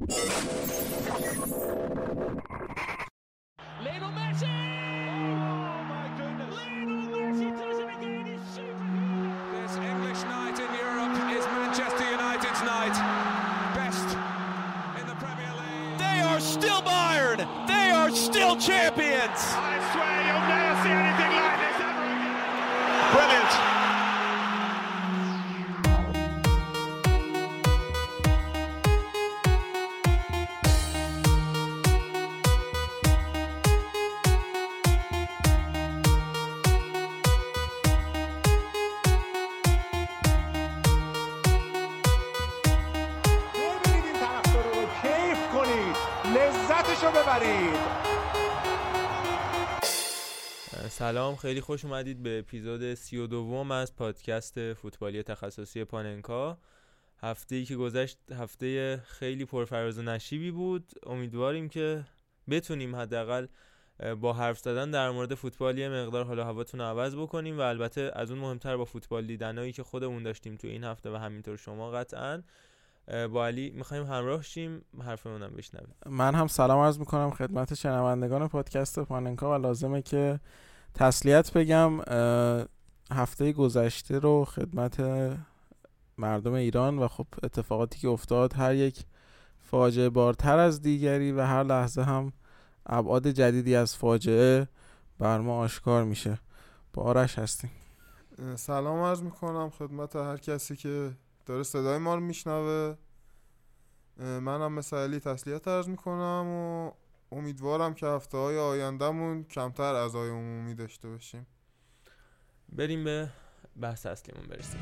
Lionel Messi! Oh my goodness! Lionel Messi does it again. He's superhuman. This English night in Europe is Manchester United's night. Best in the Premier League. They are still Bayern. They are still champions. خیلی خوش اومدید به اپیزود سی و دوم از پادکست فوتبالی تخصصی پاننکا. هفته ای که گذشت هفته خیلی پرفراز و نشیبی بود. امیدواریم که بتونیم حداقل با حرف زدن در مورد فوتبال یه مقدار حالا هواتون رو عوض بکنیم و البته از اون مهمتر با فوتبال دیدنایی که خودمون داشتیم تو این هفته و همینطور شما قطعا. با علی می‌خوایم همراه شیم. حرفمون هم بشنویم. من هم سلام عرض می‌کنم خدمت شنوندگان پادکست پاننکا و لازمه که تسلیت بگم هفته گذشته رو خدمت مردم ایران و خب اتفاقاتی که افتاد هر یک فاجعه بارتر از دیگری و هر لحظه هم ابعاد جدیدی از فاجعه بر ما آشکار میشه. با آرش هستیم. سلام عرض می‌کنم خدمت هر کسی که داره صدای ما رو میشنوه. منم مثل علی تسلیت عرض می‌کنم و امیدوارم که هفته های آیندهمون کمتر اعضای عمومی داشته باشیم. بریم به بحث اصلیمون برسیم.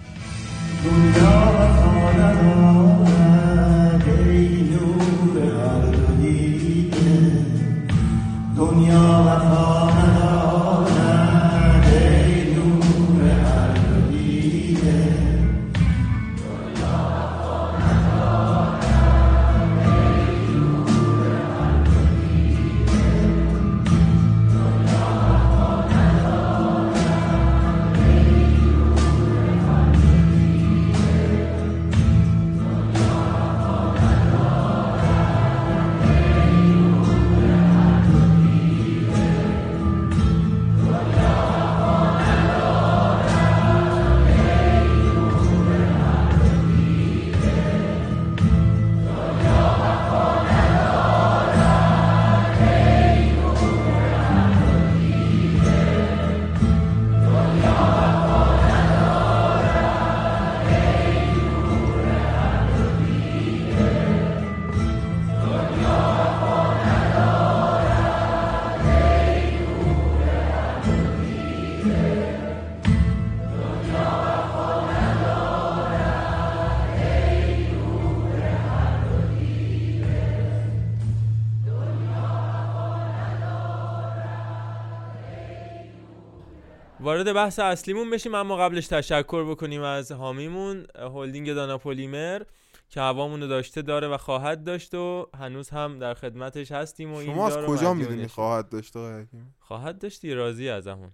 وارد بحث اصلیمون بشیم اما قبلش تشکر بکنیم از حامیمون هلدینگ دانا پلیمر که هوامون رو داشته داره و خواهد داشت و هنوز هم در خدمتش هستیم و شما از کجا می‌دونی خواهد داشته حکیم؟ خواهد داشتی راضی از همون.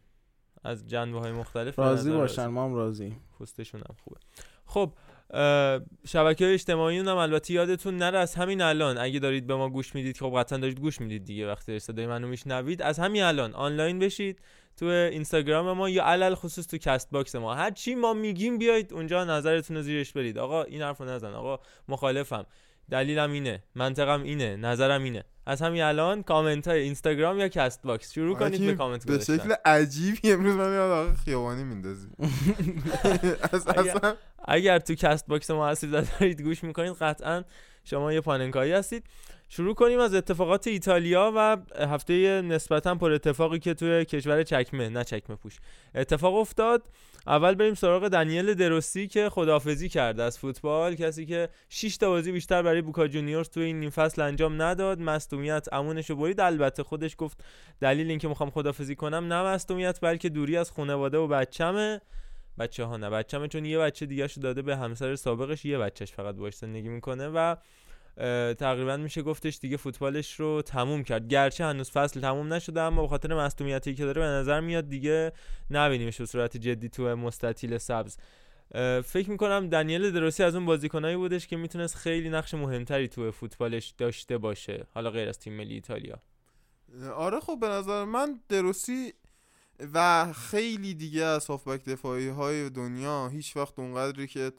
از جنبه های مختلف راضی باشن ما هم راضی پستشون هم خوبه. خب شبکه های اجتماعی هم البته یادتون نره از همین الان اگه دارید به ما گوش می‌دید خب قطعا دارید گوش می‌دید دیگه وقتی صدای منو میشنوید از همین الان آنلاین بشید. تو اینستاگرام ما یا علل خصوص تو کست باکس ما. هر چی ما میگیم بیاید اونجا نظرتون رو زیرش برید آقا این حرفو نزن. آقا مخالفم. دلیلم اینه. منطقم اینه. نظرم اینه. از همین الان کامنت های اینستاگرام یا کست باکس شروع کنید به کامنت به. شکل عجیبی امروز من یاد آقا خیابانی میندازی. از اگر- تو کست باکس ما هستید و دارید گوش می‌کنید قطعا شما یه پاننکایی هستید. شروع کنیم از اتفاقات ایتالیا و هفته نسبتا پر اتفاقی که توی کشور چکمه نه چکمه پوش. اتفاق افتاد. اول بریم سراغ دنیل دروسی که خدافزی کرده از فوتبال کسی که 6 تا بازی بیشتر برای بوکا جونیورز توی این نیم فصل انجام نداد. مصدومیت امونش رو برید. البته خودش گفت دلیل اینکه می‌خوام خدافزی کنم نه مصدومیت بلکه دوری از خانواده و بچمه. بچه ها نه بچه‌مه چون یه بچه دیگه داده به همسر سابقش یه بچهش فقط باش زندگی می‌کنه و تقریبا میشه گفتش دیگه فوتبالش رو تموم کرد. گرچه هنوز فصل تموم نشده اما به خاطر مصونیتی که داره به نظر میاد دیگه نبینیمش به صورت جدی تو مستطیل سبز. فکر می‌کنم دنیل دروسی از اون بازیکنایی بودش که می‌تونست خیلی نقش مهمتری تو فوتبالش داشته باشه حالا غیر از تیم ملی ایتالیا. آره خب به نظر من دروسی و خیلی دیگه از هافبک دفاعی های دنیا هیچ وقت اونقدری که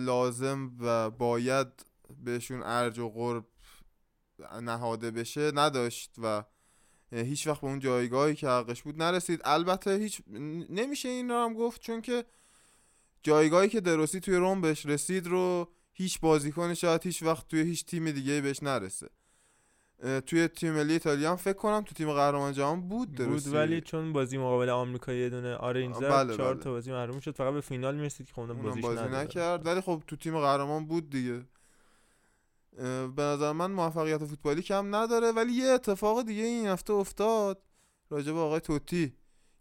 لازم و باید بهشون ارج و قرب نهاده بشه نداشت و هیچ وقت به اون جایگاهی که حقش بود نرسید. البته هیچ نمیشه این رو هم گفت چون که جایگاهی که دروسی توی روم بهش رسید رو هیچ بازیکن شاید هیچ وقت توی هیچ تیم دیگه بهش نرسه. توی تیم ملی ایتالیا هم فکر کنم تو تیم قهرمان جهان بود دروسی بود ولی چون بازی مقابل آمریکا یه دونه آرنج زد بله، چهار بله. تا بازی محروم شد فقط به فینال می‌رسید که خب بازی. نکرد. ولی خب تو تیم قهرمان بود دیگه. به نظر من موفقیت فوتبالی کم نداره ولی یه اتفاق دیگه این هفته افتاد راجع به آقای توتی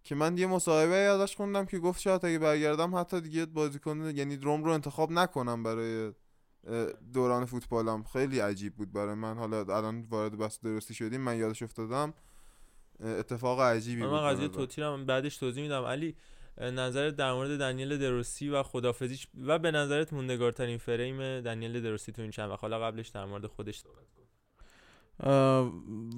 که من یه مصاحبه ازش خوندم که گفت شاید اگه برگردم حتی دیگه بازیکن یعنی روم رو انتخاب نکنم برای دوران فوتبالم. خیلی عجیب بود برای من. حالا الان وارد بحث درستی شدیم من یادش افتادم. اتفاق عجیبی بود من به قضیه نظر. توتی رو بعدش توضیح میدم. علی نظر در مورد دنیل دروسی و خدافزیش و به نظرت موندگارترین فریم دنیل دروسی تو این چند وقت؟ حالا قبلش در مورد خودش صحبت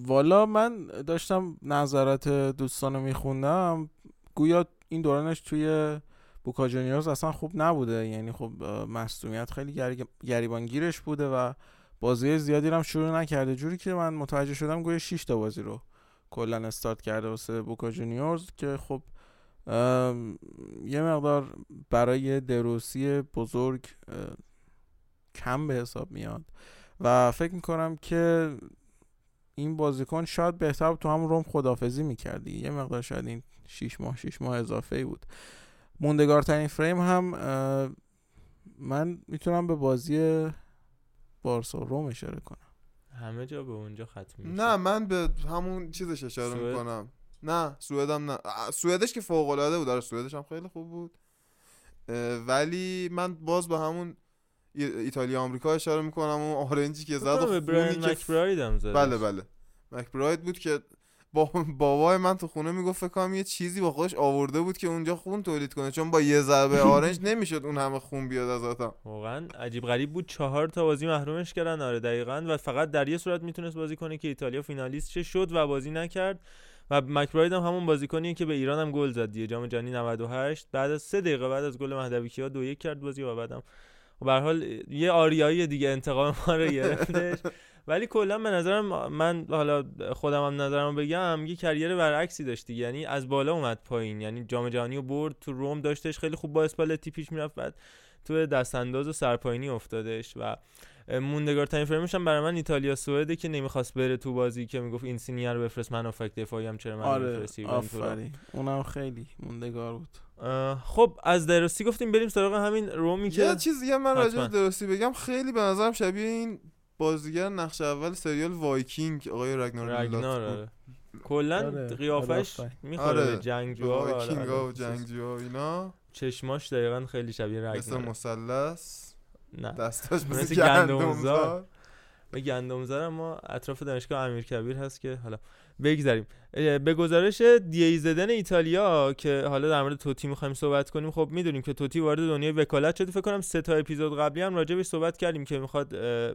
والا من داشتم نظرات دوستان رو میخوندم. گویا این دورانش توی بوکا جونیورز اصلا خوب نبوده. یعنی خب مصدومیت خیلی گری- گریبانگیرش بوده و بازی زیادی هم شروع نکرده. جوری که من متوجه شدم گویا 6 تا بازی رو کلا استارت کرده واسه بوکا جونیورز که خب یه مقدار برای دروسی بزرگ کم به حساب میاد. و فکر می‌کنم که این بازیکن شاید بهتر تو همون روم خدافزی می‌کردی. یه مقدار شاید این 6 ماه 6 ماه اضافه ای بود. موندگارترین فریم هم من می‌تونم به بازی بارسا و روم اشاره کنم. همه جا به اونجا ختم میشه. نه من به همون چیزش اشاره سوئد؟ می‌کنم. نه سوئدم نه. سوئدش که فوق العاده بود. آره سوئدش هم خیلی خوب بود. ولی من باز به همون ای- ایتالیا آمریکا اشاره می‌کنم اون آرنجی که زد و خونی که هم زد بله بله. مکبراید بود که با بابای من تو خونه می‌گفت فکر کنم یه چیزی با خودش آورده بود که اونجا خون تولید کنه. چون با یه ضربه آرنج نمی‌شد اون همه خون بیاد از آدم واقعا عجیب غریب بود. چهار تا بازی محرومش کردن. آره دقیقا. و فقط در یه صورت می‌تونست بازی کنه که ایتالیا فینالیست شه. شد و بازی نکرد. و مکبراید هم همون بازیکنیه که به ایران هم گل زد دیگه. جام جهانی 98 بعد از سه دقیقه بعد از گل مهدوی کیا دو یک کرد بازی و بعدم به حال یه آریایی دیگه انتقام ما رو گرفتش. ولی کلا به نظرم من حالا خودم هم نظرم بگم یه کریر برعکسی داشت. یعنی از بالا اومد پایین. یعنی جام جهانی رو برد تو روم داشتش. خیلی خوب با اسپالتی پیش می‌رفت. بعد تو دستانداز و سرپاینی افتادش و موندگارترین فرمش هم برای من ایتالیا سوئده که نمی‌خواست بره تو بازی که می‌گفت این سینیر رو بفرست من افکت دفاعی هم چرا من آره. آفرین اونم خیلی موندگار بود خب از درستی گفتیم بریم سراغ همین رومی که یه چیز دیگه من راجع. درستی بگم خیلی به نظرم شبیه این بازیگر نقش اول سریال وایکینگ آقای رگنار رگنار بود. آره. کلا آره، قیافش می‌خوره آره. به جنگجوها و آره، وایکینگا آره. و جنگجوها و اینا چشماش دقیقا خیلی شبیه مثل رگنار مثلث؟ نه. دستاش مثل مثل گندمزار. به گندمزار ما اطراف دانشگاه امیر کبیر هست که حالا بگذریم اه، به گزارش دیایزدن ایتالیا که حالا در مورد توتی می‌خوایم صحبت کنیم خب می‌دونیم که توتی وارد دنیای وکالت شده. فکر کنم سه تا اپیزود قبلی هم راجع بهش صحبت کردیم که می‌خواد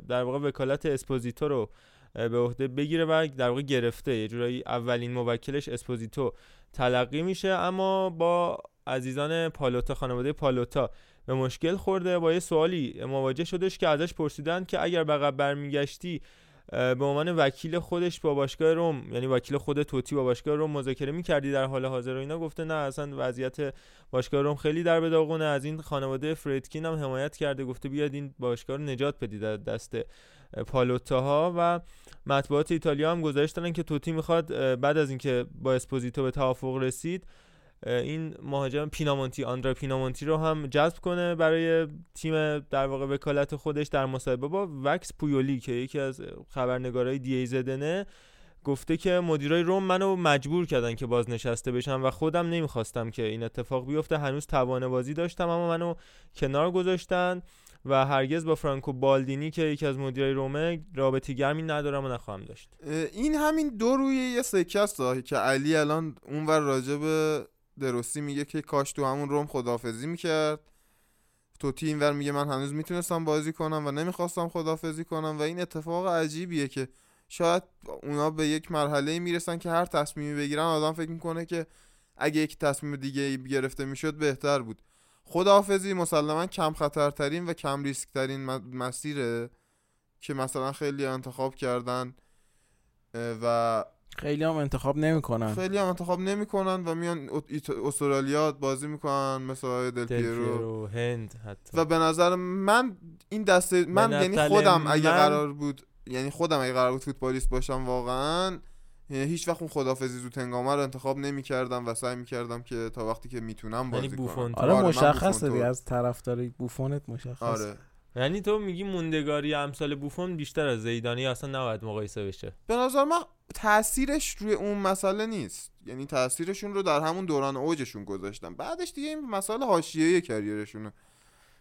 در واقع وکالت اسپوزیتو رو به عهده بگیره و در واقع گرفته. یه جورایی اولین موکلش اسپوزیتو تلقی میشه. اما با عزیزان پالوتا خانواده پالوتا. به مشکل خورده. با یه سوالی مواجه شدش که ازش پرسیدن که اگر عقب برمیگشتی به عنوان وکیل خودش با باشگاه روم یعنی وکیل خود توتی با باشگاه روم مذاکره می‌کردی در حال حاضر و اینا؟ گفته نه اصلا وضعیت باشگاه روم خیلی در به داغونه از این خانواده فردکین هم حمایت کرده. گفته بیاد این باشگاه رو نجات بدید از دست اه، پالوتاها. و مطبوعات ایتالیا هم گزارش دادن که توتی می‌خواد بعد از اینکه با اسپوزیتو به توافق رسید این مهاجم پینامونتی آندرا پینامونتی رو هم جذب کنه برای تیم در واقع وکالت خودش در مصاحبه با وکس پویولی که یکی از خبرنگارای DAZN ه گفته که مدیرای روم منو مجبور کردن که بازنشسته بشم و خودم نمی‌خواستم که این اتفاق بیفته. هنوز توان بازی داشتم اما منو کنار گذاشتن و هرگز با فرانکو بالدینی که یکی از مدیرای رومه رابطه گرمی ندارم و نخواهم داشت. این همین دو روی یه سکه است که علی الان اونور راجع دروسی میگه که کاش تو همون روم خدافزی می‌کرد. توتی اینور میگه من هنوز می‌تونستم بازی کنم و نمی‌خواستم خدافزی کنم و این اتفاق عجیبیه که شاید اونا به یک مرحله می‌رسن که هر تصمیمی بگیرن آدم فکر می‌کنه که اگه یک تصمیم دیگه گرفته می‌شد بهتر بود. خداحافظی مسلما کم خطرترین و کم ریسک ترین مسیره که مثلا خیلی انتخاب کردن و خیلی هم انتخاب نمی‌کنن. خیلی هم انتخاب نمی‌کنن و میان استرالیا بازی می‌کنن مثل دل پیرو. هند حتی. و به نظر من این دسته من یعنی خودم اگه قرار بود یعنی خودم اگه قرار بود فوتبالیست باشم واقعا هیچ وقت اون خدافزی زود هنگامه رو انتخاب نمی‌کردم و سعی می‌کردم که تا وقتی که می‌تونم بازی یعنی کنم آره, آره مشخصه دیگه از طرفدار بوفونت مشخصه. آره. یعنی تو میگی موندگاری امثال بوفون بیشتر از زیدانی اصلا نباید مقایسه بشه. به نظر من تاثیرش روی اون مسئله نیست. یعنی تاثیرشون رو در همون دوران اوجشون گذاشتن. بعدش دیگه این مسئله حاشیه کریرشونه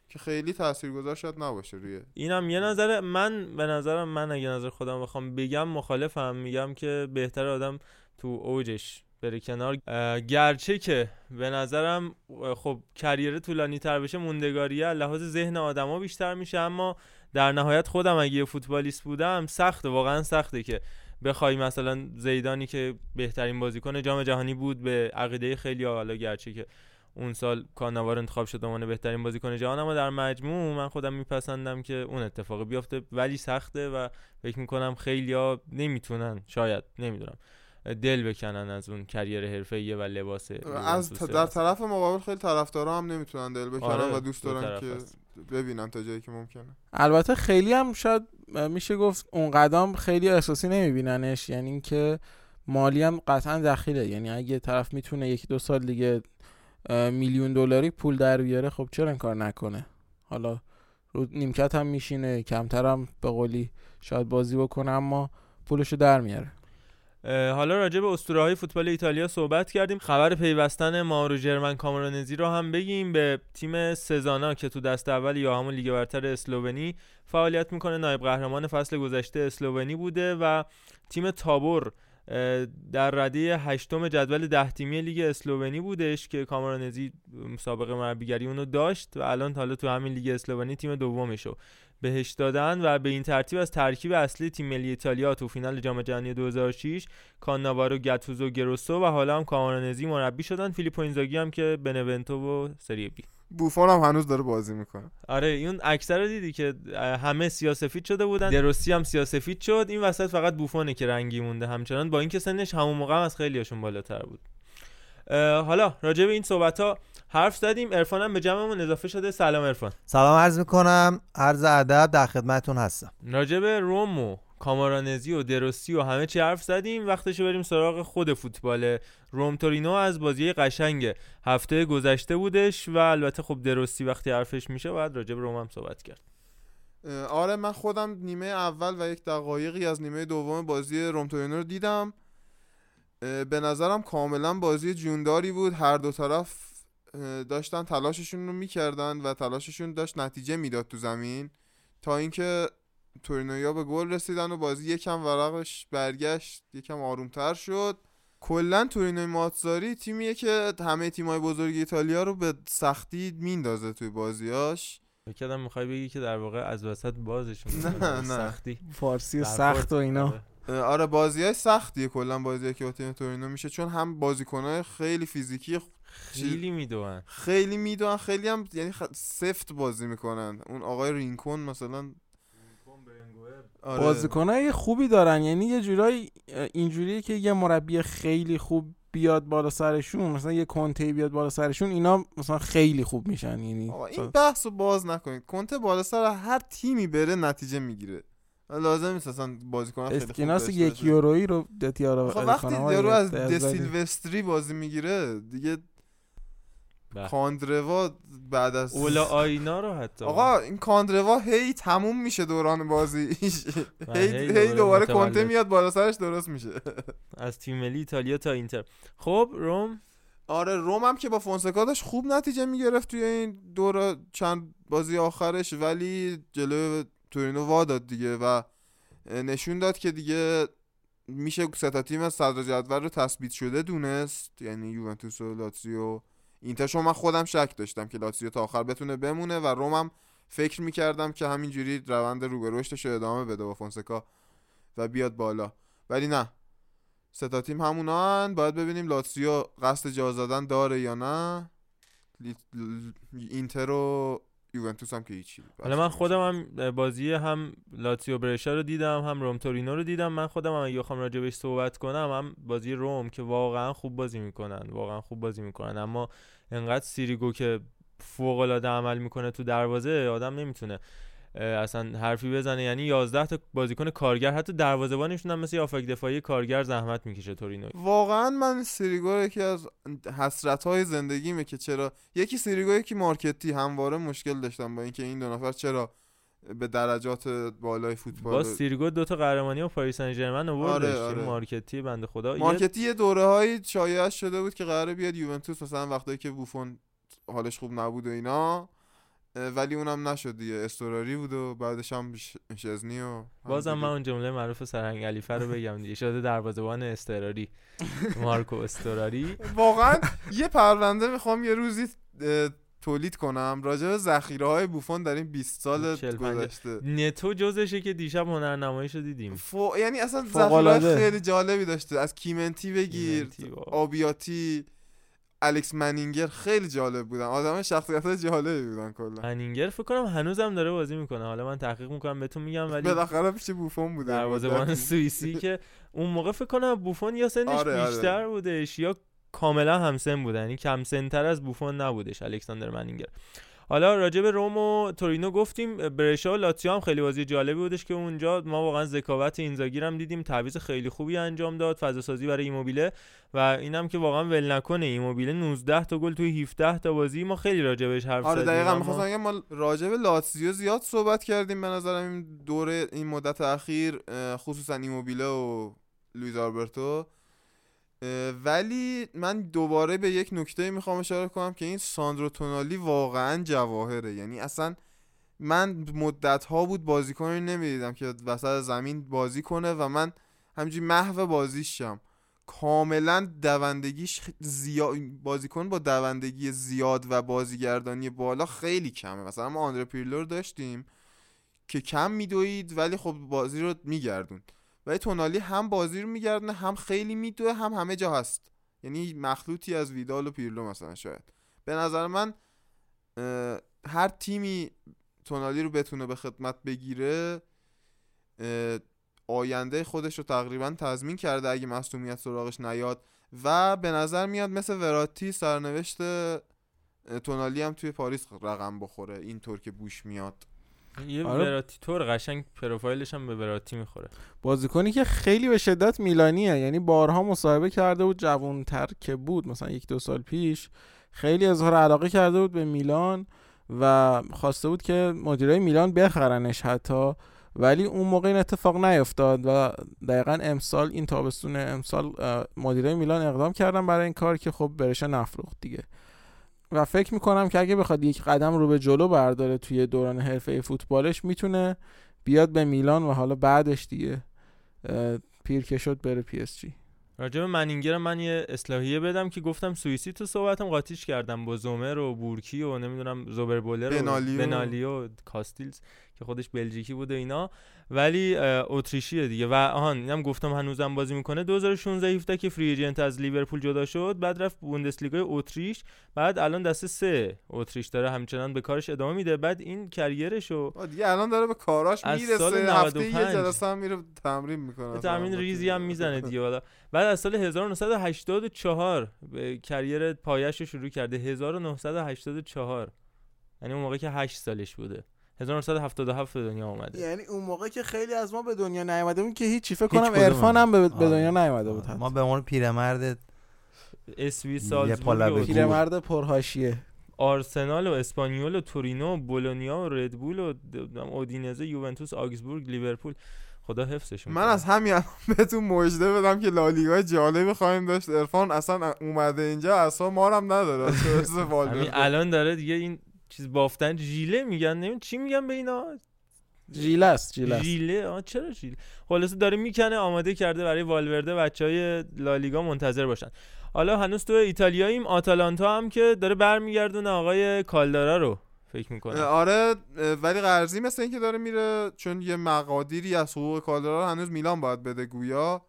که خیلی تاثیرگذار شاید نباشه روی اینم یه نظر من به نظرم من اگه نظر خودم بخوام بگم مخالفم. میگم که بهتر آدم تو اوجش بره کنار. گرچه که به نظرم خب کریر طولانی تر بشه موندگاریه لحاظ ذهن آدما بیشتر میشه اما در نهایت خودم اگه یه فوتبالیست بودم سخته واقعا سخته که بخوای مثلا زیدانی که بهترین بازیکن جام جهانی بود به عقیده خیلی حالا گرچه که اون سال کانوار انتخاب شد عنوان بهترین بازیکن جهان اما در مجموع من خودم میپسندم که اون اتفاق بیفته ولی سخته و فکر می‌کنم خیلیا نمی‌تونن شاید نمی‌دونم. دل بکنن از اون کریر حرفه‌ای و لباس از در طرف مقابل خیلی طرفدارا هم نمی‌تونن دل بکنن آره و دوست دارن که ببینن تا جایی که ممکنه. البته خیلی هم شاید میشه گفت اون قدم خیلی احساسی نمیبیننش یعنی اینکه مالی هم قطعا دخیله یعنی اگه طرف می‌تونه یکی دو سال دیگه میلیون دلاری پول در بیاره خب چرا این کار نکنه؟ حالا رو نیمکت هم میشینه کمتر هم به قولی شاید بازی بکنه اما پولشو در میاره. حالا راجع به اسطوره های فوتبال ایتالیا صحبت کردیم. خبر پیوستن مارو جرمن کامرانزی رو هم بگیم. به تیم سزانا که تو دست اول یا همون لیگ برتر اسلوونی فعالیت می‌کنه. نایب قهرمان فصل گذشته اسلوونی بوده و تیم تابور در رده هشتم جدول ده تیمی لیگ اسلوونی بودش که کامرانزی مسابقه مربیگری اونو داشت و الان حالا تو همین لیگ اسلوونی تیم دومشو. بهش دادن و به این ترتیب از ترکیب اصلی تیم ملی ایتالیا تو فینال جام جهانی 2006 کاناوارو گاتوزو گروسو و حالا هم کامرانزی مربی شدن. فیلیپو اینزاگی هم که بنونتو و سری بی. بوفون هم هنوز داره بازی می‌کنه. آره اون اکثر رو دیدی که همه سیاسفید شده بودن. دروسی هم سیاسفید شد. این وسط فقط بوفونه که رنگی مونده. همچنان با اینکه سنش همون موقع هم از خیلیاشون بالاتر بود. حالا راجع به این صحبت ها حرف زدیم. عرفان هم به جمعمون اضافه شده. سلام عرفان. سلام عرض می‌کنم. عرض ادب در خدمتتون هستم. راجع به روم و کامارانزی و دروسی و همه چی حرف زدیم. وقتش بریم سراغ خود فوتبال. روم تورینو از بازی قشنگ هفته گذشته بودش و البته خب دروسی وقتی حرفش میشه باید راجع به روم هم صحبت کرد. آره من خودم نیمه اول و یک دقایقی از نیمه دوم بازی روم تورینو رو دیدم. به نظرم کاملا بازی جونداری بود. هر دو طرف داشتن تلاششون رو می‌کردن و تلاششون داشت نتیجه می‌داد تو زمین. تا اینکه تورینویا به گل رسیدن و بازی یکم ورقش برگشت یکم آرومتر شد. کلا تورینوی ماتزاری تیمیه که همه تیمای بزرگ ایتالیا رو به سختی میندازه توی بازیاش. فکر می‌خوای بگی که در واقع از وسط بازشون نه نه. سختی فارسی و سخت و اینا. آره بازی های سختیه کلا بازی که با تیم تورینو میشه چون هم بازیکنهای خیلی فیزیکی خیلی می‌دونن. خیلی می‌دونن خیلی هم یعنی سفت بازی می‌کنن. اون آقای رینکون مثلا آره. بازیکنای خوبی دارن. یعنی یه جورایی اینجوریه که یه مربی خیلی خوب بیاد بالا سرشون مثلا یه کنته بیاد بالا سرشون اینا مثلا خیلی خوب میشن. یعنی این بحث رو باز نکنید. کنته بالا سر هر تیمی بره نتیجه می‌گیره. لازم نیست اصلا بازیکن خیلی اسکیناس یک یورویی رو دتیارا وقتی یارو از دسیلوستری بازی می‌گیره دیگه بله. کاندروا بعد از اولا آینا رو حتی. آقا این کاندروا هی تموم میشه دوران بازی. هی, هی دوباره کنته میاد بالا سرش درست میشه. از تیم ملی ایتالیا تا اینتر. خب روم؟ آره روم هم که با فونسکا داشت خوب نتیجه می‌گرفت توی این دور چند بازی آخرش ولی جلو تورینو وا داد دیگه و نشون داد که دیگه میشه سه تا تیم صدر جدول رو تثبیت شده دونست یعنی یوونتوس و لاتزیو. اینتر چون من خودم شک داشتم که لاتزیو تا آخر بتونه بمونه و رومم فکر می‌کردم که همینجوری روند رو به رشدش ادامه بده با فونسکا و بیاد بالا. ولی نه. سه تا تیم همونان. باید ببینیم لاتزیو قصد جا زدن داره یا نه. اینتر و یوونتوس هم که هیچی حالا من خودم هم بازی هم لاتزیو برشا رو دیدم هم روم تورینو رو دیدم. من خودم هم اگه راجع بهش صحبت کنم هم بازی روم که واقعا خوب بازی می‌کنن واقعا خوب بازی می‌کنن. اما انقدر سیریگو که فوق العاده عمل می‌کنه تو دروازه آدم نمی‌تونه اصلا حرفی بزنه. یعنی 11 تا بازیکن کارگر حتی دروازه‌بانشون هم مثل هافبک دفاعی کارگر زحمت می‌کشه تورینو واقعا من سیریگو رو یکی از حسرت های زندگیمه که چرا یکی سیریگو یکی مارکتی همواره مشکل داشتم با اینکه این دو نفر چرا به درجات بالای فوتبال با سیریگو دو تا قهرمانی و پاریس سن ژرمن آوردش. آره، آره. مارکتی بنده خدا. مارکتی یه دوره های شایعه شده بود که قراره بیاد یوونتوس مثلا وقتایی که بوفون حالش خوب نبود و اینا. ولی اونم نشد دیگه. استوراری بود و بعدش هم شزنی و بازم من. اون جمله معروف سرهنگ علیفه رو بگم دیگه. شده دروازه‌بان استراری. مارکو استراری. واقعا یه پرونده می‌خوام یه روزی تولید کنم. راجع به ذخیره های بوفون در این 20 سال 40 50 گذشته. نتو جزشه که دیشب هنرنماییش رو دیدیم. فو... یعنی اصلا ذخیره. خیلی جالبی داشته. از کیمنتی بگیر کیمنتی،. آبیاتی. الکس منینگر خیلی جالب بودن. آدم شخصیت های جالبی بودن کلا. هنینگر فکر کنم هنوزم داره بازی می‌کنه. حالا من تحقیق می‌کنم بهتون میگم ولی بالاخره پیش بوفون بوده. دروازه‌بان سوئیسی که اون موقع فکر کنم بوفون یا سنش آره، آره. بیشتر بودش یا کاملا همسن بودن. یعنی کم سنتر از بوفون نبودش الکساندر منینگر. حالا راجع به روم و تورینو گفتیم برشا و لاتزیو هم خیلی بازی جالبی بودش که اونجا ما واقعا ذکاوت اینزاگی هم دیدیم تعویض خیلی خوبی انجام داد فضا سازی برای ایموبیله و اینم که واقعا ول نکنه. ایموبیله 19 تا گل توی 17 تا بازی ما خیلی راجع بهش حرف آره دقیقا می‌خواستم بگم ما راجع به لاتزیو زیاد صحبت کردیم به نظرم این دوره این مدت اخیر خصوصا ایموبیله و لویز آلبرتو. ولی من دوباره به یک نکته می‌خوام اشاره کنم که این ساندرو تونالی واقعا جواهره. یعنی اصلا من مدت ها بود بازیکنی نمی‌دیدم که وسط زمین بازی کنه و من همینجوری محو بازیشم. کاملا دوندگیش زیاد بازیکن با دوندگی زیاد و بازیگردانی بالا خیلی کمه. مثلا ما آندره پیرلو داشتیم که کم میدوید ولی خب بازی رو میگردون ولی تونالی هم بازی رو میگردونه هم خیلی میدوه هم همه جا هست. یعنی مخلوطی از ویدال و پیرلو مثلا شاید. به نظر من هر تیمی تونالی رو بتونه به خدمت بگیره آینده خودش رو تقریبا تضمین کرده اگه مصونیت سراغش نیاد. و به نظر میاد مثل وراتی سرنوشت تونالی هم توی پاریس رقم بخوره اینطور که بوش میاد. یه آره. وراتی طور قشنگ پروفایلش هم به وراتی می‌خوره. بازیکنی که خیلی به شدت میلانیه. یعنی بارها مصاحبه کرده بود جوانتر که بود مثلا یک دو سال پیش. خیلی اظهار علاقه کرده بود به میلان و خواسته بود که مدیرای میلان بخرنش حتی. ولی اون موقع این اتفاق نیفتاد و دقیقا امسال این تابستون امسال مدیرای میلان اقدام کردن برای این کار که خب برشا نفروخت دیگه. و فکر می‌کنم که اگه بخواد یک قدم رو به جلو برداره توی دوران حرفه فوتبالش می‌تونه بیاد به میلان و حالا بعدش دیگه پیر که شد بره پی اس جی. راجع به منینگر من یه اصلاحیه بدم که گفتم سوئیسی تو صحبتم قاطیش کردم با زومر و بورکی و نمی‌دونم زوبربولر و بنالی و- بنالی و کاستیلز. که خودش بلژیکی بوده اینا. ولی اتریشیه دیگه. و آهان اینم گفتم هنوزم بازی می‌کنه. 2016 17 که فری ایجنت از لیورپول جدا شد بعد رفت بوندسلیگای اتریش. بعد الان دسته سه اتریش داره همچنان به کارش ادامه میده. بعد این کریرشو دیگه الان داره به کاراش از می‌رسه. سال هفته یه 95. جلسه هم میره تمرین می‌کنه تمرین ریزی هم می‌زنه دیگه. حالا بعد از سال 1984 به کریر پایش رو شروع کرده. 1984 یعنی اون موقع که 8 سالش بوده. 1977 به دنیا اومده یعنی اون موقع که خیلی از ما به دنیا نیومده بود که هیچی فکر کنم عرفان هم به, به آره. دنیا نیومده بود ما. به عنوان پیرمرد اسوی گور. پیرمرد پرهاشیه آرسنال و اسپانیول و تورینو و بولونیا و ردبول و اودینزه یوونتوس آگزبورگ لیورپول خدا حفظشون من. از همین الان بهتون مژده بدم که لالیگا جالبی خواهیم داشت ارفان اصلا اومده اینجا اصلا ما رو هم نداره همین. الان داره دیگه این چیز بافتن ژیله میگن نمیم چی میگن به اینا؟ جیلس جیلس ژیله آه چرا ژیله؟ خلاصه داره می‌کنه آماده کرده برای والورده بچه های لالیگا منتظر باشن. حالا هنوز تو ایتالیاییم آتالانتا هم که داره برمیگردونه آقای کالدارا رو فکر می‌کنم. آره ولی قرضی مثل اینکه داره میره چون یه مقادیری از حقوق کالدرا رو هنوز میلان باید بده گویا.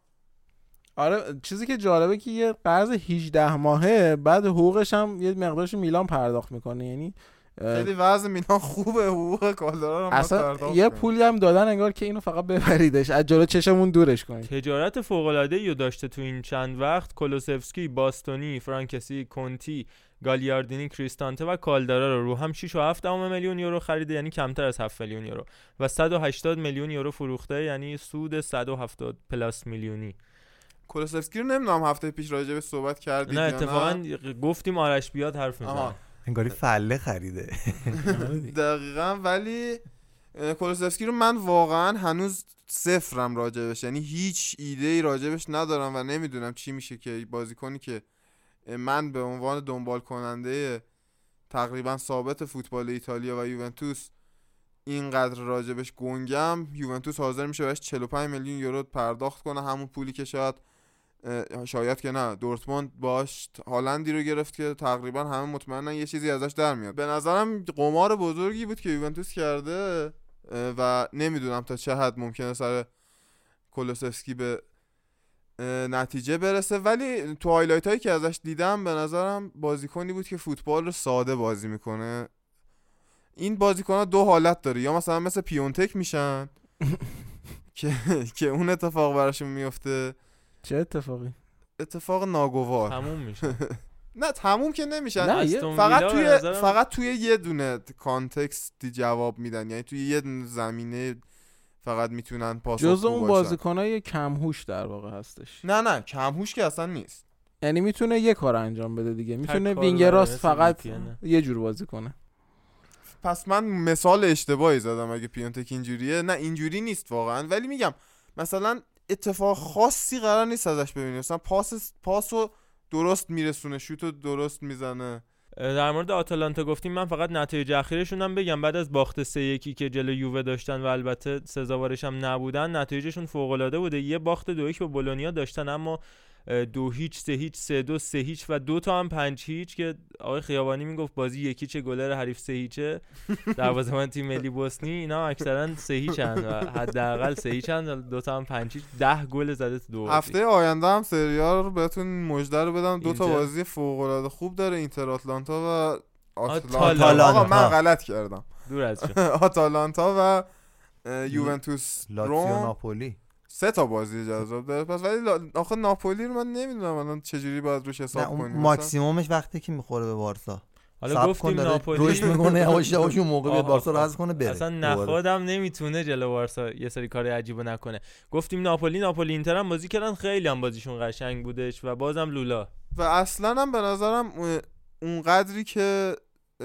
آره چیزی که جالبه که یه قرض 18 ماهه بعد حقوقش هم یه مقدارش میلان پرداخت می‌کنه یعنی خیلی وضع میلان خوبه حقوق کالدرا رو اصلا یه کنه. پولی هم دادن انگار که اینو فقط ببریدش. از جلو چشمون دورش کنید تجارت فوق العاده رو داشته تو این چند وقت کولوسفسکی، باستونی، فرانکسی، کنتی، گالیاردینی، کریستانته و کالدارا رو رو هم 6 و 7 دهم میلیون یورو خریده یعنی کمتر از 7 میلیون یورو. و 180 میلیون یورو فروخته یعنی سود 170 پلاس میلیونی. کولوسفسکی رو نمی‌دونم هفته پیش راجع به صحبت کردید نه اتفاقا گفتیم آرش بیاد حرف. می‌زنه. انگاری فله خریده. دقیقا ولی کولوسفسکی رو من واقعا هنوز صفرم راجبش یعنی هیچ ایده ای راجبش ندارم و نمی‌دونم چی میشه که بازیکنی که اه، من به عنوان دنبال کننده تقریبا ثابت فوتبال ایتالیا و یوونتوس اینقدر راجبش گنگم یوونتوس حاضر میشه بهش 45 میلیون یورو پرداخت کنه همون پولی که شاید شاید که نه. دورتموند باش هالندی رو گرفت که تقریبا همه مطمئنن یه چیزی ازش در میاد. به نظرم قمار بزرگی بود که یوونتوس کرده و نمی‌دونم تا چه حد ممکنه سر کولوسفسکی به نتیجه برسه. ولی تو highlight هایی که ازش دیدم به نظرم بازیکنی بود که فوتبال رو ساده بازی می‌کنه. این بازیکن ها دو حالت داره. یا مثلا مثل پیونتک میشن که که اون اتفاق براشون میفته چه اتفاقی؟ اتفاق ناگوار. تموم میشه. نه تموم که نمیشن فقط توی نظرم- فقط توی یه دونه کانتکستی جواب میدن. یعنی توی یه دونه زمینه فقط می‌تونن پاسخ جز اون بازیکنای کمهوش در واقع هستش. نه نه کمهوش که اصلا نیست. یعنی می‌تونه یه کار انجام بده دیگه. می‌تونه کار وینگ داره، راست فقط. یه جور بازی کنه. پس من مثال اشتباهی زدم اگه پیونتک اینجوریه. نه اینجوری نیست واقعا. ولی میگم مثلا اتفاق خاصی قرار نیست ازش ببینیم مثلا پاس پاسو درست میرسونه شوتو درست می‌زنه. در مورد آتالانتا گفتیم من فقط نتایج اخیرشون هم بگم. بعد از باخت سه یکی که جلو یووه داشتن و البته سزاوارش هم نبودن نتایجشون فوق العاده بوده. یه باخت دو به بولونیا داشتن اما دو هیچ سه هیچ سه دو سه هیچ و دو تا هم پنج هیچ که آقای خیابانی می‌گفت بازی یکی چه گلر حریف سه هیچه. دروازه‌بان تیم ملی بوسنی اینا اکثرا سه هیچن و حداقل سه هیچن دو تا هم پنج هیچ. ده گل زده تو دو بازی. هفته آینده هم سریال رو بهتون مژده رو بدم. دو تا. بازی فوق العاده خوب داره اینتر آتلانتا و آتلانتا. آتالانتا. آقا من غلط کردم. دور از آتالانتا و یوونتوس لاتزیو روم. ناپولی. سه تا بازی جذاب داره. پس ولی آخه ناپولی رو من نمی‌دونم الان چجوری باید روش حساب کنیم ماکسیمومش وقتی که می‌خوره به بارسا. حالا گفتیم ناپولی روش می‌کنه یواش یواش اون موقع بیاد بارسا. حذف کنه بره. اصلا. نخودم نمی‌تونه جلو بارسا یه سری کار عجیبو نکنه. گفتیم ناپولی ناپولی اینتر هم بازی کردن خیلی هم بازیشون قشنگ بودش و بازم لولا. و اصلا هم به نظرم اون قدری که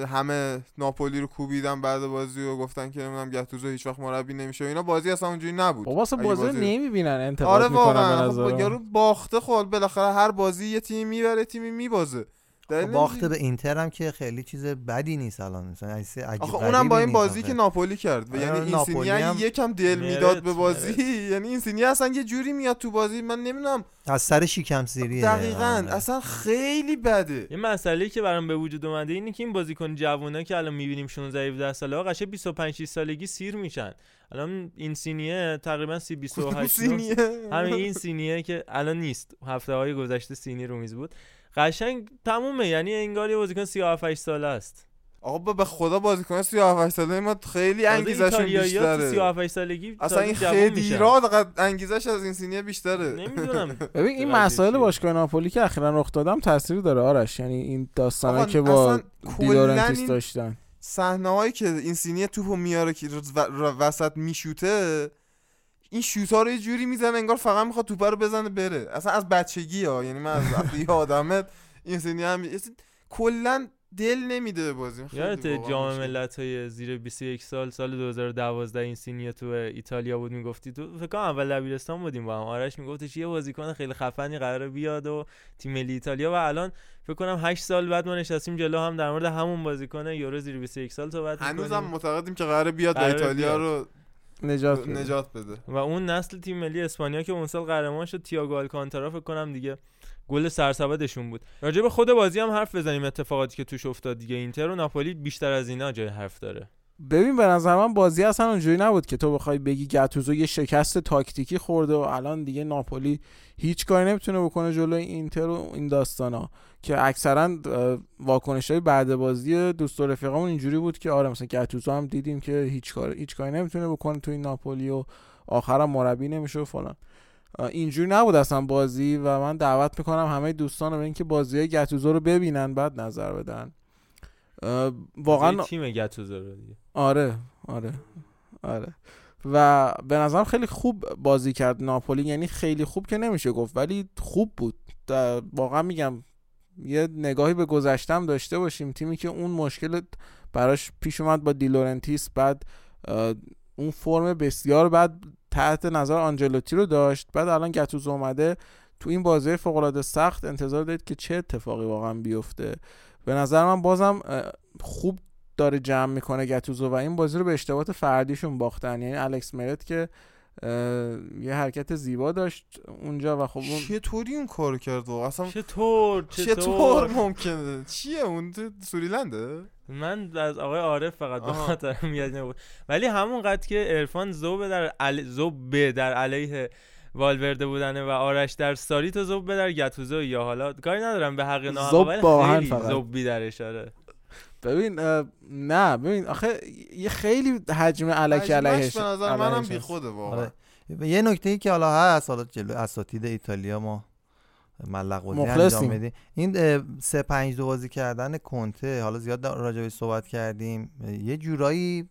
همه ناپولی رو کوبیدن بعد بازی و گفتن که نمی‌دونم گتوزو هیچ وقت مربی نمیشه و اینا. بازی اصلا اونجوری نبود. بابا اصلا بازی بازی- نمی‌بینن انتقاد آره می‌کنن واقعا. خب یارو باخته خب بالاخره هر بازی یه تیمی می‌بره تیمی میبازه. دلیل خب باخته نمیشه- به اینتر هم که خیلی چیز بدی نیست الان. مثلا عجیب آخه اونم با این بازی. که ناپولی کرد. و آره، یعنی این ناپولی سینی اگه هم یکم دل می‌داد به بازی مرد. یعنی این سینی اصلا یه جوری میاد تو بازی. من نمی‌دونم. از سر شیکم سیریه. دقیقا. آره. اصلا خیلی بده. یه مسئله که برام به وجود اومده اینه که این بازیکن جوونا که الان می‌بینیم 16 17 ساله ها قشنگ 25 6 سالگی سیر میشن. الان این سینیه تقریبا 30 28 سینیه همین اینسینیه که الان نیست. هفته های گذشته سینی رو میز بود. قشنگ تمومه یعنی انگار یه بازیکن 37 ساله است. آقا با- به خدا بازیکن 37 ساله ما خیلی انگیزشون بیشتره. 37 سالگی اصلا این خیلی. را انگیزش از اینسینیه بیشتره. نمی‌دونم. ببین این مسائل؟ باشگاه ناپولی که اخیرا رخ داد هم تاثیر داره آرش. یعنی این داستانایی آقا که با دیلورنتیس داشتن. صحنه هایی که اینسینیه توپو میاره که وسط میشوته این شوت ها رو یه جوری می‌زنه انگار فقط می‌خواد توپه رو بزنه بره. اصلا از بچگی ها یعنی من از وقتی یادمه این سینیه هم کلا دل نمیده به بازی. یادت جام. ملت های زیر 21 سال سال 2012 این سینیه تو ایتالیا بود می‌گفتی تو فکر کنم اول دبیرستان بودیم با هم. آرش میگفتش یه بازیکن خیلی خفنی قراره بیاد و تیم ملی ایتالیا. و الان فکر کنم 8 سال بعد ما نشستیم جلو هم در مورد همون بازیکن یورو زیر 21 سال صحبت هنوزم می‌کنیم معتقدیم که قراره بیاد و ایتالیا بیاد. رو نجات بده. نجات بده. و اون نسل تیم ملی اسپانیا که اون سال قهرمان شد تییاگو آلکانتارا فکر کنم دیگه گل سرسبدشون بود. راجع به خود بازی هم حرف بزنیم اتفاقاتی که توش افتاد دیگه. اینتر و ناپولی بیشتر از اینا جای حرف داره. ببین به نظر من بازی اصلا اونجوری نبود که تو بخوای بگی گتوزو یه شکست تاکتیکی خورده و الان دیگه ناپولی هیچ کاری نمی‌تونه بکنه جلوی اینتر و این داستانا. که اکثرا واکنش های بعد بازی دوست و رفیقامون اینجوری بود که آره مثلا گتوزو هم دیدیم که هیچ کار هیچ کاری نمی‌تونه بکنه تو این ناپولی و آخرم مربی نمیشه و فلان. اینجوری نبود اصلا بازی و من دعوت می‌کنم همه دوستان رو به اینکه بازی های گتوزو رو ببینن بعد نظر بدن. واقعا تیم گتوزو رو دیگه. آره آره آره. و به نظرم خیلی خوب بازی کرد ناپولی یعنی خیلی خوب که نمیشه گفت ولی خوب بود. واقعا میگم یه نگاهی به گذشتم داشته باشیم. تیمی که اون مشکل براش پیش اومد با دیلورنتیس بعد اون فرم بسیار بعد تحت نظر آنجلوتی رو داشت. بعد الان گتوز اومده تو این بازی فوق سخت. انتظار دارید که چه اتفاقی واقعا بیفته. به نظر من بازم خوب داره جمع می‌کنه گتوزو و این بازی رو به اشتباهات فردیشون باختن. یعنی الکس مرت که یه حرکت زیبا داشت اونجا و خب اون چطوری اون کارو کرد؟ واقعا اصلا چطور؟ چطور؟ ممکنه؟ چیه اون؟ سوریلنده؟ من از آقای عارف فقط به خاطر میاد نبود. ولی همون قد که عرفان زوب در علی... زوب در علیه والورده بودنه و آرش در ساری تو زوب در گتوزو یا حالا کاری ندارم به حق خیلی زوب در اشاره ببین نه ببین آخه یه خیلی حجم علکی علیهش به نظر منم بی خوده واقعا. آره. یه نکته ای که حالا هست حالا جلو اساتید ایتالیا ما ملق انجام بدیم این سه پنج دو بازی کردن کنته حالا زیاد راجبش صحبت کردیم. یه جورایی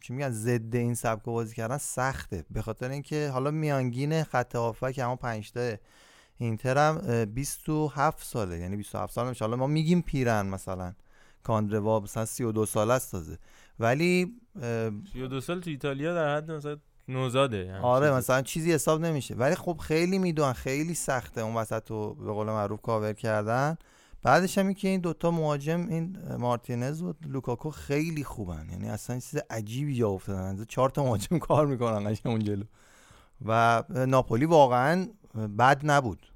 چی میگن ضد این سبک بازی کردن سخته. به خاطر اینکه حالا میانگین خط هافک همون 5 تا اینتر هم 27 ساله. یعنی 27 سال میشه حالا ما میگیم پیرن مثلا. کاندروا مثلا 32 سال است تازه. ولی 32 سال تو ایتالیا در حد مثلا نوزاده یعنی آره مثلا چیزی حساب نمیشه. ولی خب خیلی می‌دونن خیلی سخته اون وسط رو به قول معروف کاور کردن. بعدش هم که این دوتا مهاجم این مارتینز و لوکاکو خیلی خوبن. یعنی اصلا چیز عجیبی جا افتادن. چهار تا مهاجم کار می‌کنن قشنگ اون جلو. و ناپولی واقعا بد نبود.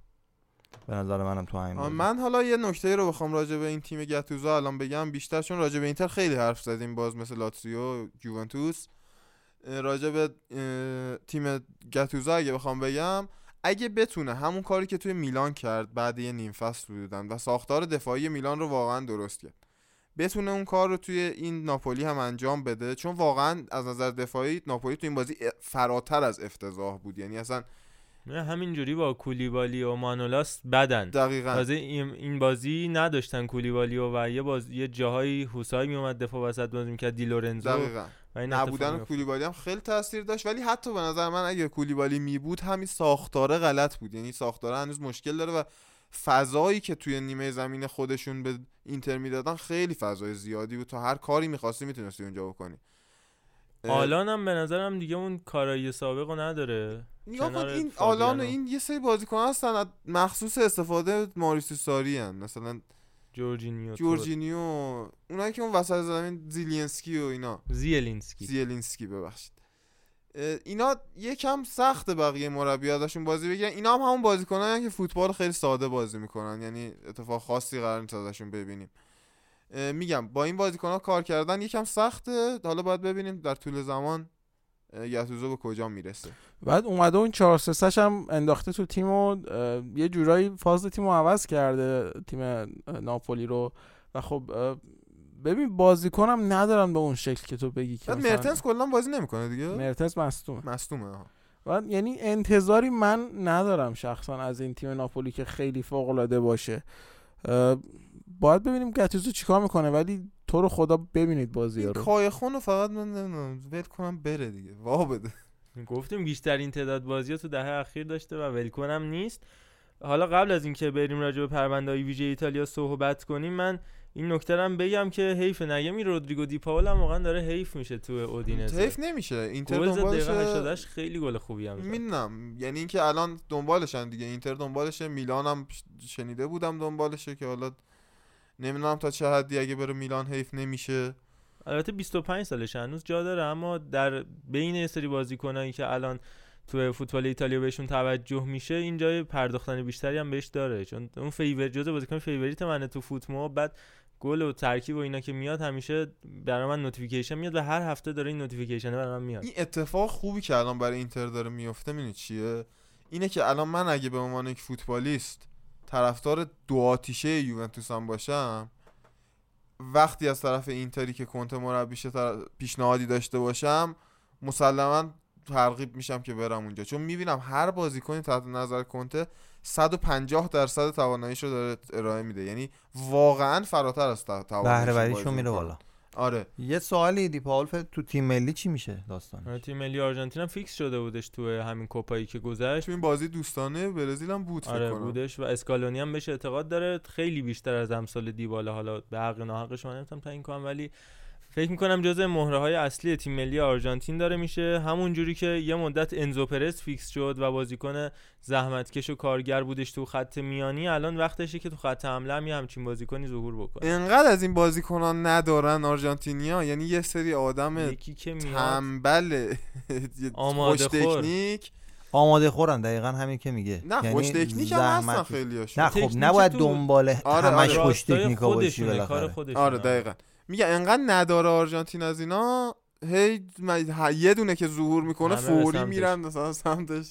به نظر منم تو همین من حالا یه نکته رو بخوام راجع به این تیم گتوزا الان بگم. بیشتر چون راجع به اینتر خیلی حرف زدیم باز مثل لاتسیو یوونتوس راجع به تیم گتوزا اگه بخوام بگم اگه بتونه همون کاری که توی میلان کرد بعد یه نیم فصل بودن و ساختار دفاعی میلان رو واقعا درست کرد. بتونه اون کار رو توی این ناپولی هم انجام بده چون واقعا از نظر دفاعی ناپولی توی این بازی فراتر از افتضاح بود. یعنی اصلا همینجوری با کولیبالی و مانولاس بدن. دقیقا. تازه این بازی نداشتن کولیبالی و, و یه باز یه جاهایی هوسای میومد دفاع وسط بازی می‌کرد دیلورنزو دقیقا. نبودن کولیبالی هم خیلی تاثیر داشت ولی حتی به نظر من اگه کولیبالی می بود همین ساختاره غلط بود. یعنی ساختاره هنوز مشکل داره و فضایی که توی نیمه زمین خودشون به اینتر می‌دادن خیلی فضای زیادی بود. تا هر کاری می‌خواستی می‌تونستی اونجا بکنی. آلان هم به نظرم دیگه اون کارایی سابق رو نداره. نگاه این آلان این یه سری بازیکن هستن مخصوص استفاده ماریتسیو ساری هن. مثلا جورجینیو جورجینیو اونایی که اون وسط زمین زیلینسکی و اینا. زیلینسکی. زیلینسکی ببخشید. اینا یکم سخت بقیه مربی ازشون بازی بگیرن. اینا هم همون بازیکنان که فوتبال خیلی ساده بازی می‌کنن. یعنی اتفاق خاصی قرار نیست ازشون ببینیم. میگم با این بازیکن ها کار کردن یکم سخته. حالا باید ببینیم در طول زمان یتوزو به کجا می‌رسه. بعد اومده اون 4 3 هم انداخته تو تیم و یه جورایی فاز تیم رو عوض کرده تیم ناپولی رو. و خب ببین بازیکنم ندارن به اون شکل که تو بگی که مرتنس کلا بازی نمی‌کنه دیگه؟ مرتنس مصدومه. مصدومه و یعنی انتظاری من ندارم شخصا از این تیم ناپولی که خیلی فوق العاده باشه باید ببینیم گتوزو چیکار می‌کنه ولی تو رو خدا ببینید بازی رو. کایخون رو فقط من نمی‌دونم ول کنم بره دیگه. وا بده. گفتیم بیشتر این تعداد بازی تو دهه اخیر داشته و ولکنم نیست. حالا قبل از اینکه بریم راجع به پرونده های ویژه ایتالیا صحبت کنیم من این نکته هم بگم که حیف نگمی رودریگو دی پاول هم واقعا داره حیف میشه تو اودینزه. حیف نمیشه. اینتر دنبالش خیلی گل خوبی هم می‌دونم. یعنی اینکه الان دنبالشن دیگه. اینتر دنبالشه. میلان هم شنیده بودم دنبالشه که حالا نمی‌دونم تا چه حدی اگه بره میلان حیف نمیشه. البته 25 سالش هنوز جا داره اما در بین سری بازیکنایی که الان تو فوتبال ایتالیا بهشون توجه میشه این جای پرداختن بیشتری هم بهش داره. چون اون favor جزء بازیکن favorite منه تو فوتموب بعد گل و ترکیب و اینا که میاد همیشه برای من notification میاد و هر هفته داره این notification برای من میاد. این اتفاق خوبی که الان برای اینتر داره میفته می‌دونی چیه؟ اینه که الان من اگه به عنوان یک فوتبالیست طرفدار دو آتیشه یوونتوس هم باشم وقتی از طرف اینتری که کنت مربیشه پیشنهادی داشته باشم مسلما ترغیب میشم که برم اونجا. چون می‌بینم هر بازیکنی تحت نظر کنته 150 درصد تواناییش رو داره ارائه میده. یعنی واقعا فراتر از تواناییش بهره میره بالا. آره. یه سوالی دی پاول تو تیم ملی چی میشه داستان آره تیم ملی آرژانتین هم fix شده بودش تو همین کوپایی که گذشت. این بازی دوستانه برزیل هم بود آره بودش و اسکالونی هم بهش اعتقاد داره. خیلی بیشتر از امسال دیبالا حالا به حق ناحقش من نمی‌تونم تعیین کنم ولی فکر می‌کنم جزء مهره های اصلی تیم ملی آرژانتین داره میشه. همون جوری که یه مدت انزو پرز fix شد و بازیکن زحمتکش و کارگر بودش تو خط میانی الان وقتشه که تو خط حمله هم یه همچین بازیکنی ظهور بکنه. انقدر از این بازیکنان ندارن آرژانتینیا؟ یعنی یه سری آدم تنبل آماده تکنیک. آماده خورن دقیقا همین که میگه. نه یعنی خوش تکنیک هم هستن خیلی نه خب نباید دنبال آره همش آره خوش تکنیکا باشی بالاخره. آره دقیقا. میگه انقدر نداره آرژانتین از اینا. هی یه دونه که ظهور می‌کنه فوری میرن مثلا سمتش.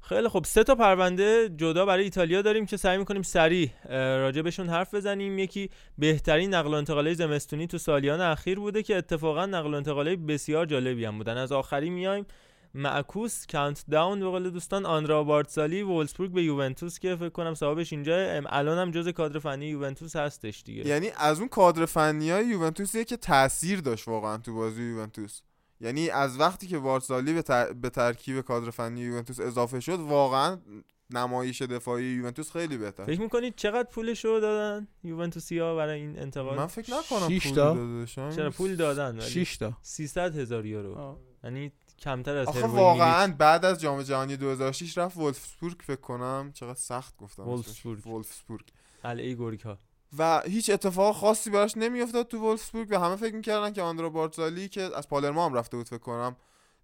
خیلی خب سه تا پرونده جدا برای ایتالیا داریم که سعی می‌کنیم سریع راجبشون حرف بزنیم. یکی بهترین نقل و انتقالات زمستونی تو سالیان اخیر بوده که اتفاقا نقل و انتقالات بسیار جالبی هم بودن. از آخری میایم. معکوس کانت داون به قول دوستان آنرا بارتسالی وولسبورگ به یوونتوس که فکر کنم صاحبش اینجا الان هم جز کادر فنی یوونتوس هستش دیگه. یعنی از اون کادر فنی های یوونتوسیه که تاثیر داشت واقعا تو بازی یوونتوس. یعنی از وقتی که بارتسالی به, به ترکیب کادر فنی یوونتوس اضافه شد واقعا نمایش دفاعی یوونتوس خیلی بهتر. فکر می‌کنید چقدر پولش رو دادن یوونتوسیا برای این انتقال من فکر نکنم پول داده چرا پول دادن 6 تا. 300 هزار یورو. یعنی کمتر از آخه واقعا بعد از جام جهانی 2006 رفت ولفسبورگ فکر کنم. چقدر سخت گفتم ولفسبورگ. ولفسبورگ. قلعه ها و هیچ اتفاق خاصی براش نمیافتاد تو ولفسبورگ و همه فکر می‌کردن که آندرا بارتزالی که از پالرما هم رفته بود فکر کنم.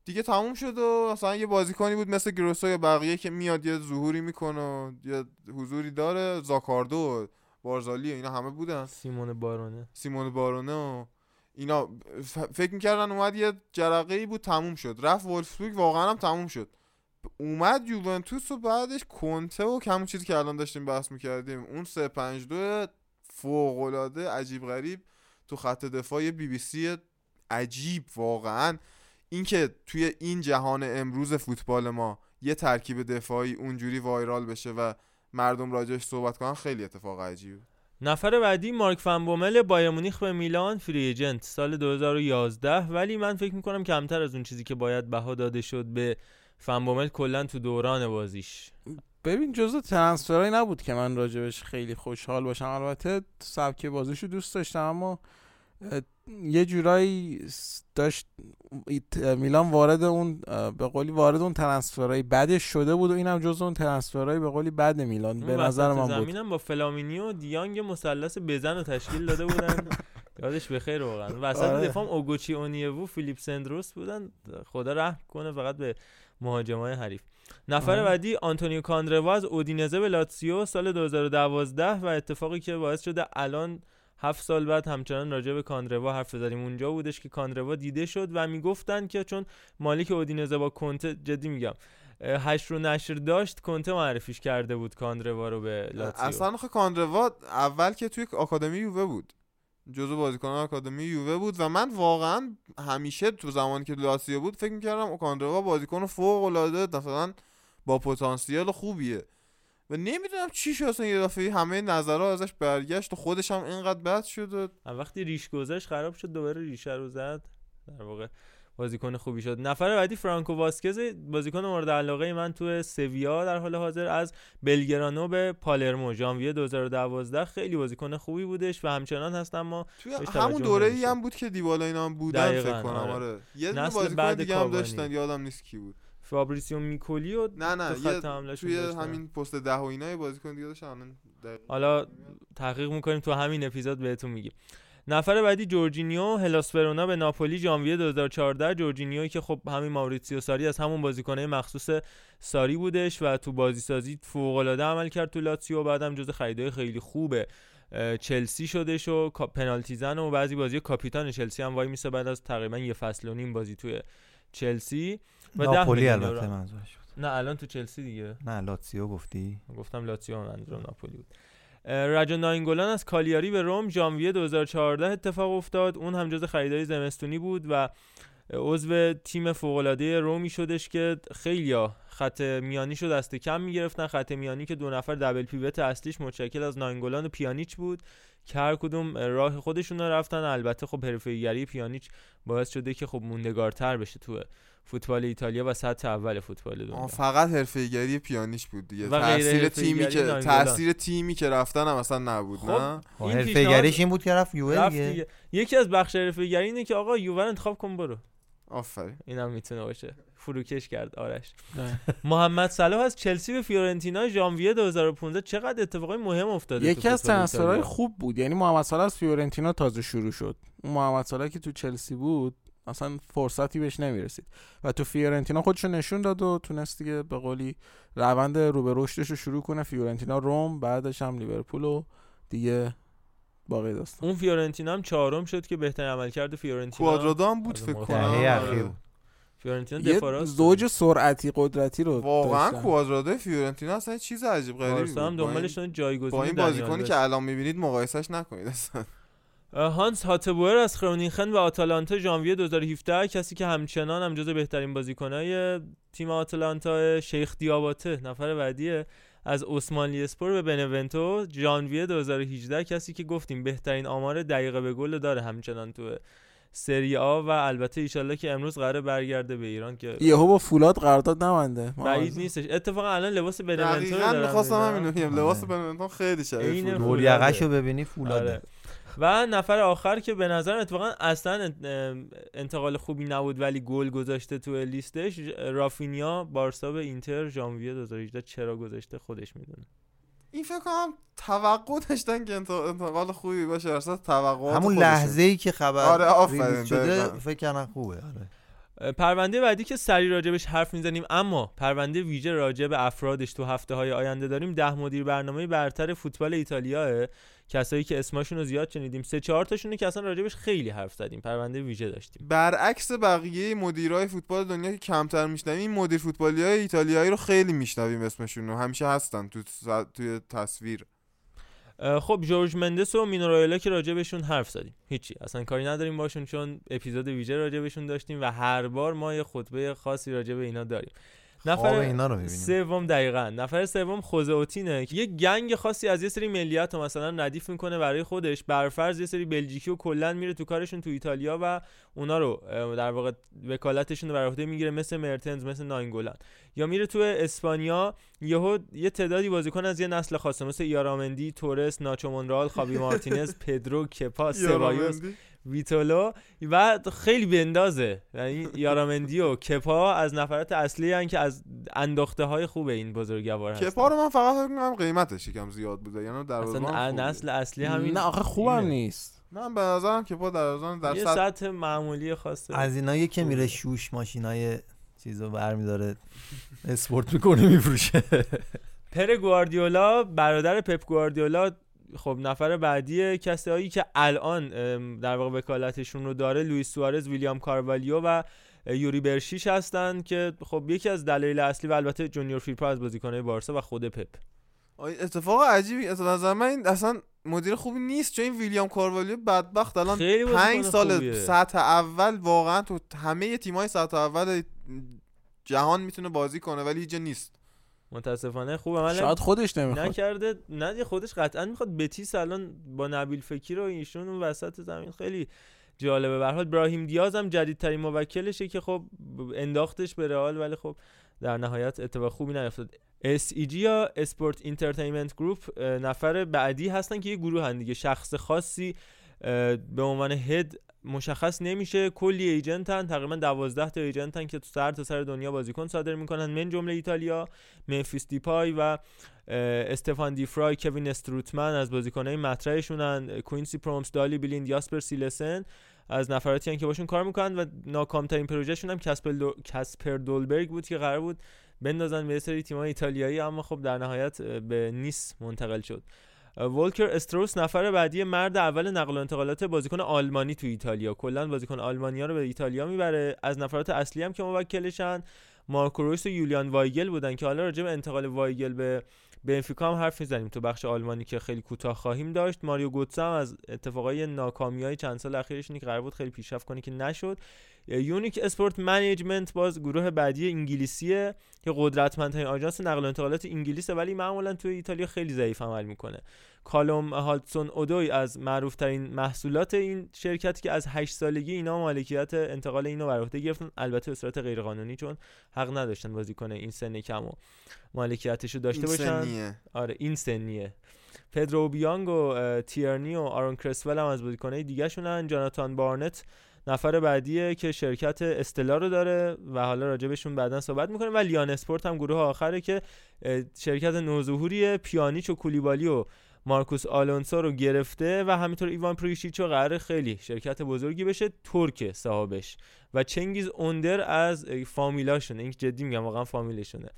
دیگه تموم شد و مثلا یه بازیکنی بود مثل گروسو یا بقیه که میاد یه ظهوری می‌کنه و یه حضوری داره. زاکاردو و بارزالی اینا همه بودن. سیمون بارونه. سیمون بارونه و اینا فکر می‌کردن اومد یه جرقه ای بود تموم شد. رفت وولفسبورگ واقعا هم تموم شد. اومد یوونتوس و بعدش کنته و کمون چیزی که الان داشتیم بحث می‌کردیم. اون 3 5 2 فوق العاده عجیب غریب تو خط دفاع بی بی سی عجیب واقعا. اینکه توی این جهان امروز فوتبال ما یه ترکیب دفاعی اونجوری وایرال بشه و مردم راجعش صحبت کنن خیلی اتفاق عجیبه. نفر بعدی مارک فنبومل بایر مونیخ به میلان فری ایجنت. سال 2011 ولی من فکر می‌کنم کمتر از اون چیزی که باید بها داده شد به فنبومل کلا تو دوران بازیش. ببین جزء ترنسفرایی نبود که من راجبش خیلی خوشحال باشم. البته سبک بازیشو دوست داشتم اما یه جورایی داشت میلان وارد اون به قولی وارد اون ترنسفرای بعدش شده بود و اینم جز اون ترنسفرای به قولی بعد میلان به نظر من بود. زمینم با فلامینی و دیانگ مثلث بزن و تشکیل داده بودن. یادش بخیر واقعا. وسط آره. دفاع اوگوچی اونیوو فیلیپ سندروس بودن. خدا رحم کنه فقط به مهاجمای حریف. نفر آه. بعدی آنتونیو کاندروا از اودینزه به لاتسیو سال 2012 و اتفاقی که باعث شده الان هفت سال بعد همچنان راجع به کاندروا حرف بزنیم. اونجا بودش که کاندروا دیده شد و می‌گفتن که چون مالک اودینزه با کنته جدی میگم هشت رو نشر داشت کنته معرفیش کرده بود کاندروا رو به لاتزیو. اصلا خب کاندروا اول که توی آکادمی یووه بود. جزو بازیکنان آکادمی یووه بود و من واقعا همیشه تو زمانی که لاتزیو بود فکر می‌کردم کاندروا بازیکن فوق العاده مثلا با پتانسیل خوبیه. و نمی‌دونم چی شد اصلا یه دفعه همه نظرها ازش برگشت و خودش هم اینقدر بد شد و وقتی ریش گذاشت خراب شد دوباره ریشه رو زد. در واقع بازیکن خوبی شد. نفر بعدی فرانکو واسکز بازیکن مورد علاقه من تو سویا در حال حاضر از بلگرانو به پالرمو. ژانویه 2012 خیلی بازیکن خوبی بودش و همچنان هست اما همون دوره ای هم بود که دیبالا اینا هم بودن فکر کنم آره, آره. یه بازیکن دیگه هم داشتن یادم نیست کی بود. فابریسیو میکولی و نه نه یه توی همین پست ده و اینا بازیکن دیگه داشتن. حالا تحقیق می‌کنیم تو همین اپیزود بهتون میگیم. نفر بعدی جورجینیو هلاس ورونا به ناپولی ژانویه 2014 جورجینیو که خب همین ماوریتسیو ساری از همون بازیکنه مخصوص ساری بودش و تو بازی سازی فوق العاده عمل کرد تو لاتسیو. بعدم جز خریدای خیلی خوبه چلسی شدش و پنالتی زن و بعضی بازی کاپیتان چلسی هم وای میسه بعد از تقریبا یه فصل و نیم بازی توی چلسی و ناپولی البته منظورش نه الان تو چلسی دیگه. نه لاتسیو گفتی؟ گفتم لاتسیو منظورم ناپولی بود. رجا ناینگولان از کالیاری به روم ژانویه 2014 اتفاق افتاد. اون هم جز خریدای زمستونی بود و عضو تیم فوق‌العاده رومی شدش که خیلیا خط میانی شد دست کم می‌گرفتن. خط میانی که دو نفر دبل پیوت اصلیش متشکل از ناینگولان و پیانیچ بود. که هر کدوم راه خودشون رو رفتن. البته خب حرفه‌ایگری پیانیچ باعث شده که خب موندگارتر بشه تو فوتبال ایتالیا و سطح اول فوتبال دنیا. فقط حرفه‌ایگری پیانیش بود دیگه. تاثیر تیمی که تاثیر تیمی که رفتن هم اصلا نبود خب نه؟ خب، حرفه‌ایگریش این بود که رفت یووه دیگه. یکی از بخش حرفه‌ایگری اینه که آقا یووه انتخاب کن برو. آفرین. اینم می‌تونه باشه. فروکش کرد. آرش. محمد صلاح از چلسی به فیورنتینا ژانویه 2015 چقدر اتفاقای مهم افتاده یکی از ترنسفرهای خوب بود. یعنی محمد صلاح از فیورنتینا تازه شروع شد. اون محمد صلاح که تو چلسی بود اصلا فرصتی بهش نمی‌رسید. و تو فیورنتینا خودشو نشون داد و تونست دیگه به قولی روند رو به رشدش رو شروع کنه. فیورنتینا روم بعدش هم لیورپول و دیگه باقی داستان. اون فیورنتینا هم چهارم شد که بهترین عملکرد فیورنتینا کوادرادو هم بود فکر کنم. فیورنتینا دفاع راست زوج سرعتی قدرتی رو واقعا کوادرادو فیورنتینا اصلا چیز عجیب غریبی بود. هم دنبالش جایگزین با این بازیکنی که الان می‌بینید مقایسش نکنید اصلا. هانس هاتبوئر از خرونینخن و آتالانتا ژانویه 2017 کسی که همچنان هم جز بهترین بازیکنای تیم آتالانتا شیخ دیاباته نفر بعدیه از عثمانی اسپور به بنونتو ژانویه 2018 کسی که گفتیم بهترین آمار دقیقه به گل داره همچنان تو سری آ و البته ایشالله که امروز قراره برگرده به ایران که یهو با فولاد قرارداد نمونده بعید نیستش. اتفاقا الان لباس بنونتو دارم می‌خواستم همینو بگم. لباس بنونتو خیلی شبیه فولاد رو ببینی فولاده. آره. و نفر آخر که به نظرم اتفاقا اصلا انتقال خوبی نبود ولی گل گذاشته تو لیستش رافینیا بارسا به اینتر ژانویه 2018 چرا گذاشته خودش می‌دونه. این فکر کنم توقع داشتن که انتقال خوبی باشه اصلا توقع همون لحظه ای که خبر آره شده فکر کنم خوبه آره. پرونده بعدی که سری راجبش حرف می‌زنیم اما پرونده ویژه راجب افرادش تو هفته های آینده داریم ده مدیر برنامه برتر فوتبال ایتالیاه کسایی که اسمشون رو زیاد شنیدیم سه چهار تاشونه که اصلا راجبش خیلی حرف زدیم پرونده ویژه داشتیم. برعکس بقیه مدیرای فوتبال دنیا که کمتر میشنویم این مدیر فوتبالی های ایتالیایی رو خیلی میشنویم اسمشون رو. همیشه هستن تو توی تصویر. خب جورج مندس و مینورایلا که راجبشون حرف زدیم. هیچی. اصلا کاری نداریم باشون چون اپیزود ویژه راجبشون داشتیم و هر بار ما یه خطبه خاصی راجب اینا داریم. نفر اینا رو سوم دقیقا. نفر سوم خوزه که یه گنگ خاصی از یه سری ملیت رو مثلا ردیف می‌کنه برای خودش. برفرض یه سری بلژیکی و کلا میره تو کارشون تو ایتالیا و اونا رو در واقع وکالتشون رو بر عهده می‌گیره مثل مرتنز مثل ناینگولان یا میره تو اسپانیا یهو یه تعدادی بازیکن از یه نسل خاصه مثل یارامندی تورس ناچو مونرال خابی مارتینز پدرو کپا سبایوس ویتولو و خیلی بندازه یعنی یارامندی و کپا از نفرات اصلی هن که از انداخته های خوب این بزرگوار هست کپا رو من فقط فکر کنم قیمتش یکم زیاد بوده. یعنی در اصلا نسل اصلی همین نه آخه خوبم نیست. من به نظرم کپا در در یه سطح معمولی خاصه. از اینایی که میره شوش ماشینای چیزو برمیداره اسپورت می‌کنه میفروشه. پر گواردیولا برادر پپ گواردیولا خب نفر بعدی کسایی که الان در واقع وکالتشون رو داره لوئیس سوارز ویلیام کاروالیو و یوری برشیش هستن که خب یکی از دلایل اصلی و البته جونیور فیرپا از بازیکنهای بارسا و خود پپ. اتفاق عجیبی از نظر من این اصلا مدیر خوبی نیست چون این ویلیام کاروالیو بدبخت الان 5 سال سطح اول واقعا تو همه تیم‌های سطح اول جهان می‌تونه بازی کنه ولی هیچ نیست. متاسفانه. خوب عمل شاید خودش نمی‌خواد. نکرده نه خودش قطعا می‌خواد. بتیس الان با نبیل فکیر و ایشون اون وسط زمین خیلی جالبه. به حال براهیم دیاز هم جدیدترین موکلشه که خب انداختش به رئال ولی خب در نهایت اتفاق خوبی نیفتاد. SEG یا Sport Entertainment Group نفر بعدی هستن که یه گروه هن دیگه. شخص خاصی به عنوان head مشخص نمیشه. کلی ایجنتن. تقریبا 12 تا ایجنتن که تو سر تا سر دنیا بازیکن صادر می‌کنن. من جمله ایتالیا ممفیس دیپای و استفان دیفرای کوین استروتمن از بازیکنهای مطرحشونن. کوینسی پرومس دالی بیلیند یاسپر سیلسن از نفراتی که باشون کار می‌کنن و ناکامترین پروژهشون هم کسپر دولبرگ بود که قرار بود بندازن به سری تیم‌های ایتالیایی. اما خب در نهایت به نیس منتقل شد. ولکر استروس نفر بعدی مرد اول نقل و انتقالات بازیکن آلمانی تو ایتالیا. کلا بازیکن آلمانیا رو به ایتالیا می‌بره. از نفرات اصلی هم که موکلشن مارکو رویس و یولیان وایگل بودن که حالا راجع به انتقال وایگل به بنفیکا هم حرف می‌زنیم. تو بخش آلمانی که خیلی کوتاه خواهیم داشت ماریو گوتسا هم از اتفاقای ناکامی های چند سال اخیرش که قرار بود خیلی پیشرفت کنه که نشد. Unique Sport Management باز گروه بعدی انگلیسیه که قدرتمندترین آژانس نقل و انتقالات انگلیسه ولی معمولا تو ایتالیا خیلی ضعیف عمل می‌کنه. کالوم هادسون اودوی از معروف ترین محصولات این شرکت که از 8 سالگی اینا مالکیت انتقال اینو بر عهده گرفتن. البته به صورت غیرقانونی چون حق نداشتن بازیکن این سن کمو مالکیتشو داشته این باشن. سنیه. آره این سنیه. پدرو بیانگ و تیرنی و آرون کرسول هم از بازیکنهای دیگه شونن جاناتان بارنت نفر بعدیه که شرکت استلا رو داره و حالا راجبشون بعدا صحبت می‌کنه و لیان اسپورت هم گروه آخره که شرکت نوظهوری پیانیچ و کولیبالی و مارکوس آلونسو رو گرفته و همینطور ایوان پریشیچ رو قرار خیلی شرکت بزرگی بشه ترک صاحبش. و چنگیز اوندر از فامیلاشونه. این جدی میگم واقعا فامیلشونه.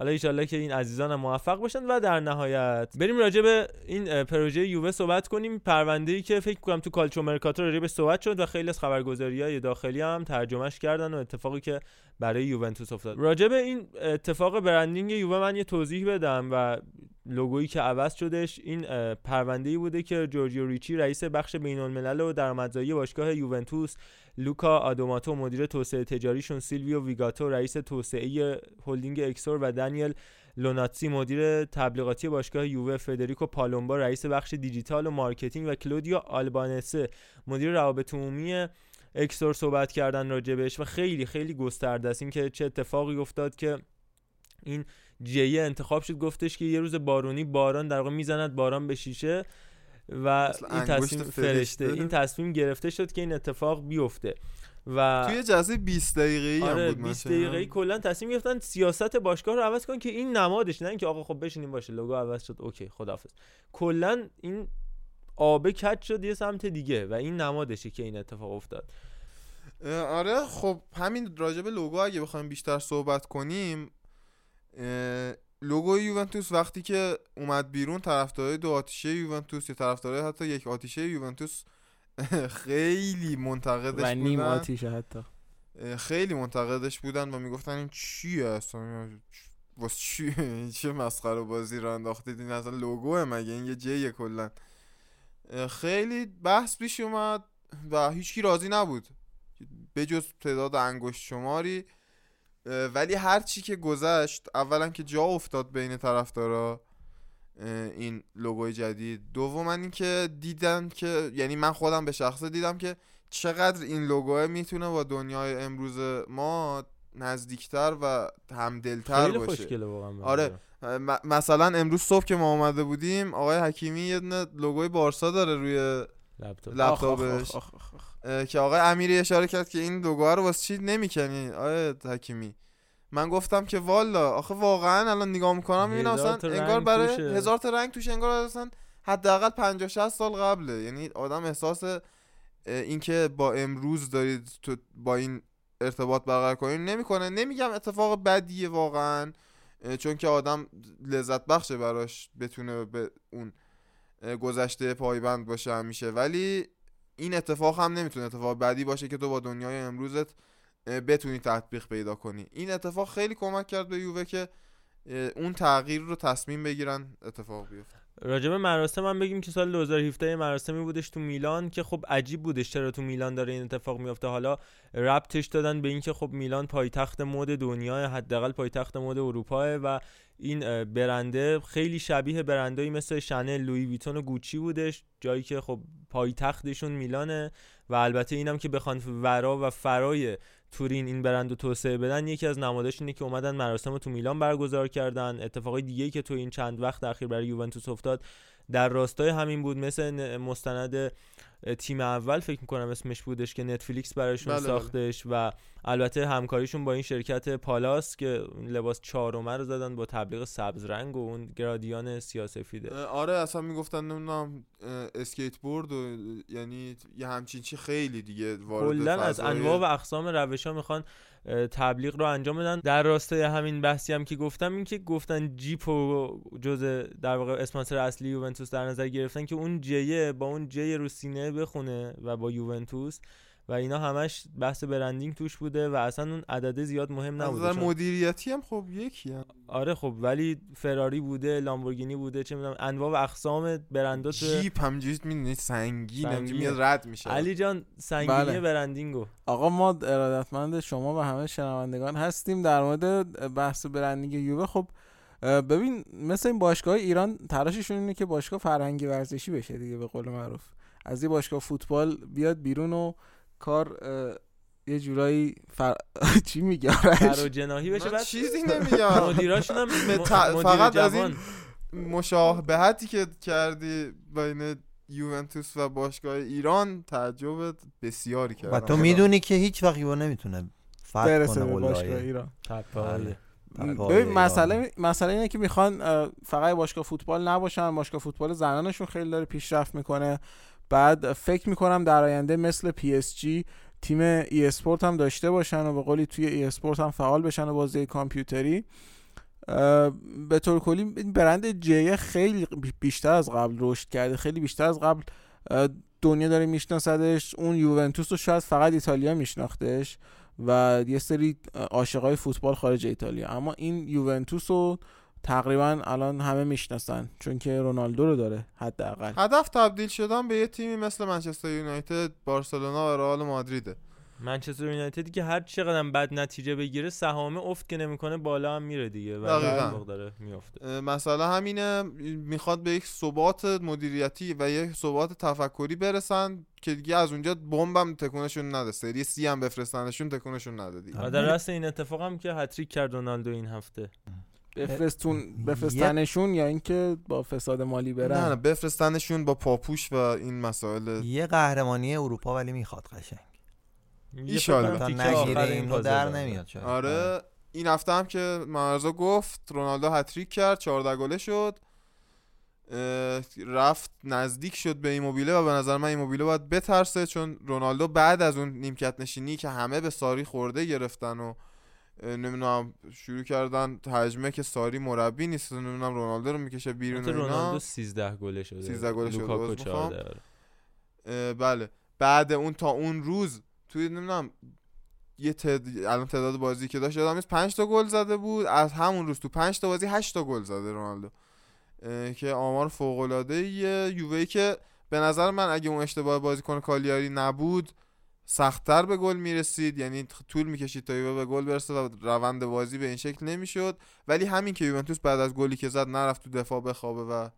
حالا ایشالله که این عزیزان موفق باشن و در نهایت بریم راجع به این پروژه یووه صحبت کنیم. پرونده ای که فکر کنم تو کالچو مرکاتو راجع به صحبت شد و خیلی از خبرگزاری های داخلی هم ترجمهش کردن و اتفاقی که برای یوونتوس افتاد. راجع به این اتفاق برندینگ یووه من یه توضیح بدم و لوگویی که عوض شدش. این پرونده ای بوده که جورجیو ریچی رئیس بخش بین الملل و درآمدزایی باشگاه یوونتوس لوکا آدوماتو مدیر توسعه تجاریشون سیلویو ویگاتو رئیس توسعه هلدینگ اکسور و دانیل لوناتسی مدیر تبلیغاتی باشگاه یووه فدریکو پالومبا رئیس بخش دیجیتال و مارکتینگ و کلودیو آلبانسه. مدیر روابط عمومی اکسور صحبت کردن راجبش و خیلی خیلی گسترده است. اینکه چه اتفاقی افتاد که این J ه انتخاب شد گفتش که یه روز بارونی باران در واقع می‌زند باران به شیشه. و این تصمیم فرشته این تصمیم گرفته شد که این اتفاق بیفته و توی جلسه 20 دقیقه‌ای آره هم بود 20 دقیقه‌ای کلا تصمیم گرفتن سیاست باشگاه رو عوض کن که این نمادش نه اینکه آقا خب بشینیم باشه لوگو عوض شد اوکی خداحافظ. کلا این آبه کج شد یه سمت دیگه و این نمادشه که این اتفاق افتاد. آره خب همین راجب لوگو اگه بخوایم بیشتر صحبت کنیم لوگو یوونتوس وقتی که اومد بیرون طرفدارای دو آتیشه یوونتوس یا طرفدارای حتی یک آتیشه یوونتوس خیلی منتقدش و نیم بودن. آتیشه حتی. خیلی منتقدش بودن و می‌گفتن این چیه اصلا؟ واسه چی؟ چه مسخره بازی رو انداختید؟ این اصلا لوگوه مگه؟ این یه جیه کلا. خیلی بحث پیش اومد و هیچکی راضی نبود. به جز تعداد انگشت شماری. ولی هر چی که گذشت اولا که جا افتاد بین طرفدارا این لوگوی جدید. دوما اینکه دیدن که یعنی من خودم به شخصه دیدم که چقدر این لوگو می‌تونه با دنیای امروز ما نزدیکتر و همدلتر خیلی باشه. آره م- مثلا امروز صبح که ما اومده بودیم آقای حکیمی یه دونه لوگوی بارسا داره روی لپتاپ. لپتاپش. که آقای امیری اشاره کرد که این لوگوها رو واسه چی نمی‌کنی؟ آقای حکیمی. من گفتم که والا آخه واقعا الان نگاه می‌کنم می‌بینم اصلا انگار برای توشه. هزار تا رنگ توش انگار اصلا حداقل 50 60 سال قبله. یعنی آدم احساس اینکه با امروز دارید تو با این ارتباط برقرار کنید نمی‌کنه. نمیگم اتفاق بدیه واقعا چون که آدم لذت بخشه براش بتونه به اون گذشته پایبند باشه همیشه. ولی این اتفاق هم نمی‌تونه اتفاق بدی باشه که تو با دنیای امروزت بتونی تطبیق پیدا کنی. این اتفاق خیلی کمک کرد به یووه که اون تغییر رو تصمیم بگیرن اتفاق بیفته. راجب مراسم هم بگیم که سال 2017 یه مراسمی بودش تو میلان که خب عجیب بودش چرا تو میلان داره این اتفاق میفته حالا ربطش دادن به اینکه خب میلان پایتخت مد دنیا حداقل پایتخت مد اروپا و این برنده خیلی شبیه برندایی مثل شنل لویی ویتون و گوچی بودش جایی که خب پایتختشون میلانه و البته اینم که بخوان ورا و فرای تورین این برند رو توسعه بدن یکی از نماداش اینه که اومدن مراسم تو میلان برگزار کردن. اتفاقای دیگه که تو این چند وقت اخیر برای یوونتوس افتاد در راستای همین بود مثل مستند تیم اول فکر می‌کنم اسمش بودش که نتفلیکس براشون بله, بله. ساختش و البته همکاریشون با این شرکت پالاس که لباس چهارمه رو زدن با تبلیغ سبز رنگ و اون گرادیان سیاسفیده آره اصلا می‌گفتن نمی‌دونم اسکیت بورد و یعنی یه همچین چی خیلی دیگه وارد از انواع و اقسام روش ها می‌خوان تبلیغ رو انجام بدن در راستای همین بحثی هم که گفتم این که گفتن جیپ و جزء در واقع اسپانسر اصلی یوونتوس در نظر گرفتن که اون J ه با اون J رو سینه بخونه و با یوونتوس و اینا همش بحث برندینگ توش بوده و اصلا اون عدد زیاد مهم نبوده از مدیریتی هم خب یکی هم. آره خب ولی فراری بوده لامبورگینی بوده چه می‌دونم انواع و اقسام برندات جیپ همجوری می‌دونی سنگین میاد رد میشه. علی جان سنگینی بله. برندینگو. آقا ما ارادتمند شما و همه شنوندگان هستیم در مورد بحث برندینگ یووه. خب ببین مثل این باشگاه ایران تراششون اینه که باشگاه فرهنگی ورزشی بشه دیگه به قول معروف. از این باشگاه فوتبال بیاد بیرون و کار یه جورایی فر... چی میگه فرو جناهی بشه بعد چیزی نمیگم. مدیراشون هم فقط از این مشابهتی که کردی بین یوونتوس و باشگاه ایران تعجب بسیاری کرد و تو می‌دونی که هیچ وقت یو نمی‌تونه فرق کنه باشگاه ایران. بله. ببین مسئله مسئله اینه که می‌خوان فقط باشگاه فوتبال نباشن. باشگاه فوتبال زنانشون خیلی داره پیشرفت می‌کنه. بعد فکر می‌کنم در آینده مثل PSG تیم e-sport هم داشته باشن و به قولی توی e-sport هم فعال بشن و بازی کامپیوتری. به طور کلی برند J خیلی بیشتر از قبل رشد کرده خیلی بیشتر از قبل دنیا داره میشناسدش. اون یوونتوس رو شاید فقط ایتالیا میشناختش و یه سری عاشقای فوتبال خارج ایتالیا. اما این یوونتوس رو تقریبا الان همه می‌شناسن چون که رونالدو رو داره حداقل. هدف تبدیل شدن به یه تیمی مثل منچستر یونایتد بارسلونا و رئال مادریده. منچستر یونایتد که هر چقدر بد نتیجه بگیره سهام افت که نمی‌کنه بالا هم میره دیگه و داره میفته مثلا همینه می‌خواد به یک ثبات مدیریتی و یک ثبات تفکری برسن که دیگه از اونجا بمبم تکونشون نده سری سی هم بفرستنشون تکونشون نده دیگه. در راست این اتفاق هم که هتریک کرد رونالدو این هفته. بفرستون بفرستنشون یا اینکه با فساد مالی برن؟ نه نه بفرستنشون با پاپوش و این مسائل. یه قهرمانی اروپا ولی می‌خواد قشنگ. ایشالله تا نگیره اینو در نمیاد شاید. آره. این هفته هم که مرزا گفت رونالدو هتریک کرد 14 گله شد. رفت نزدیک شد به این موبیله و به نظر من این موبیله باید بترسه چون رونالدو بعد از اون نیمکت نشینی که همه به ساری خورده گرفتن و نمی‌دونم شروع کردن تجمه که ساری مربی نیست. نمی‌دونم رونالدو رو می‌کشه بیرون اینا. رونالدو 13 گله شده. 13 گله شده. بله. بعد اون تا اون روز توی نمی‌دونم یه تعد... الان تعداد بازی که داشت یادم 5 تا گل زده بود. از همون روز تو 5 تا بازی 8 تا گل زده رونالدو. که آمار فوق العاده یه یووه که به نظر من اگه اون اشتباه بازیکن کالیاری نبود سختتر به گل می‌رسید یعنی طول می‌کشید تا یووه به گل برسه و روند بازی به این شکل نمی‌شد. ولی همین که یوونتوس بعد از گلی که زد نرفت تو دفاع بخوابه و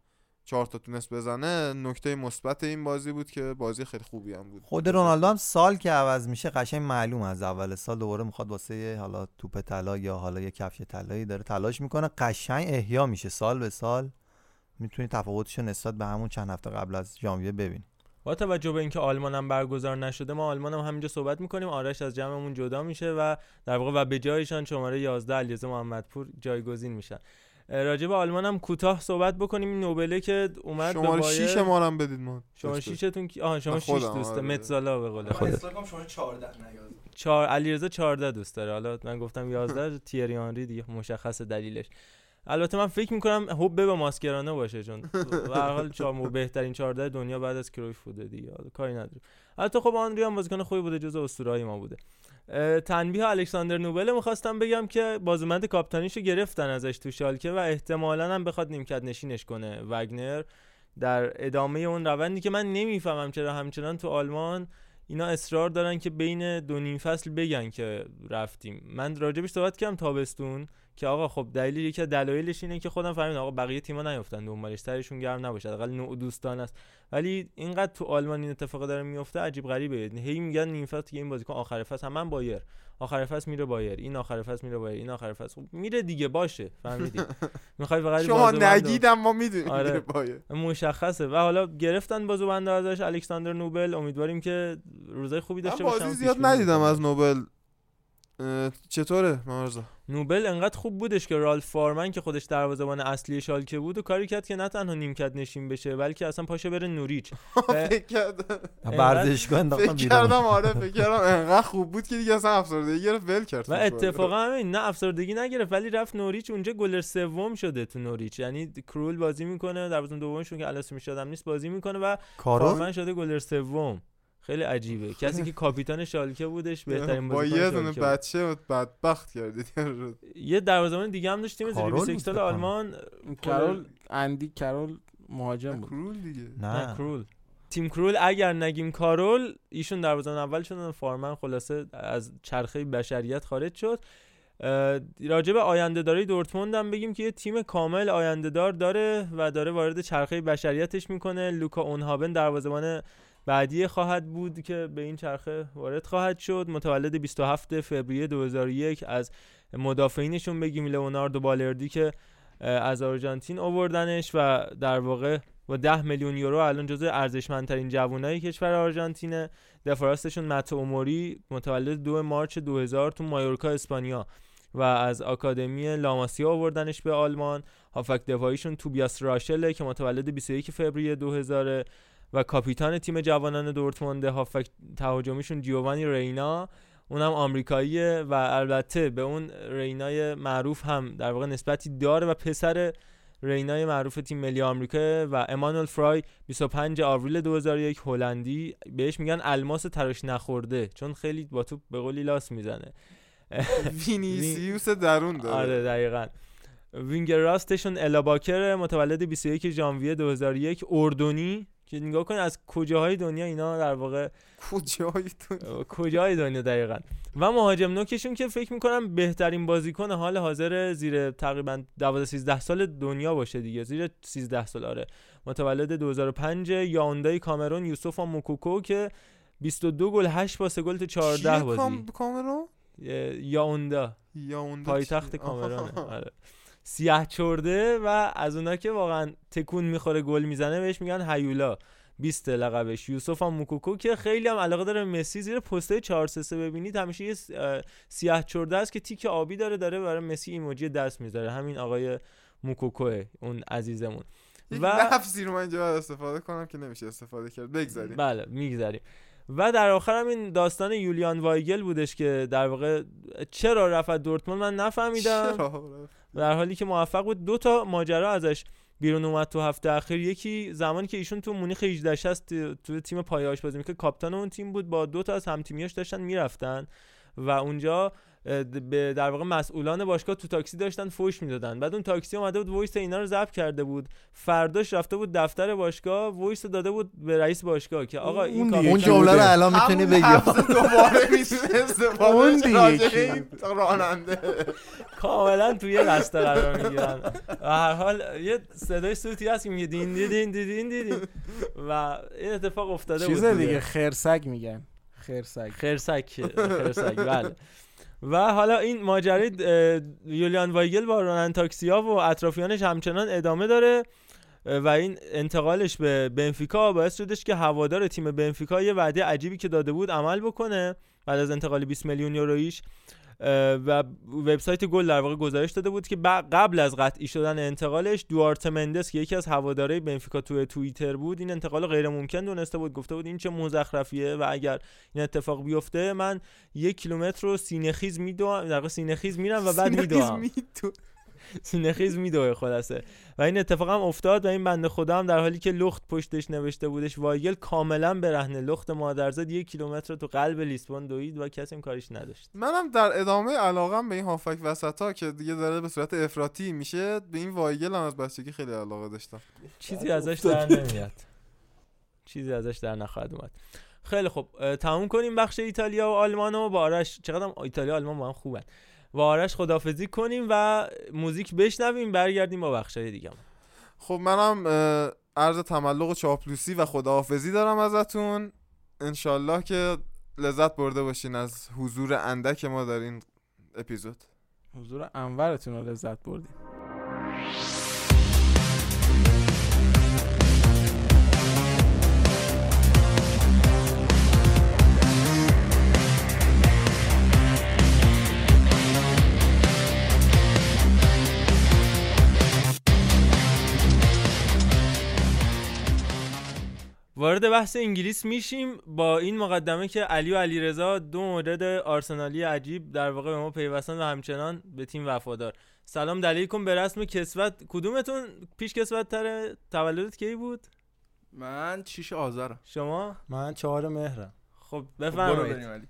چهار تا تونست بزنه نکته مثبت این بازی بود که بازی خیلی خوبی هم بود. خود رونالدو هم سال که عوض میشه قشنگ معلوم از اول سال دوباره می‌خواد واسه حالا توپ طلا یا حالا یه کفش طلایی داره تلاش می‌کنه. قشنگ احیا میشه سال به سال. می‌تونی تفاوتش نسبت به همون چند هفته قبل از ژانویه ببینی. با توجه به اینکه آلمان هم برگزار نشده ما آلمان هم همینجا صحبت می‌کنیم. آرش از جمعمون جدا میشه و در واقع و به جایشان شماره 11 علیرضا محمدپور جایگزین میشن. راجع به آلمان هم کوتاه صحبت بکنیم. این نوبله که اومد شماره به 6 ما هم بدید ما. شماره 6 تون آها شما 6 دوسته. آره. متزالا به قول خودت. شماره 14 4 علیرضا 14 دوست داره. حالا من گفتم 11 تیری آنری دیگه مشخص دلیلش. البته من فکر می‌کنم حب به ماسکرانه باشه چون به هر حال چهار بهترین 14 دنیا بعد از کرویف بوده دیگه کاری نداره البته خب آنری هم بازیکن خوبی بوده جزو اسطوره‌های ما بوده. تنبیه الکساندر نوبل می‌خواستم بگم که بازومند کاپتانیشو گرفتن ازش تو شالکه و احتمالا هم بخواد نیمکت نشینش کنه. وگنر در ادامه اون روندی که من نمی‌فهمم چرا همچنان تو آلمان اینا اصرار دارن که بین دو نیم فصل بگن که رفتیم. من راجبش صحبت کردم تابستون. که آقا خب دلیل یکی دلایلش اینه که خودم فهمیدم آقا بقیه تیم‌ها نیافتن دنبالش سرشون گرم نباشه حداقل نوع دوستان است. ولی اینقدر تو آلمان این اتفاق داره میفته عجیب غریبه. هی میگن نیم فصل این بازیکن آخر فصل هم من بایر. آخر فصل میره بایر این آخر فصل میره بایر این آخر فصل. خب میره دیگه باشه فهمیدی. می‌خوای فقط شما نگیدم ما می‌دونیم آره. بایر. مشخصه. و حالا گرفتن بازو بنده ازش الکساندر نوبل. امیدواریم که روزای خوبی داشته باشه بازی زیاد ندیدم از نوبل. چطوره مرزا نوبل انقدر خوب بودش که رالف فارمن که خودش دروازه‌بان اصلی شالکه بود و کاری کرد که نه تنها نیمکت نشین بشه بلکه اصلا پاشه بره نوریچ. فکر کردم. ورزشگاه انداختم فکر کردم آره فکر کردم. انقدر خوب بود که دیگه اصلا افسردگی گرفت ول کرد و اتفاقا همین نه افسردگی نگرفت ولی رفت نوریچ. اونجا گلر سوم شده تو نوریچ. یعنی کرول بازی می‌کنه دروازه دومشون که الاس می‌شدم نیست بازی می‌کنه و فارمن شده گلر سوم. خیلی عجیبه. کسی که کاپیتان شالکه بودش بهترین با یه دونه بچه بدبخت کردید. یه دروازه‌بان دیگه هم داشت تیم زیر 21 سال آلمان کرول اندی کرول مهاجم بود. کرول دیگه. نه. کرول تیم کرول اگر نگیم کارول ایشون دروازه‌بان اول شدن فارمن خلاصه از چرخه بشریت خارج شد. راجع به آینده داری دورتموند هم بگیم که یه تیم کامل آینده دار داره و داره وارد چرخه بشریتش می‌کنه. لوکا اونهابن دروازه‌بان بعدی خواهد بود که به این چرخه وارد خواهد شد. متولد 27 فوریه 2001 از مدافعینشون بگیم لئوناردو بالردی که از آرژانتین آوردنش و در واقع با 10 میلیون یورو الان جزو ارزشمندترین جوانای کشور آرژانتینه. دفراستشون مت اوموری متولد 2 مارچ 2000 تو مایورکا اسپانیا. و از آکادمی لاماسیا آوردنش به آلمان. هافک دفاعیشون توبیاس راشله که متولد 21 فوریه 2000 و کاپیتان تیم جوانان دورتموند هافبک تهاجمیشون جیوانی رینا اونم آمریکاییه و البته به اون رینای معروف هم در واقع نسبتی داره و پسر رینای معروف تیم ملی آمریکا و امانوئل فرای 25 آوریل 2001 هلندی بهش میگن الماس تراش نخورده چون خیلی با توپ به قولی لاس می‌زنه. وینیسیوس درون داره. آره دقیقاً. وینگر راستشون الاباکر متولد 21 ژانویه 2001 اردنی. که نگاه کن از کجاهای دنیا اینا در واقع کجاهای دنیا؟ کجاهای دنیا دقیقا. و مهاجم نوکشون که فکر می‌کنم بهترین بازیکن حال حاضر زیر تقریبا 12 13 سال دنیا باشه دیگه زیر 13 سال آره. متولد 2005 یاوندای کامرون یوسف موکوکو که 22 گل 8 پاس گل تو 14 بازی. کامرون؟ یاوندا. یاوندا پایتخت کامرون آره. سیاه چرده و از اونا که واقعا تکون می‌خوره گل می‌زنه بهش میگن هیولا. 20 لقبش. یوسف هم موکوکو که خیلی هم علاقه داره مسی زیر پسته 4 3 ببینید. همیشه یه سیاه چرده است که تیک آبی داره داره برای مسی ایموجی دست می‌ذاره. همین آقای موکوکوه اون عزیزمون. و لفظی رو من اینجا استفاده کنم که نمیشه استفاده کرد. بگذاریم. بله می‌گذاریم. و در آخر هم این داستان یولیان وایگل بودش که در واقع چرا رفت دورتموند؟ من نفهمیدم. در حالی که موفق بود. دو تا ماجرا ازش بیرون اومد تو هفته اخیر. یکی زمانی که ایشون تو مونیخ 18 است تو تیم پایه‌اش بازی می‌کرد کاپیتان اون تیم بود. با دو تا از همتیمیاش داشتن می‌رفتن و اونجا در واقع مسئولان باشگاه تو تاکسی داشتن فوش می‌دادن. بعد اون تاکسی اومده بود voice اینا رو ضبط کرده بود. فرداش رفته بود دفتر باشگاه voice داده بود به رئیس باشگاه که آقا این اون جمله رو الان می‌تونی بگی. دوباره اون دیگه راننده. کاملا توی قصد قرار می‌گیرن. هر حال یه صدای صوتی هست که میگه دین دین دین دین و این اتفاق افتاده بود چیز دیگه. خرسک میگن. خرسک خرسک خرسک بله. و حالا این ماجرای یولیان وایگل با رونان تاکسیا و اطرافیانش همچنان ادامه داره و این انتقالش به بنفیکا باعث شدش که هوادار تیم بنفیکا یه وعده عجیبی که داده بود عمل بکنه. بعد از انتقال 20 میلیون یورویش و وبسایت گل در واقع گزارش داده بود که قبل از قطعی شدن انتقالش دوارت مندس که یکی از هوادارهای بنفیکا تو توییتر بود این انتقال غیر ممکن دونسته بود. گفته بود این چه مزخرفیه و اگر این اتفاق بیفته من یک کیلومتر رو سینه خیز میدوام در واقع سینه خیز میرم و بعد میدوام. سینه‌خیز میدوه خلاصه. و این اتفاق هم افتاد و این بنده خدا هم در حالی که لخت پشتش نوشته بودش وایگل کاملا برهنه لخت مادرزاد یک کیلومتر تو قلب لیسبون دوید و کسی کاریش نداشت. منم در ادامه علاقم به این هافک وسطا که دیگه داره به صورت افراطی میشه به این وایگل هم از بچگی خیلی علاقه داشتم. چیزی ازش در نمیاد. چیزی ازش در نخواهد اومد. خیلی خب تموم کنیم بخش ایتالیا و آلمان و با آرش چقدر ایتالیا آلمان با هم خوبن. و آرش خدافزی کنیم و موزیک بشنویم برگردیم با بخشای دیگه. خب منم عرض تملق و چاپلوسی و خداحافظی دارم ازتون. انشالله که لذت برده باشین از حضور اندک ما در این اپیزود. حضور انورتون رو لذت بردیم وارد بحث انگلیس میشیم با این مقدمه که علی و علیرضا دو مورد آرسنالی عجیب در واقع به ما پیوستن و همچنان به تیم وفادار. سلام دلیلکم به رسم کسوت. کدومتون پیش کسوت تره تولدت کی بود؟ من چیش آذرم. شما؟ من چهار مهرم. خب بفرمایید.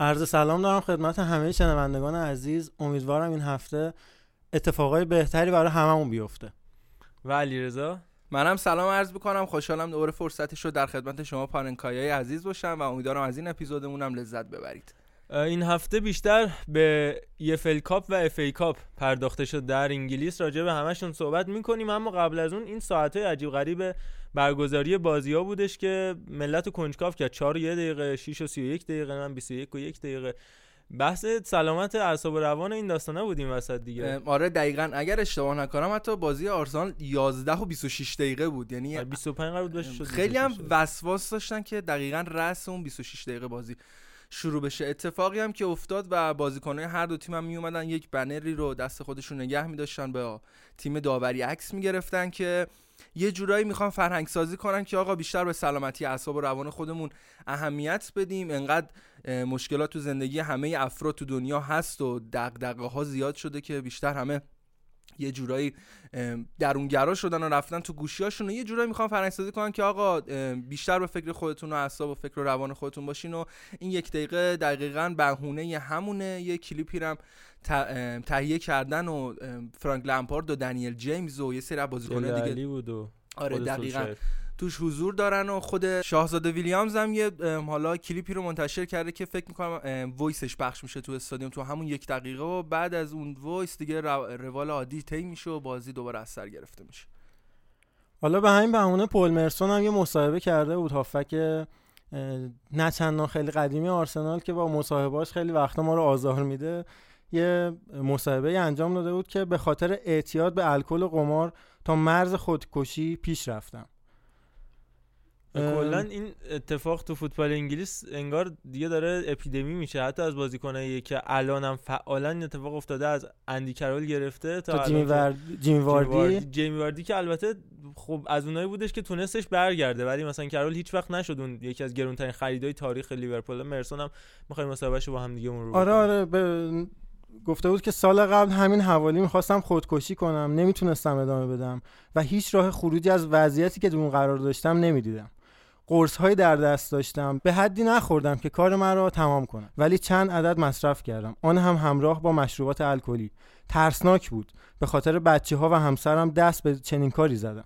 عرض سلام دارم خدمت همه شنوندگان عزیز. امیدوارم این هفته اتفاقای بهتری برای هممون بیفته. و علیرضا؟ منم سلام عرض بکنم خوشحالم دوباره فرصتش رو در خدمت شما پاننکایی عزیز باشم و امیدوارم از این اپیزودمون لذت ببرید. این هفته بیشتر به EFL Cup و FA Cup پرداخته شد در انگلیس. راجع به همشون صحبت می‌کنیم اما قبل از اون این ساعت های عجیب غریب برگزاری بازی ها بودش که ملت کنجکاو کرد. 4 و 1 دقیقه 6 و 31 دقیقه من 21 و 1 دقیقه. بحث سلامت اعصاب و روان این داستانه بودیم وسط دیگه. آره دقیقا. اگر اشتباه نکنم حتی بازی آرسنال 11 و 26 دقیقه بود. یعنی 25 قرار بود شد خیلی هم وسواس داشتن که دقیقا رأس اون 26 دقیقه بازی شروع بشه. اتفاقی هم که افتاد و بازیکنان هر دو تیم هم می اومدن یک بنری رو دست خودشون نگه می داشتن به تیم داوری عکس می گرفتن که یه جورایی می‌خوان فرهنگ سازی کنن که آقا بیشتر به سلامتی اعصاب و روان خودمون اهمیت بدیم. انقدر مشکلات تو زندگی همه افراد تو دنیا هست و دغدغه ها زیاد شده که بیشتر همه یه جورایی درونگرا شدن و رفتن تو گوشیاشون و یه جورایی می‌خوان فرهنگسازی کنن که آقا بیشتر به فکر خودتون و اعصاب و فکر و روان خودتون باشین و این یک دقیقه دقیقا بهونه همونه یه کلیپی هم تهیه کردن و فرانک لمپارد و دنیل جیمز و یه سری بازیکن‌ها دیگه. بود و آره دقیقا. توش حضور دارن و خود شاهزاده ویلیام هم یه حالا کلیپی رو منتشر کرده که فکر می‌کنم voice ش پخش میشه تو استادیوم تو همون یک دقیقه و بعد از اون voice دیگه روال عادی طی میشه و بازی دوباره از سر گرفته میشه. حالا به همین بهونه پل مرسون هم یه مصاحبه کرده بود هافبک نه چندان خیلی قدیمی آرسنال که با مصاحبهاش خیلی وقتا ما رو آزار میده. یه مصاحبه انجام داده بود که به خاطر اعتیاد به الکل و قمار تا مرز خودکشی پیش رفتم. کلا این اتفاق تو فوتبال انگلیس انگار دیگه داره اپیدمی میشه. حتی از بازیکنایی که الانم فعالا این اتفاق افتاده از اندی کرول گرفته تا جیمی, ورد... جیمی واردی؟ جیمی واردی که البته خب از اونایی بودش که تونستش برگرده ولی مثلا کرول هیچ وقت نشد اون یکی از گرونترین خریدای تاریخ لیورپول. مرسون هم می‌خوایم مصاحبهشو با هم دیگه مرور آره آره به... گفته بود که سال قبل همین حوالی می‌خواستم خودکشی کنم نمی‌تونستم ادامه بدم و هیچ راه خروجی از وضعیتی که اون قرار داشتم نمی‌دیدم. قرص های در دست داشتم. به حدی نخوردم که کار من را تمام کنم. ولی چند عدد مصرف کردم. آن هم همراه با مشروبات الکلی. ترسناک بود. به خاطر بچه ها و همسرم دست به چنین کاری زدم.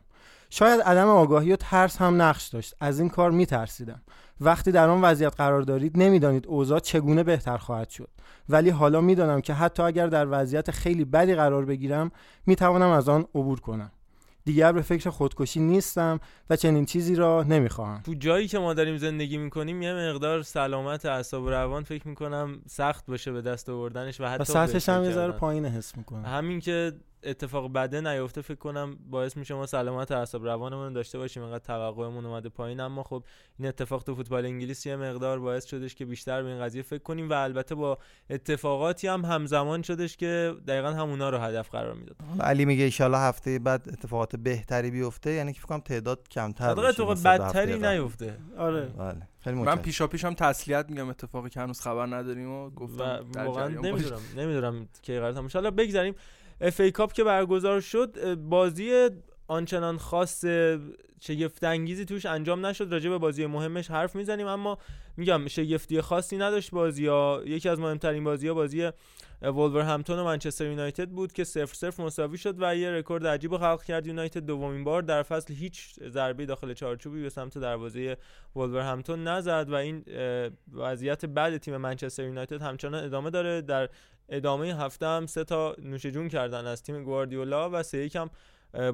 شاید عدم آگاهی و ترس هم نقش داشت. از این کار میترسیدم. وقتی در آن وضعیت قرار دارید نمی‌دانید اوضاع چگونه بهتر خواهد شد. ولی حالا می‌دانم که حتی اگر در وضعیت خیلی بدی قرار بگیرم می‌توانم از آن عبور کنم. دیگر به فکر خودکشی نیستم و چنین چیزی را نمی‌خواهم. تو جایی که ما داریم زندگی می‌کنیم یه مقدار سلامت اعصاب و روان فکر می‌کنم سخت باشه به دست آوردنش و حتی و سطحش هم یه ذره پایین حس می‌کنم. همین که اتفاق بده نیفته فکر کنم باعث میشه ما سلامت اعصاب روانمون داشته باشیم انقدر توقعمون اومده پایین. اما خب این اتفاق تو فوتبال انگلیس یه مقدار باعث شدش که بیشتر به این قضیه فکر کنیم و البته با اتفاقاتی هم همزمان شدش که دقیقا همونا رو هدف قرار می‌داد. علی میگه ان هفته بعد اتفاقات بهتری بیفته یعنی که فکر کنم تعداد کمتر بشه اتفاق بدتری نیفته. آره. بله. خیلی من پیشا پیشم تسلیت میگم اتفاقی که هنوز خبر نداریم و گفتم واقعا نمی‌دونم نمی‌دونم که قرار تموم حالا بگذاریم اف ای کاپ که برگزار شد بازی آنچنان خاص شگفت انگیزی توش انجام نشد. راجع به بازی مهمش حرف می‌زنیم اما میگم شگفتی خاصی نداشت بازی ها یکی از مهمترین بازی ها بازی همتون و منچستر یونایتد بود که صفر صفر مساوی شد و یه رکورد عجیب خلق کرد. یونایتد دومین بار در فصل هیچ ضربه داخل چارچوبی به سمت دروازه همتون نزد و این وضعیت بعد تیم منچستر یونایتد همچنان ادامه داره. در ادامه هفته هم سه تا نوش جون کردن از تیم گواردیولا و سه یکم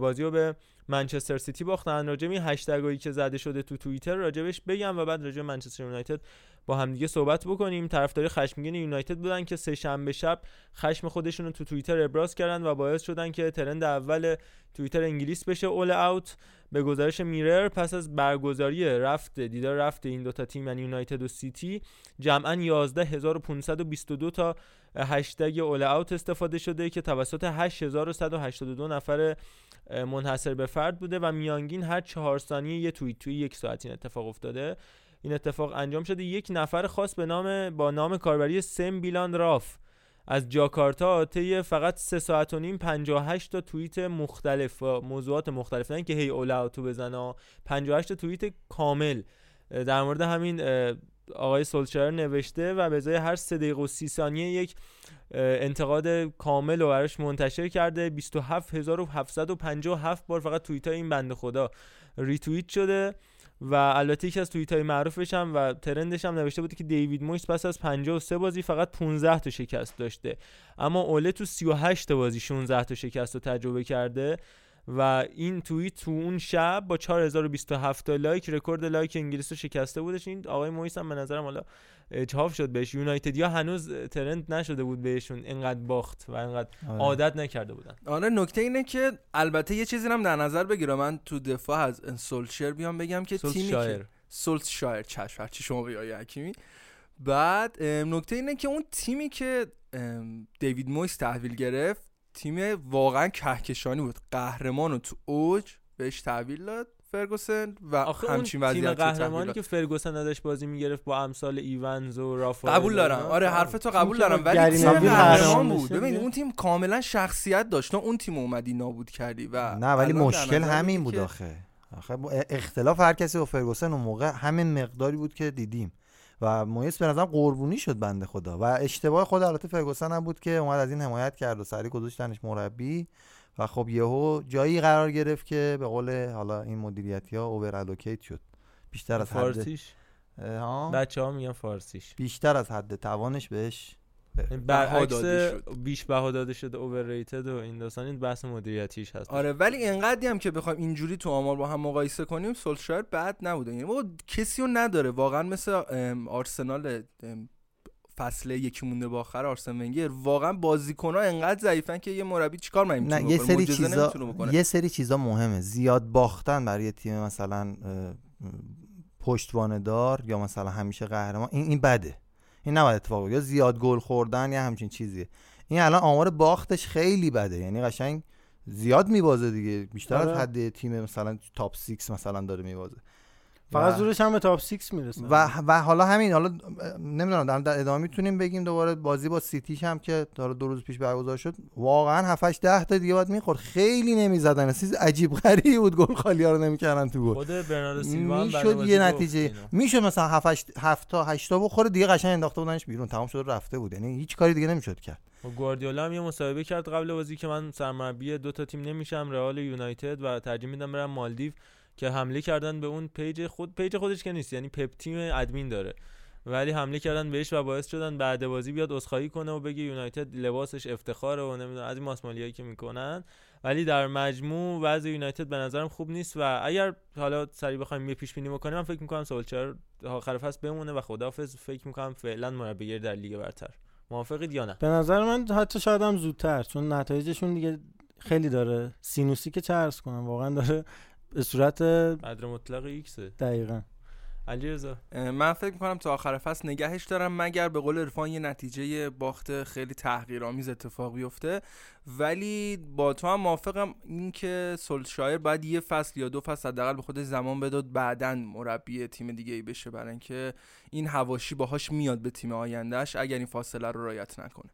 بازی رو به منچستر سیتی باختن. راجع به هشتگایی که زده شده تو توییتر راجبش بگم و بعد راجع منچستر یونایتد با همدیگه صحبت بکنیم. طرفدار خشمگین یونایتد بودن که سه شنبه شب خشم خودشون رو تو توییتر ابراز کردن و باعث شدن که ترند اول توییتر انگلیس بشه. اول اوت به گزارش میرر پس از برگزاری رفت دیدار رفت این دوتا تیم یعنی یونایتد و سیتی جمعا 11522 تا هشتگ اول اوت استفاده شده که توسط 8182 نفر منحصر به فرد بوده و میانگین هر چهار ثانیه یه توییت توی یک ساعت این اتفاق افتاده. این اتفاق انجام شده. یک نفر خاص به نام با نام کاربری سم بیلان راف از جاکارتا طی فقط سه ساعت و نیم 58 تا توییت مختلف موضوعات مختلف. نه که هی اولا تو بزنه 58 تا توییت کامل. در مورد همین آقای سولشایر نوشته و به جای هر 3 دقیقه و 30 ثانیه یک انتقاد کامل و براش منتشر کرده. 27757 بار فقط توییت این بنده خدا ریتوییت شده و البته یکی از توییت های معروفش هم و trend ش هم نوشته بوده که دیوید مویس پس از 53 بازی فقط 15 تا شکست داشته. اما اوله تو 38 تا بازی 16 تا شکست رو تجربه کرده. و این توییت تو اون شب با 4027 تا لایک رکورد لایک انگلیس رو شکسته بودش. این آقای مویس هم به نظرم حالا چاپ شد بهش. یونایتد یا هنوز ترند نشده بود بهشون اینقدر باخت و اینقدر آره. عادت نکرده بودن. آره نکته اینه که البته یه چیزی هم در نظر بگیرم. من تو دفاع از سولشر بیام بگم که تیمی که سولت شایر چشم چی شما بیای حکیمی. بعد نکته اینه که اون تیمی که دیوید مویس تحویل گرفت تیم واقعا کهکشانی بود. قهرمان رو تو اوج بهش تحویل داد فرگوسن و همچین وضعیت تیم قهرمانی که فرگوسن ازش بازی می‌گرفت با امثال ایونز و رافائل قبول دارم. آره حرف تو قبول دارم. ولی تیم قهرمان بود. ببین اون تیم کاملا شخصیت داشت. اون تیم اومدی نابود کردی و نه ولی مشکل همین بود آخه. آخه اختلاف هر کسی با فرگوسن اون موقع همین مقداری بود که دیدیم. و مویس به نظرم قربونی شد بنده خدا. و اشتباه خود البته فرگوسن هم بود که اومد از این حمایت کرد و سری گذاشتنش مربی. و خب یهو جایی قرار گرفت که به قول حالا این مدیریتی ها اوور الوکیت شد. بیشتر از حد ها بچه ها؟ میگن فارسیش. بیشتر از حد توانش بهش برعکس بیش بها داده شده اوورریتد و این داستان این بحث مدیریتیش هست. آره ولی اینقدی هم که بخوایم اینجوری تو آمار با هم مقایسه کنیم سولشایر بد نبوده. یعنی کسی رو نداره. واقعا مثل آرسنال فصل یکی مونده با آخر آرسن ونگر. واقعا بازیکن ها انقدر ضعیفن که یه مربی چیکار من نه یه سری چیزا یه سری چیزا مهمه. زیاد باختن برای تیم مثلا پشتوانه دار یا مثلا همیشه قهرمان این این بده. این نباید اتفاق یا زیاد گل خوردن یا همچین چیزیه. این الان آمار باختش خیلی بده. یعنی قشنگ زیاد میبازه دیگه. بیشتر از آره. حد تیم مثلا top 6 مثلا داره میبازه. فقط زورش هم به top 6 می‌رسه. و و حالا همین حالا نمی‌دونم در ادامه می‌تونیم بگیم دوباره بازی با سیتیش هم که داره دو روز پیش برگزار شد واقعا 7 8 10 تا دیگه باید می‌خورد. خیلی نمی‌زدن. چیز عجیب غریبی بود گل خالی ها رو نمی‌کردن تو گل. خود برناردو سیلوا می‌شد یه نتیجه. می‌شد مثلا 7 8 7 تا 8 تا بخوره دیگه قشنگ انداخته بودنش بیرون. تمام شد رفته بود. یعنی هیچ کاری دیگه نمی‌شد کرد. و گواردیولا هم یه مصاحبه کرد قبل بازی که من سرمربی دو تا تیم نمیشم رئال یونایتد و ترجیح میدم برم مالدیو. که حمله کردن به اون پیج خود پیج خودش که نیست یعنی پپ تیم ادمین داره. ولی حمله کردن بهش و باعث شدن بعد بازی بیاد عذرخواهی کنه و بگه یونایتد لباسش افتخاره و نمی‌دونم از این ماسمالیایی که می‌کنن. ولی در مجموع وضع یونایتد به نظرم خوب نیست و اگر حالا سری بخوایم یه پیش بینی بکنیم من فکر می‌کنم سولشایر آخر فصل بمونه و خداحافظ. فکر می‌کنم فعلا مربیگری در لیگ برتر. موافقید یا نه؟ به نظر من حتی شاید هم زودتر چون نتایجشون دیگه خیلی داره. سینوسی که چرس کنم واقعا داره به صورت قدر مطلق x دقیقا. علیرضا. من فکر می‌کنم تا آخر فصل نگهش دارم مگر به قول عرفان یه نتیجه باخت خیلی تحقیرآمیز اتفاق بیفته. ولی با تو هم موافقم اینکه سولشایر باید یه فصل یا دو فصل حداقل به خودش زمان بده بعدا مربی تیم دیگه ای بشه برای اینکه این حواشی باهاش میاد به تیم آیندهش اگر این فاصله رو رعایت نکنه.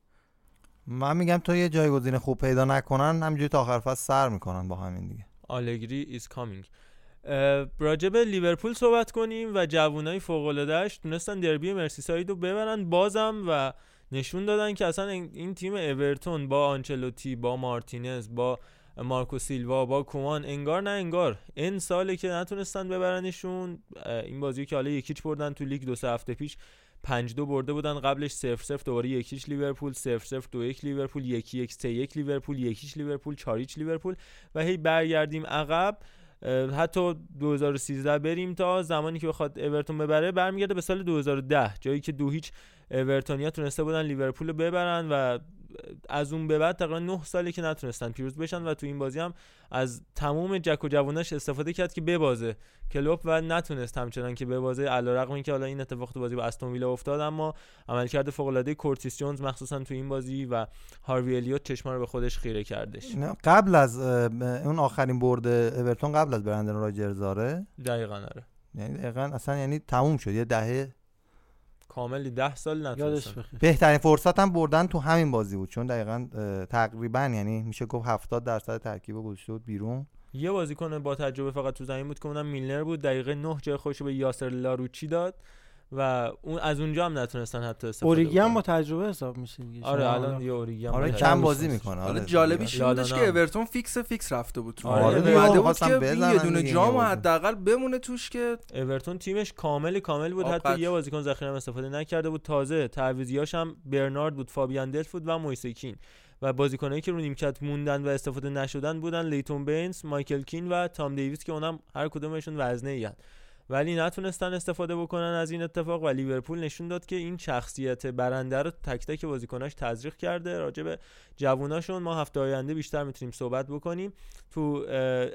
من میگم تو یه جایگزین خوب پیدا نکنن همینجوری تا آخر فصل سر می‌کنن با همین دیگه. آلگری is coming راجب لیورپول صحبت کنیم و جوانای فوق العادهش تونستن دربی مرسیساید رو ببرن. بازم و نشون دادن که اصلا این تیم اورتون با آنچلوتی با مارتینز با مارکو سیلوا با کومان انگار نه انگار. این ساله که نتونستن ببرنشون این بازی که حالا یک هیچ بردن تو لیگ دو سه هفته پیش. 5 دو برده بودن قبلش 0 0 دوباره یک هیچ لیورپول 0 0 2 1 لیورپول 1 1 3 1 لیورپول یک هیچ لیورپول 4 1 لیورپول و هی برگردیم عقب. حتی 2013 بریم تا زمانی که بخواد اورتون ببره برمیگرده به سال 2010 جایی که دو هیچ اورتونیا تونسته بودن لیورپول رو ببرن و از اون به بعد تقریبا 9 سالی که نتونستن پیروز بشن و تو این بازی هم از تمام جک و جووناش استفاده کرد که ببازه. کلوب و نتونست همچنان که ببازه علیرغم اینکه حالا این اتفاق تو بازی با استون ویلا افتاد اما عملکرد فوق العاده کورتیس جونز مخصوصا تو این بازی و هاروی الیوت چشما رو به خودش خیره کردش. قبل از اون آخرین برد اورتون قبل از برندن راجرز آره؟ دقیقاً آره. یعنی دقیقاً اصلا یعنی تموم شد یه دهه کاملی ده سال نتونستن بهترین فرصت هم بردن تو همین بازی بود چون دقیقا تقریبا یعنی میشه گفت 70 درصد ترکیب گذاشته بود بیرون. یه بازیکن با تجربه فقط تو زمین بود که اونم میلنر بود دقیقه 9 جای خودش به یاسر لاروچی داد. و اون از اونجا هم نتونستن حتی استفاده اوریگی هم با تجربه حساب میشه دیگه. آره الان یه اوریگی هم آره کم بازی می‌کنه. آره جالبیش این بودش که اورتون فیکس فیکس رفته بود تو آره اومده بود که یه دونه جام حداقل بمونه توش که اورتون تیمش کامل کامل بود. حتی یه بازیکن ذخیره استفاده نکرده بود. تازه تعویضیاش هم برنارد بود فابیان دلف بود و مویس کین و بازیکنایی که رو نیمکت موندن و استفاده نشدن بودن لیتون بینز، مایکل کین و تام دیویس که اونم هر کدومشون وزنه ای ولی نتونستن استفاده بکنن از این اتفاق و لیورپول نشون داد که این شخصیت برنده رو تک تک بازیکناش تزریق کرده. راجع به جووناشون ما هفته آینده بیشتر می‌تونیم صحبت بکنیم. تو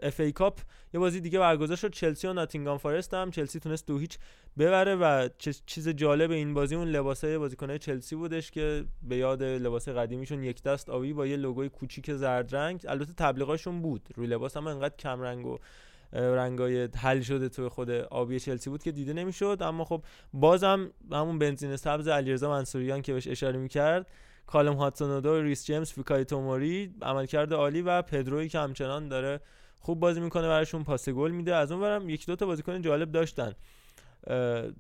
FA Cup یه بازی دیگه برگزار شد. چلسی و ناتینگام فارست هم. چلسی تونست دو هیچ ببره و چیز جالب این بازی اون لباسه بازیکنای چلسی بودش که به یاد لباس قدیمیشون یک دست آبی با یه لوگوی کوچیک زرد رنگ. البته تبلیغاشون بود. روی لباس هم انقدر کم رنگ و رنگای حل شده تو خود آبی چلسی بود که دیده نمی‌شد. اما خب بازم همون بنزین سبز علیرضا منصوریان که بهش اشاره می‌کرد کالم هاتسونودو ریس جیمز فیکای توموری عملکرد عالی و پدروی که همچنان داره خوب بازی می‌کنه براشون پاس گل میده. از اون برم یک دو تا بازیکن جالب داشتن.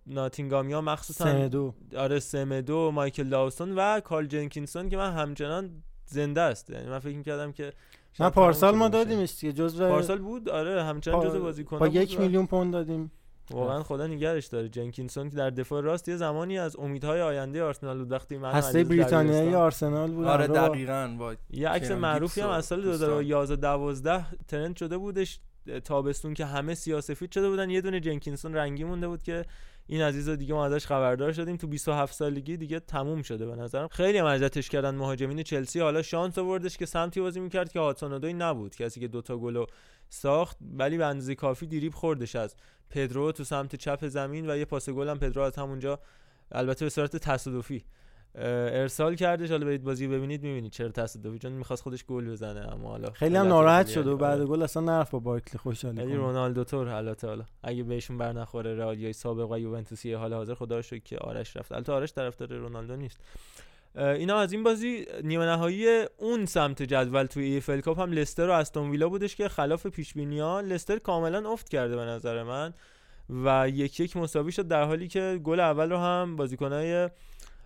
ناتینگامیا مخصوصا سمدو. آره سمدو مایکل داوسون و کارل جنکینسون که من همچنان زنده است. یعنی من فکر می‌کردم که نه پارسال ما دادیمش دیگه جزو پارسال بود؟ آره همچنان جزو بازیکن با یک میلیون پوند دادیم. واقعا خدا نگرش داره. جنکینسون که در دفاع راست یه زمانی از امیدهای آینده آرسنال بود. وقتی من هسته بریتانیایی آرسنال بود. آره دقیقاً با یه عکس معروفی هم از سال 2011 12 ترند شده بودش. تابستون که همه سیاسفید شده بودن. یه دونه جنکینسون رنگی مونده بود که این عزیز دیگه ما ازش خبردار شدیم. تو 27 سالگی دیگه تموم شده به نظرم. خیلی هم ازتش کردن مهاجمین چلسی. حالا شانس آوردش که سمتی بازی می‌کرد که هاتسون نبود. کسی که دوتا گل ساخت ولی به اندازه کافی دریبل خوردش از پدرو تو سمت چپ زمین و یه پاس گل هم پدرو از همونجا. البته به صورت تصادفی. ارسال کردش. حالا برید بازی ببینید می‌بینید چرا تصادفی چون می‌خواست خودش گل بزنه اما حالا خیلی هم ناراحت شد و بعد گل اصلا نرفت با بارکلی خوشحال کنه. رونالدو تور البته حالا. اگه بهشون بر نخوره رئالیای سابق و یوونتوسی حال حاضر خدا شکر که آرش رفت. البته آرش طرفدار رونالدو نیست. اینا از این بازی نیمه نهایی اون سمت جدول توی EFL Cup هم لستر و استون ویلا بودش که خلاف پیش‌بینی‌ها لستر کاملا افت کرده به نظر من. و یک یک مساوی شد در حالی که گل اول رو هم بازیکنای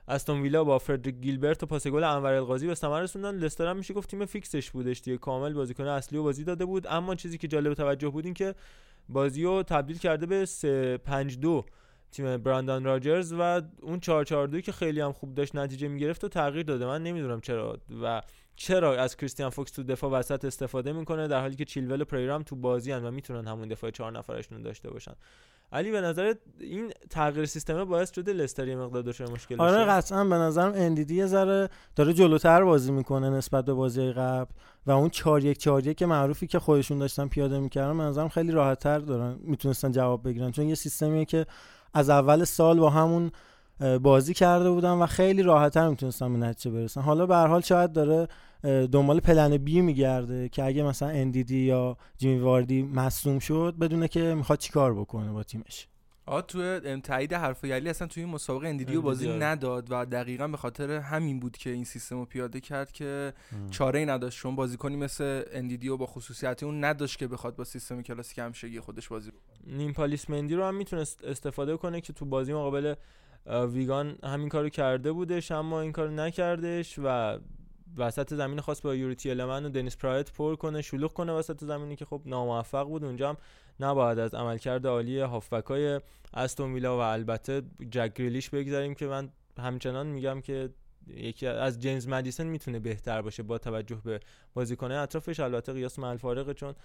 استون ویلا با فردریک گیلبرت و پاس گل انور القاضی به ثمر رسوندن. لستر هم میشه گفت تیم فیکسش بودش دیگه. کامل بازیکن اصلی و بازی داده بود. اما چیزی که جالب توجه بود این که بازی رو تبدیل کرده به 3 5 2 تیم براندان راجرز و اون 4 4 2 که خیلی هم خوب داشت نتیجه می‌گرفت و تغییر داده. من نمی‌دونم چرا. و چرا از کریستیان فوکس تو دفاع وسط استفاده می‌کنه؟ در حالی که چیلول و پریرام تو بازی هن و می‌تونن همون دفاع چهار نفرشون داشته باشن. علی به نظر این تغییر سیستم باعث شده لستر یه مقدار دچار مشکل آره قطعا به نظرم اندیدی یه ذره داره جلوتر بازی می‌کنه نسبت به بازی قبل و اون 4 1 4 1 که معروفی که خودشون داشتن پیاده می‌کردن به نظرم خیلی راحت تر دارن می‌تونستن جواب بگیرن. چون یه سیستمیه که از اول سال با همون بازی کرده بودن و خیلی راحتتر می‌تونستن به نتیجه برسن حالا به هر حال شاید داره دنبال پلن بی میگرده که اگه مثلا اندیدی یا جیمی واردی مصوم شد بدونه که می‌خواد چیکار بکنه با تیمش. آ تو تایید حرف یلی اصلا توی این مسابقه اندیدیو بازی نداد و دقیقا به خاطر همین بود که این سیستم رو پیاده کرد که چاره ای نداشت. چون بازیکنی مثل اندیدیو با خصوصیت اون نداشت که بخواد با سیستم کلاسیک همشگی خودش بازی بکنه. نیم پالیس مندی رو هم می‌تونست استفاده کنه که تو بازی مقابل ویگان همین کارو کرده بودش اما این کارو نکردش و وسط زمین خواست با یوریتی المن و دنیس پرایت پر کنه شلوغ کنه وسط زمینی که خب ناموفق بود. اونجا هم نباید از عملکرد عالی هافبکای استون ویلا و البته جک گریلیش بگذاریم که من همچنان میگم که یکی از جیمز مدیسن می‌تونه بهتر باشه با توجه به بازیکنه اطرافش. البته قیاس مع الفارقه چون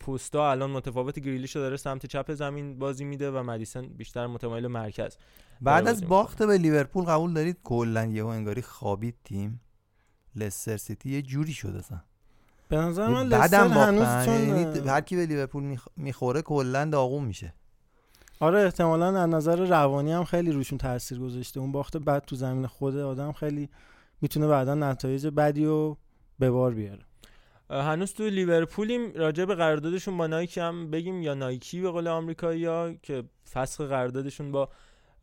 پوستا الان متفاوت گریلیش داره سمت چپ زمین بازی میده و مدیسن بیشتر متمایل مرکز بعد از باخت به لیورپول قبول دارید؟ کلا یهو انگاری خوابید تیم. لستر سیتی یه جوری شده اصلا. به نظر من لستر هنوز چون یعنی هر کی به لیورپول می‌خوره کلا داغون میشه. آره احتمالا از نظر روانی هم خیلی روشون تاثیر گذاشته. اون باخت بعد تو زمین خود آدم خیلی می‌تونه بعدا نتایج بدی و به بار بیاره. هنوز تو لیورپولیم راجع به قراردادشون با نایکی هم بگیم یا نایکی به قول آمریکایی‌ها که فسخ قراردادشون با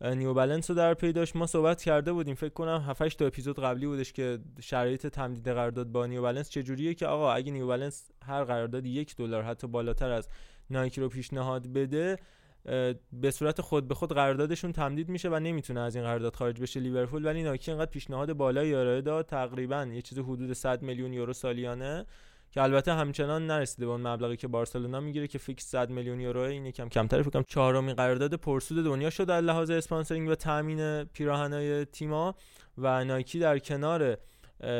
نیو بالانس رو در پی داشت. ما صحبت کرده بودیم فکر کنم 7 تا اپیزود قبلی بودش که شرایط تمدید قرارداد با نیو بالانس چجوریه که آقا اگه نیو بالانس هر قراردادی یک دلار حتی بالاتر از نایکی رو پیشنهاد بده به صورت خود به خود قراردادشون تمدید میشه و نمی‌تونه از این قرارداد خارج بشه لیورپول. ولی نایکی انقدر پیشنهاد بالایی ارائه داد تقریبا یه چیز حدود 100 میلیون یورو سالیانه. که البته همچنان نرسیده به اون مبلغی که بارسلونا می‌گیره که فیکس 100 میلیون یورو این یکم کمتر فکر کنم چهارمین قرارداد پرسود دنیا شد در لحاظ sponsoring و تامین پیراهنای تیما و نایکی در کنار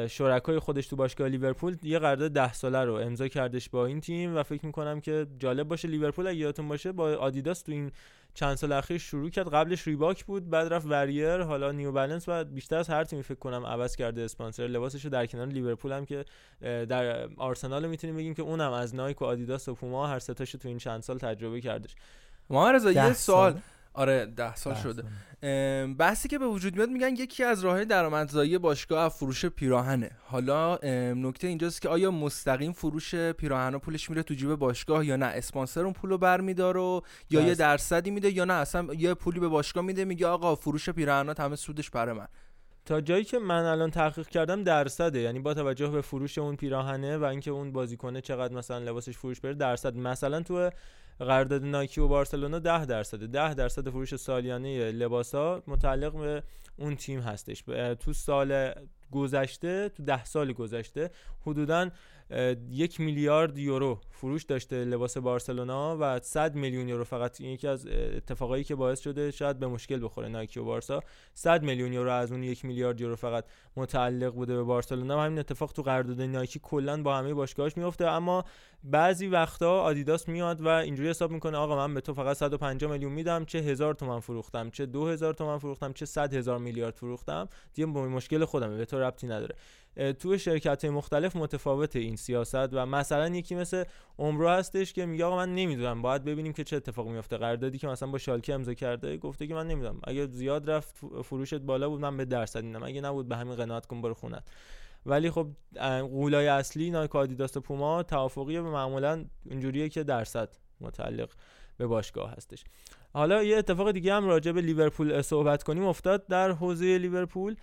شرکای خودش تو باشگاه لیورپول یه قرارداد 10 ساله رو امضا کردش با این تیم و فکر می‌کنم که جالب باشه لیورپول اگه یادتون باشه با آدیداس تو این چند سال اخیر شروع کرد. قبلش ریباک بود بعد رفت وریر حالا نیو بالانس و بیشتر از هر تیمی فکر کنم عوض کرده اسپانسر. لباسش رو در کنار لیورپول هم که در آرسنال می‌تونیم بگیم که اونم از نایک و آدیداس و پوما هر ستاشو تو این چند سال تجربه کردش. ما رضا یه سوال. آره ده سال شده. بحثی که به وجود میاد میگن یکی از راه درآمدزایی باشگاه فروش پیراهنه. حالا نکته اینجاست که آیا مستقیم فروش پیراهن پولش میره تو جیب باشگاه یا نه؟ اسپانسر اون پولو برمیداره و یا یه درصدی میده یا نه؟ اصلا یه پولی به باشگاه میده میگه آقا فروش پیراهن همه سودش برای من. تا جایی که من الان تحقیق کردم درصده. یعنی با توجه به فروش اون پیراهنه و اینکه اون بازیکنه چقدر مثلا لباسش فروش بره درصد. مثلا تو قرارداد نایکی و بارسلونا 10 درصد 10 درصد فروش سالیانه لباسا متعلق به اون تیم هستش. تو سال گذشته تو ده سال گذشته حدودا یک میلیارد یورو فروش داشته لباس بارسلونا و 100 میلیون یورو فقط این یکی از اتفاقایی که باعث شده شاید به مشکل بخوره نایکی و بارسا. 100 میلیون یورو از اون یک میلیارد یورو فقط متعلق بوده به بارسلونا. و همین اتفاق تو قرارداد نایکی کلا با همه باشگاهاش میفته اما بعضی وقتا آدیداس میاد و اینجوری حساب می‌کنه آقا من به تو فقط 150 میلیون میدم چه هزار تومن فروختم چه 2000 تومن فروختم چه 100 هزار میلیارد فروختم. دیگه مشکل خودمه به تو ربطی نداره. تو شرکت مختلف متفاوت این سیاست و مثلا یکی مثل عمرو هستش که میگه آقا من نمی‌دونم باید ببینیم که چه اتفاق میفته قراردادی که مثلا با شالکه امضا کرده گفته که من نمی‌دونم. اگه زیاد رفت فروشت بالا بود من به درصد میدم. اگه نبود به همین قناعت کن برو خونت. ولی خب قولای اصلی نایک آدیداس پوما توافقی معمولا اینجوریه که درصد متعلق به باشگاه هستش. حالا یه اتفاق دیگه هم راجع به لیورپول صحبت کنیم. افتاد در حوزه لیورپول.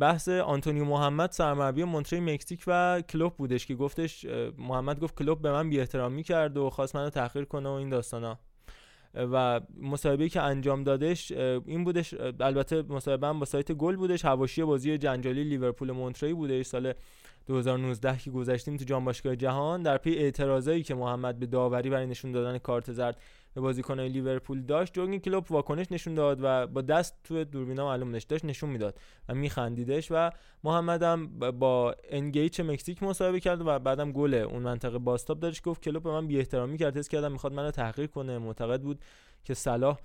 بحث آنتونیو محمد سرمربی مونتری مکزیک و کلوب بودش که گفتش محمد گفت کلوب به من بی احترامی کرد و خواست منو تحقیر کنه و این داستانا. و مصاحبه که انجام دادش این بودش البته مصاحبه با سایت گل بودش حواشی بازی جنجالی لیورپول مونتری بوده سال 2019 که گذشتیم تو جام باشگاه جهان در پی اعتراضایی که محمد به داوری برای نشون دادن کارت زرد به بازیکنان لیورپول داشت. جورگن کلوپ واکنش نشون داد و با دست تو دوربینا معلوم داشت نشون می‌داد و میخندیدش و محمد هم با انگیچ مکزیک مصاحبه کرد و بعدم گل اون منطقه باستاب داشت. گفت کلوپ به من بی احترامی کرد. حس کردم می‌خواد منو تحقیر کنه. معتقد بود که صلاح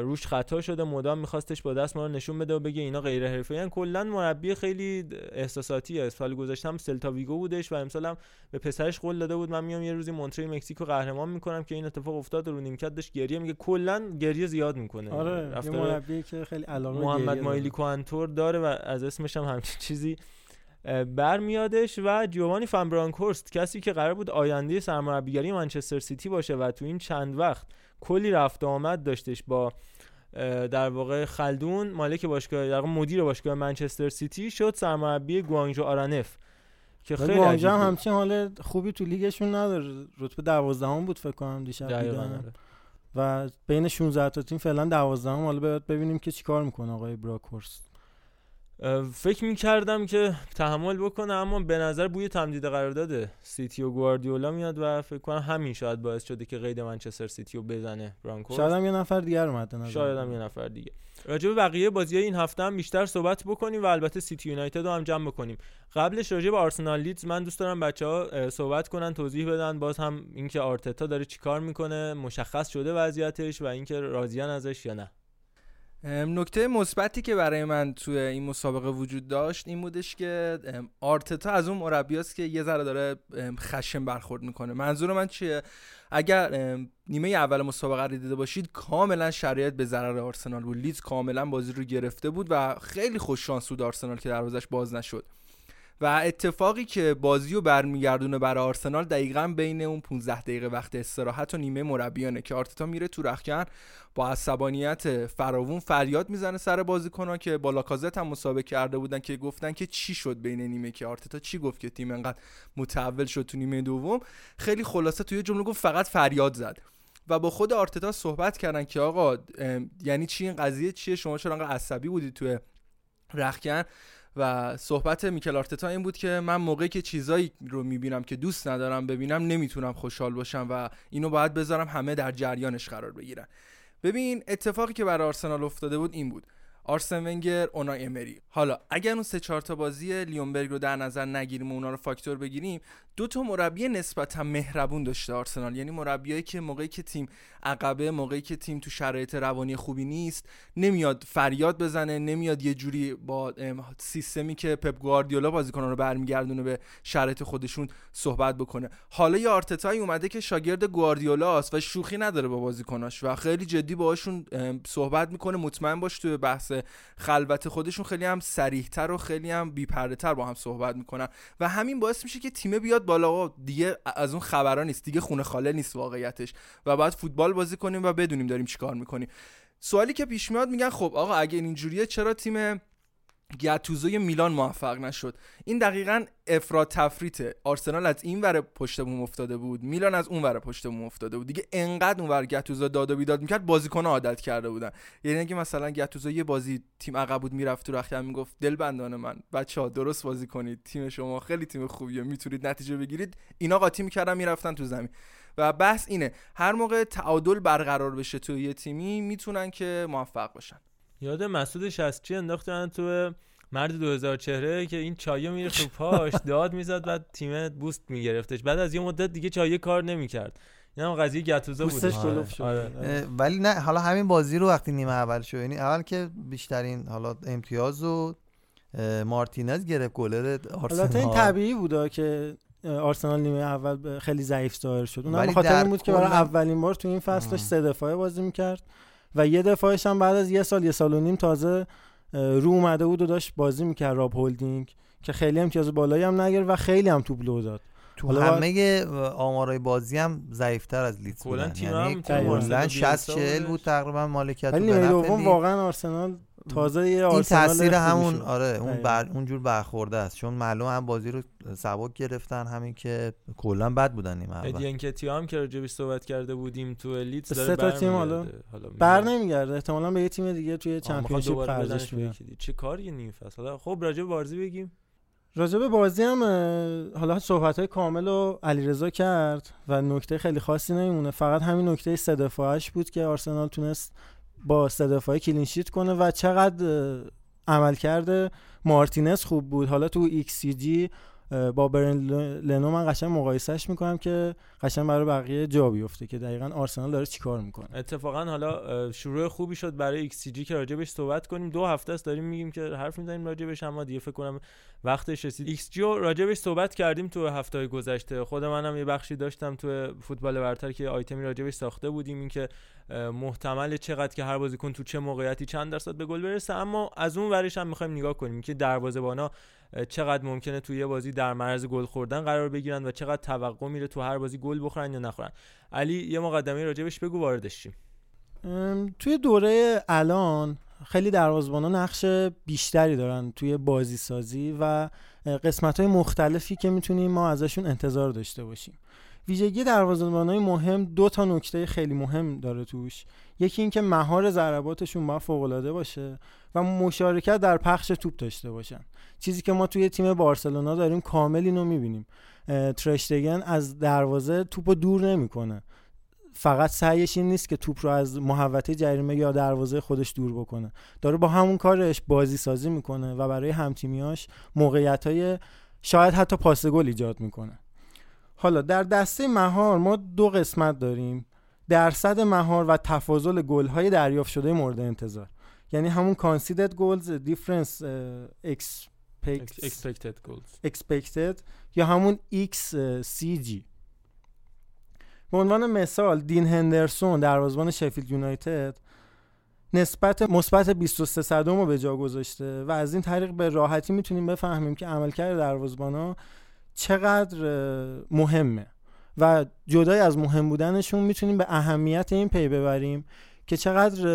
روش خطا شده مدام میخواستش با دست ما رو نشون بده و بگه اینا غیر حرفه‌ای کلا مربی خیلی احساساتیه. سال گذشتم سلتا ویگو بودش و امسال هم به پسرش قول داده بود من میام یه روزی مونتری مکزیکو قهرمان می‌کنم که این اتفاق افتاد رو نیمکت داشت گریه میگه کلا گریه زیاد می‌کنه. آره یه مربی که خیلی علاقه محمد مایلی کوانتور داره و از اسمش هم همچین چیزی برمیادش و جوانی فنبرانکورست کسی که قرار بود آینده سرمربیگری منچستر سیتی باشه و تو این چند وقت کلی رفت آمد داشتش با در واقع خلدون مالک باشگاه در مدیر باشگاه منچستر سیتی شد سرمربی گوانجو آرانف که خیلی گوانجو هم همچین حال خوبی تو لیگشون نداره. رتبه 12 بود فکر کنم دیشب دیدم. آره. و بین 16 تا تیم فعلا 12 حالا باید ببینیم که چیکار می‌کنه آقای براکورست فکر می‌کردم که تحمل بکنه اما به نظر بوی تمدید قرارداد سیتی و گواردیولا میاد و فکر کنم همین شاید باعث شده که قید منچستر سیتی رو بزنه برانکوس شاید هم یه نفر دیگر اومده نظر شاید هم یه نفر دیگه راجع به بقیه بازی این هفته هم بیشتر صحبت بکنیم و البته سیتی یونایتد رو هم جمع بکنیم. قبلش راجع به آرسنال لیدز من دوست دارم بچه ها صحبت کنن توضیح بدن. باز هم اینکه آرتتا داره چیکار می‌کنه مشخص شده وضعیتش و اینکه راضیان ازش یا نه. نکته مثبتی که برای من توی این مسابقه وجود داشت این بودش که آرتتا از اون مربیاست که یه ذره داره خشم برخورد می‌کنه. منظور من چیه؟ اگر نیمه اول مسابقه رو دیده باشید کاملا شرایط به ضرر آرسنال بود. لیدز کاملا بازی رو گرفته بود و خیلی خوش شانس بود آرسنال که دروازش باز نشد. و اتفاقی که بازی رو برمیگردونه برای آرسنال دقیقا بین اون 15 دقیقه وقت استراحت و نیمه مربیانه که آرتتا میره تو رخکن با عصبانیت فراوون فریاد می‌زنه سر بازیکنان که با لاکازت هم مسابقه کرده بودن که گفتن که چی شد بین نیمه که آرتتا چی گفت که تیم انقدر متحول شد تو نیمه دوم. خیلی خلاصه توی جمله گفت فقط فریاد زد و با خود آرتتا صحبت کردن که آقا یعنی چی این قضیه چیه؟ شما چرا انقدر عصبی بودید توی رخکن؟ و صحبت میکل آرتتا این بود که من موقعی که چیزایی رو می‌بینم که دوست ندارم ببینم نمی‌تونم خوشحال باشم و اینو باید بذارم همه در جریانش قرار بگیرن. ببین اتفاقی که برای آرسنال افتاده بود این بود. آرسن ونگر اونای امری. حالا اگر اون سه چهار تا بازی لیونبرگ رو در نظر نگیریم و اونا رو فاکتور بگیریم دو تا مربی نسبتا مهربون داشته آرسنال. یعنی مربیایی که موقعی که تیم عقبه موقعی که تیم تو شرایط روانی خوبی نیست نمیاد فریاد بزنه نمیاد یه جوری با سیستمی که پپ گواردیولا بازیکنان رو برمیگردونه به شرایط خودشون صحبت بکنه. حالا یه آرتتایی اومده که شاگرد گواردیولا است و شوخی نداره با بازیکناش و خیلی جدی باهاشون صحبت می‌کنه مطمئن باش تو بحث خلوت خودشون خیلی هم سریحتر و خیلی هم بی‌پرده‌تر با هم صحبت می‌کنن. و همین باعث میشه که تیم بیاد بالا. دیگه از اون خبرا نیست. دیگه خونه خاله نیست واقعیتش. و بعد فوتبال بازی کنیم و بدونیم داریم چیکار می‌کنیم. سوالی که پیش میاد میگن خب آقا اگه اینجوریه چرا تیم گتوزوی میلان موفق نشد. این دقیقا افراد تفریته آرسنال از این ور پشت بوم افتاده بود. میلان از اون ور پشت بوم افتاده بود. دیگه انقدر اون ور گتوزو داد و بیداد می‌کرد بازیکن عادت کرده بودن. یعنی اگه مثلا گتوزو یه بازی تیم عقب بود می‌رفت تو رختکن می‌گفت دل بندان من. بچه ها درست بازی کنید. تیم شما خیلی تیم خوبیه. می‌تونید نتیجه بگیرید. اینا قاطی می‌کردن می‌رفتن تو زمین. و بحث اینه. هر موقع تعادل برقرار بشه تو یه تیمی می‌تونن که موفق باشن یاد مسعود شستچی انداختن تو مرد 2000 چهره که این چایه میره تو پاش داد می‌زد بعد تیم بوست میگرفتش. بعد از یه مدت دیگه چایه کار نمی‌کرد. این هم قضیه گتوزه بود آره. آره. ولی نه حالا همین بازی رو وقتی نیمه اول شد یعنی اول که بیشترین حالا امتیاز و مارتینز گرفت گلر آرسنال. این طبیعی بوده که آرسنال نیمه اول خیلی ضعیف ظاهر شد. اون هم خاطر این بود که برای اولین بار تو این فصلش سه دفاعه بازی می‌کرد. و یه دفاعش هم بعد از یه سال یه سال و نیم تازه رو اومده بود و داشت بازی می‌کرد راب هولدینگ که خیلی امتیاز بالایی هم نگرفت و خیلی هم توپ لو داد. تو همه آمارای بازی هم ضعیفتر از لیدز بودن. یعنی کلا 60 40 بود تقریبا مالکیت ولی نیمه دوم واقعا آرسنال تازه یه این تاثیر همون آره اون بر اونجور برخورده است. چون معلوم هم بازی رو سبک گرفتن همین که کلا بد بودن نیمه اول ادین هم که راجبش صحبت کرده بودیم تو داره سه تا تیم حالا بر نمیگرده. احتمالاً به یه تیم دیگه توی چمپیونشیپ خرجش میده چه کاری نیم فصل؟ حالا خب راجب بازی بگیم. راجب بازی هم حالا صحبت های کامل و علیرضا کرد و نکته خیلی خاصی نمیمونه. فقط همین نکته سه دفاعش بود که آرسنال تونست با صدفای clean sheet کنه و چقدر عمل کرده مارتینز خوب بود. حالا تو ایکس جی با برند لنو من قشنگ مقایسهش می‌کنم که قشنگ برای بقیه جا بیفته که دقیقا آرسنال داره چیکار می‌کنه. اتفاقا حالا شروع خوبی شد برای ایکس جی که راجبش صحبت کنیم. دو هفته است داریم میگیم که حرف می‌زنیم راجبش اما دیگه فکر کنم وقتش رسید. ایکس جی راجبش صحبت کردیم تو هفته های گذشته. خود منم یه بخشی داشتم تو فوتبال برتر که آیتمی راجبش ساخته بودیم. اینکه محتمل چقدر که هر بازیکن تو چه موقعیتی چند درصد به گل برسه. اما از اون ورش هم می‌خوایم نگاه کنیم که دروازه‌بانا چقدر ممکنه توی یه بازی در معرض گل خوردن قرار بگیرن و چقدر توقع میره تو هر بازی گل بخورن یا نخورن. علی یه مقدمه راجبش بگو واردش شیم توی دوره الان خیلی دروازه‌بانا نقش بیشتری دارن توی بازی سازی و قسمت های مختلفی که می‌تونیم ما ازشون انتظار داشته باشیم. ویژگی دروازه‌بانای مهم دو تا نکته خیلی مهم داره توش. یکی اینکه مهار ضرباتشون با فوق باشه و مشارکت در پخش توپ داشته باشن. چیزی که ما توی تیم بارسلونا داریم کامل اینو می‌بینیم. ترشتگن از دروازه توپو دور نمی‌کنه. فقط سعیش این نیست که توپ رو از محوطه جریمه یا دروازه خودش دور بکنه. داره با همون کارش بازی سازی می‌کنه و برای همتیمیاش موقعیت های شاید حتی پاس گل ایجاد می‌کنه. حالا در دسته مهار ما دو قسمت داریم. درصد مهار و تفاضل گل های دریافت شده مورد انتظار. یعنی همون conceded goals difference expected goals. expected یا همون XCG به عنوان مثال دین هندرسون دروازه‌بان شفیلد یونایتد نسبت مثبت 23 صدم رو به جا گذاشته و از این طریق به راحتی می‌تونیم بفهمیم که عملکرد دروازه‌بانا چقدر مهمه. و جدای از مهم بودنشون می‌تونیم به اهمیت این پی ببریم که چقدر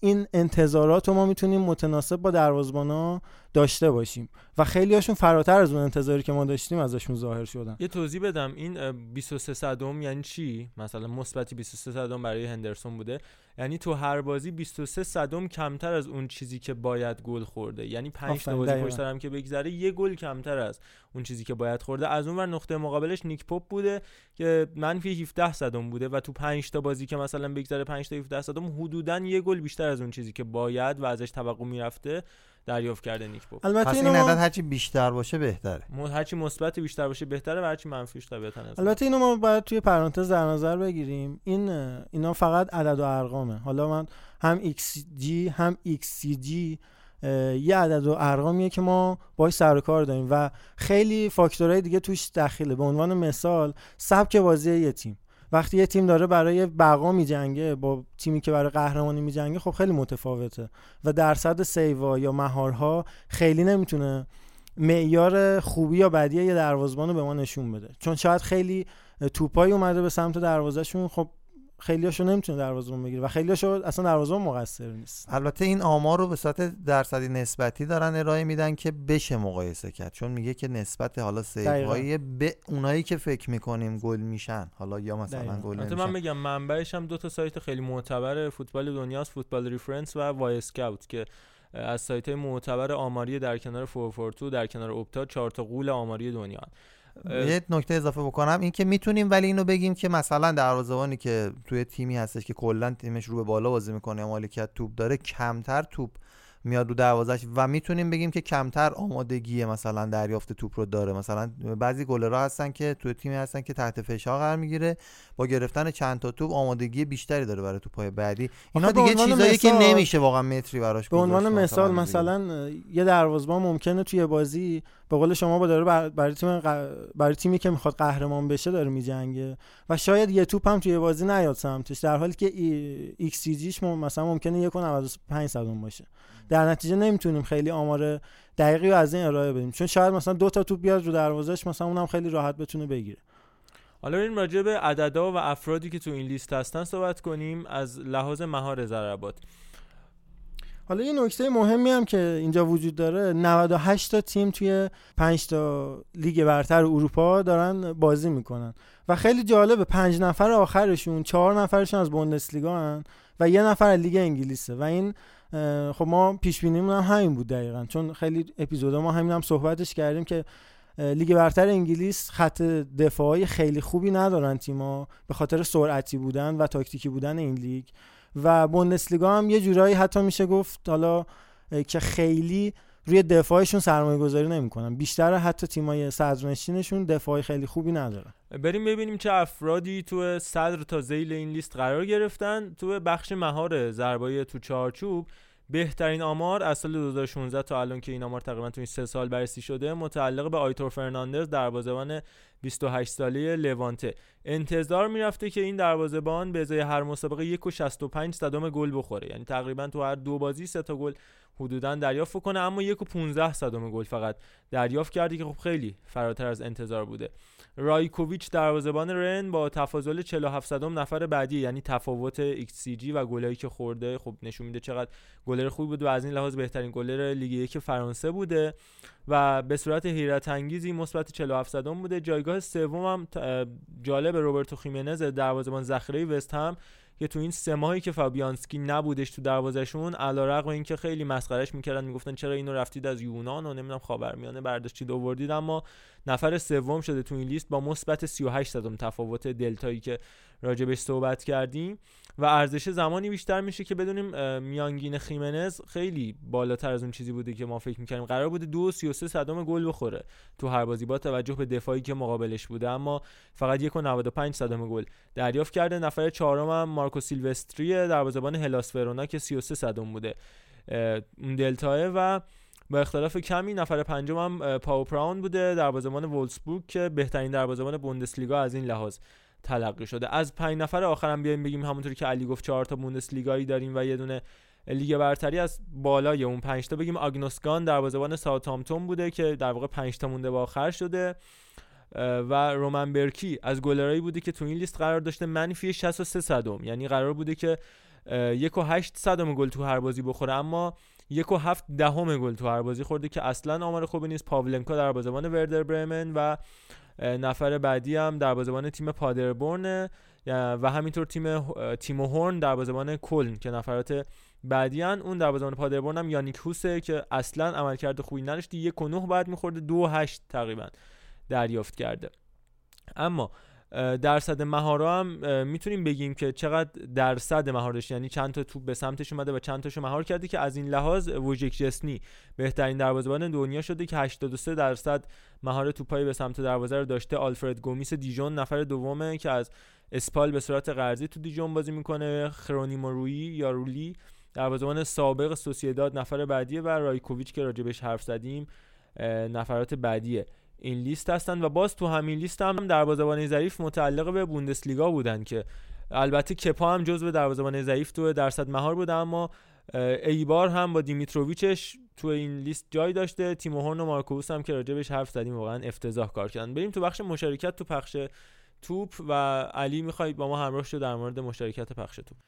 این انتظارات رو ما می‌تونیم متناسب با دروازبانا داشته باشیم. و خیلی هاشون فراتر از اون انتظاری که ما داشتیم ازشون ظاهر شدن. یه توضیح بدم. این 23 صدم یعنی چی؟ مثلا مثبتی 23 صدم برای هندرسون بوده. یعنی تو هر بازی 23 صدم کمتر از اون چیزی که باید گل خورده. یعنی 5 تا بازی پشت هم که بگذره یه گل کمتر از اون چیزی که باید خورده. از اون ور نقطه مقابلش نیک پاپ بوده که منفی 17 صدم بوده و تو 5 تا بازی که مثلا بگذره 5 تا 17 صدم حدودا یه گل بیشتر از اون چیزی که باید و ازش توقع می‌رفته. دریافت کرده نیک پاپ البته پس این عدد هرچی بیشتر باشه بهتره. هرچی مثبت بیشتر باشه بهتره و هرچی منفیش طبیعتا البته اینو ما باید توی پرانتز در نظر بگیریم. این اینا فقط عدد و ارقامه. حالا من هم XG هم XCG یه عدد و ارقامیه که ما باش سر و کار داریم و خیلی فاکتورهای دیگه توش دخیله به عنوان مثال سبک بازی یه تیم. وقتی یه تیم داره برای بقا میجنگه با تیمی که برای قهرمانی میجنگه خب خیلی متفاوته و درصد سیوا یا مهارها خیلی نمی‌تونه معیار خوبی یا بدی یه دروازبان رو به ما نشون بده. چون شاید خیلی توپایی اومده به سمت دروازهشون خب خیلیاشو نمی‌تونه دروازه‌بان بگیره و خیلیاشو اصلا دروازه‌بان مقصر نیست. البته این آمار رو به صورت درصدی نسبتی دارن ارائه میدن که بشه مقایسه کرد چون میگه که نسبت حالا save های به اونایی که فکر می‌کنیم گل میشن حالا یا مثلا گل نمیشن. من میگم منبعش هم دو تا سایت خیلی معتبر فوتبال دنیاست Football Reference و Wyscout که از سایت معتبر آماری در کنار فورفورتو در کنار اپتا چهار تا قول آماری دنیا یه نکته اضافه بکنم این که می‌تونیم ولی اینو بگیم که مثلا دروازه‌بانی که توی تیمی هستش که کلا تیمش رو به بالا بازی می‌کنه یا مالکیت توپ داره کمتر توپ میاد رو دروازش و می‌تونیم بگیم که کمتر آمادگی مثلا دریافت توپ رو داره. مثلا بعضی گلرها هستن که توی تیمی هستن که تحت فشار قرار می‌گیره. با گرفتن چند تا توپ آمادگی بیشتری داره برای توپای بعدی. اینا دیگه چیزایی که نمیشه واقعا متری براش به عنوان مثال مثلا, یه دروازه‌بان ممکنه توی بازی به قول شما با داره برای تیم برای تیمی که می‌خواد قهرمان بشه داره میجنگه و شاید یه توپ هم توی بازی نیاد سمتش در حالی که ایکس جیش مثلا ممکنه 1.95 صدم باشه. در نتیجه نمی‌تونیم خیلی آمار دقیقی رو از این ارائه بدیم. چون شاید مثلا دو تا توپ بیاد رو دروازش مثلا اونم خیلی راحت بتونه بگیره. حالا این راجع به عددا و افرادی که تو این لیست هستن صحبت کنیم از لحاظ مهار ضربات حالا یه نکته مهمی هم که اینجا وجود داره 98 تا تیم توی 5 تا لیگ برتر اروپا دارن بازی می‌کنن. و خیلی جالبه پنج نفر آخرشون چهار نفرشون از بوندسلیگا هن و یه نفر از لیگ انگلیسه. و این خب ما پیش بینیمون هم همین بود دقیقا. چون خیلی اپیزودا ما همین هم صحبتش کردیم که لیگ برتر انگلیس خط دفاعی خیلی خوبی ندارن تیما به خاطر سرعتی بودن و تاکتیکی بودن این لیگ. و بوندسلیگا هم یه جورایی حتی میشه گفت حالا که خیلی روی دفاعشون سرمایه گذاری نمی‌کنن. بیشتر حتی تیمای صدرنشینشون دفاعی خیلی خوبی ندارن. بریم ببینیم چه افرادی تو صدر تا زیل این لیست قرار گرفتن. تو بخش مهار ضربای تو چارچوب بهترین آمار از سال 2016 تا الان که این آمار تقریبا تو این سه سال بررسی شده متعلق به آیتور فرناندز دروازه‌بان 28 ساله لوانته. انتظار می‌رفته که این دروازه‌بان به ازای هر مسابقه 1.65 صدم گل بخوره. یعنی تقریبا تو هر دو بازی سه تا گل حدودا دریافت کنه اما یک و 15 صدم گل فقط دریافت کردی که خب خیلی فراتر از انتظار بوده. رایکوویچ دروازه‌بان رن با تفاضل 47 صدم نفر بعدی یعنی تفاوت XCG و گلایی که خورده خب نشون میده چقدر گلر خوبی بود و از این لحاظ بهترین گلر لیگ یک فرانسه بوده و به صورت حیرت انگیزی مثبت 47 صدم بوده. جایگاه سوم هم جالب روبرتو خیمنز دروازه‌بان ذخیره وست هم که تو این سه ماهی که فابیانسکی نبودش تو دروازهشون علیرغم اینکه خیلی مسخرش می‌کردن می‌گفتن چرا اینو رفتید از یونان و نمی‌دونم خاورمیانه برداشتید آوردید اما نفر سوم شده تو این لیست با مثبت 38 صدم تفاوت دلتایی که راجبش صحبت کردیم. و ارزش زمانی بیشتر میشه که بدونیم میانگین خیمنز خیلی بالاتر از اون چیزی بوده که ما فکر می‌کردیم. قرار بوده دو سی صدم گل بخوره تو هر بازی با توجه به دفاعی که مقابلش بوده. اما فقط یک و 95 صدم گل دریافت کرده. نفر چهارم هم مارکو سیلوستری دروازه‌بان هلاس ورونا که 33 صدم بوده. اون دلتاه و با اختلاف کمی نفر پنجم هم پاو پروان بوده دروازه‌بان وولفسبورگ که بهترین دروازه‌بان بوندسلیگا از این لحاظ. تلقی شده. از پنج نفر آخرم بیایم بگیم همونطوری که علی گفت چهار تا بوندسلیگایی داریم و یه دونه لیگ برتری از بالای اون پنج تا بگیم. آنگوس گان دروازه‌بان ساوثهامپتون بوده که در واقع 5 تا مونده با آخر شده. و رومن برکی از گلرایی بوده که تو این لیست قرار داشته. منفی 63 صدم. یعنی قرار بوده که یک و 8 صدم گل تو هر بازی بخوره. اما یک و هفت دهم گل تو هر بازی خورده که اصلا آمار خوبی نیست. پاولنکا در بازبان وردر برمن و نفر بعدی هم در بازبان تیم پادربورن و همینطور تیم تیمو هورن در بازبان کلن که نفرات بعدی هن. اون در بازبان پادربورن هم یانیک هوسه که اصلا عملکرد خوبی نداشتی یک و نه بعد میخورده. دو هشت تقریبا دریافت کرده. اما درصد مهارا هم می‌تونیم بگیم که چقدر درصد مهارش یعنی چند تا توپ به سمتش اومده و چند تاشو مهار کرده که از این لحاظ ووژیک جسنی بهترین دروازه‌بان دنیا شده که 83 درصد مهار توپایی به سمت دروازه رو داشته. آلفرد گومیس دیجون نفر دومه که از اسپال به صورت قرضی تو دیجون بازی می‌کنه. خرونیمو روی یا رولی دروازه‌بان سابق سوسیداد نفر بعدیه و رایکوویچ که راجبش حرف زدیم نفرات بعدیه. این لیست هستن و باز تو همین لیست هم دروازه‌بان ضعیف متعلق به بوندسلیگا بودن که البته کپا هم جزو دروازه‌بان ضعیف تو درصد مهار بوده اما ایبار هم با دیمیتروویچش تو این لیست جای داشته. تیمو هورن و مارکوس هم که راجبش حرف زدیم واقعا افتضاح کار کردن. بریم تو بخش مشارکت تو پخش توپ و علی می‌خوای با ما همراه شو در مورد مشارکت پخش توپ.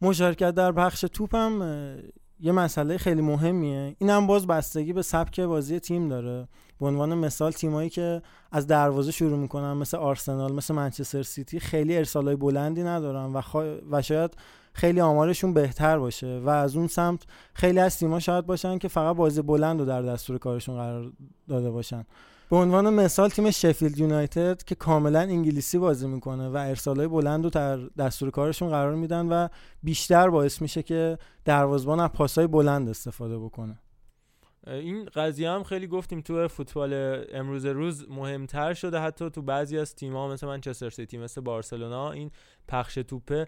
مشارکت در پخش توپ هم یه مسئله خیلی مهمیه. این هم باز بستگی به سبک بازی تیم داره. به عنوان مثال تیمایی که از دروازه شروع می‌کنن مثل آرسنال مثل منچستر سیتی خیلی ارسالای بلندی ندارن و, و شاید خیلی آمارشون بهتر باشه و از اون سمت خیلی از تیم‌ها شاید باشن که فقط بازی بلند رو در دستور کارشون قرار داده باشن. به عنوان مثال تیم شفیلد یونایتد که کاملا انگلیسی بازی می‌کنه و ارسالای بلند رو در دستور کارشون قرار میدن و بیشتر باعث میشه که دروازبان از پاسای بلند استفاده بکنه. این قضیه هم خیلی گفتیم تو فوتبال امروز روز مهمتر شده. حتی تو بعضی از تیم‌ها مثل منچستر سیتی مثل بارسلونا این پخش توپه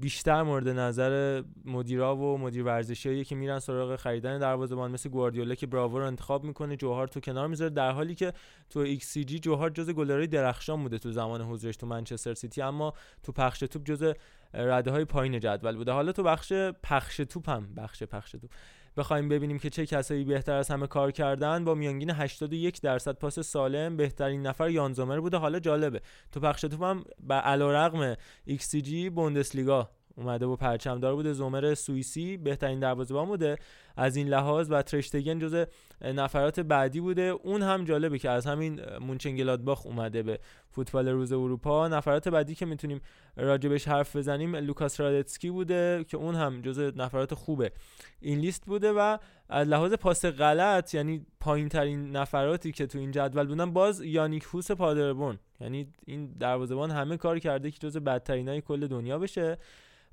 بیشتر مورد نظر مدیرا و مدیر ورزشی که میرن سراغ خریدن دروازه‌بان مثل گواردیولا که براوو رو انتخاب می‌کنه جو هارت و کنار می‌ذاره در حالی که تو XCG جو هارت جز گلرهای درخشان بوده تو زمان حضورش تو منچستر سیتی. اما تو پخش توپ جز رده های پایین جدول بوده. حالا تو بخش پخش توپ هم بخش پخش توپ. بخوایم ببینیم که چه کسایی بهتر از همه کار کردن با میانگین 81 درصد پاس سالم بهترین نفر یان زومر بوده. حالا جالبه. تو پخش توپ هم به علیرغم ایکس جی بوندسلیگا اومده و پرچمدار بوده زومر سوئیسی بهترین دروازه‌بان بوده. از این لحاظ و ترشتگن جز نفرات بعدی بوده. اون هم جالبه که از همین مونچنگلادباخ اومده به فوتبال روز اروپا. نفرات بعدی که می‌تونیم راجبش حرف بزنیم لوکاس رادتسکی بوده که اون هم جز نفرات خوبه. این لیست بوده و از لحاظ پاس غلط یعنی پایین ترین نفراتی که تو این جدول بودن باز یانیک هوس پادربون. یعنی این دروازه‌بان همه کار کرده که جز بدترینای کل دنیا بشه.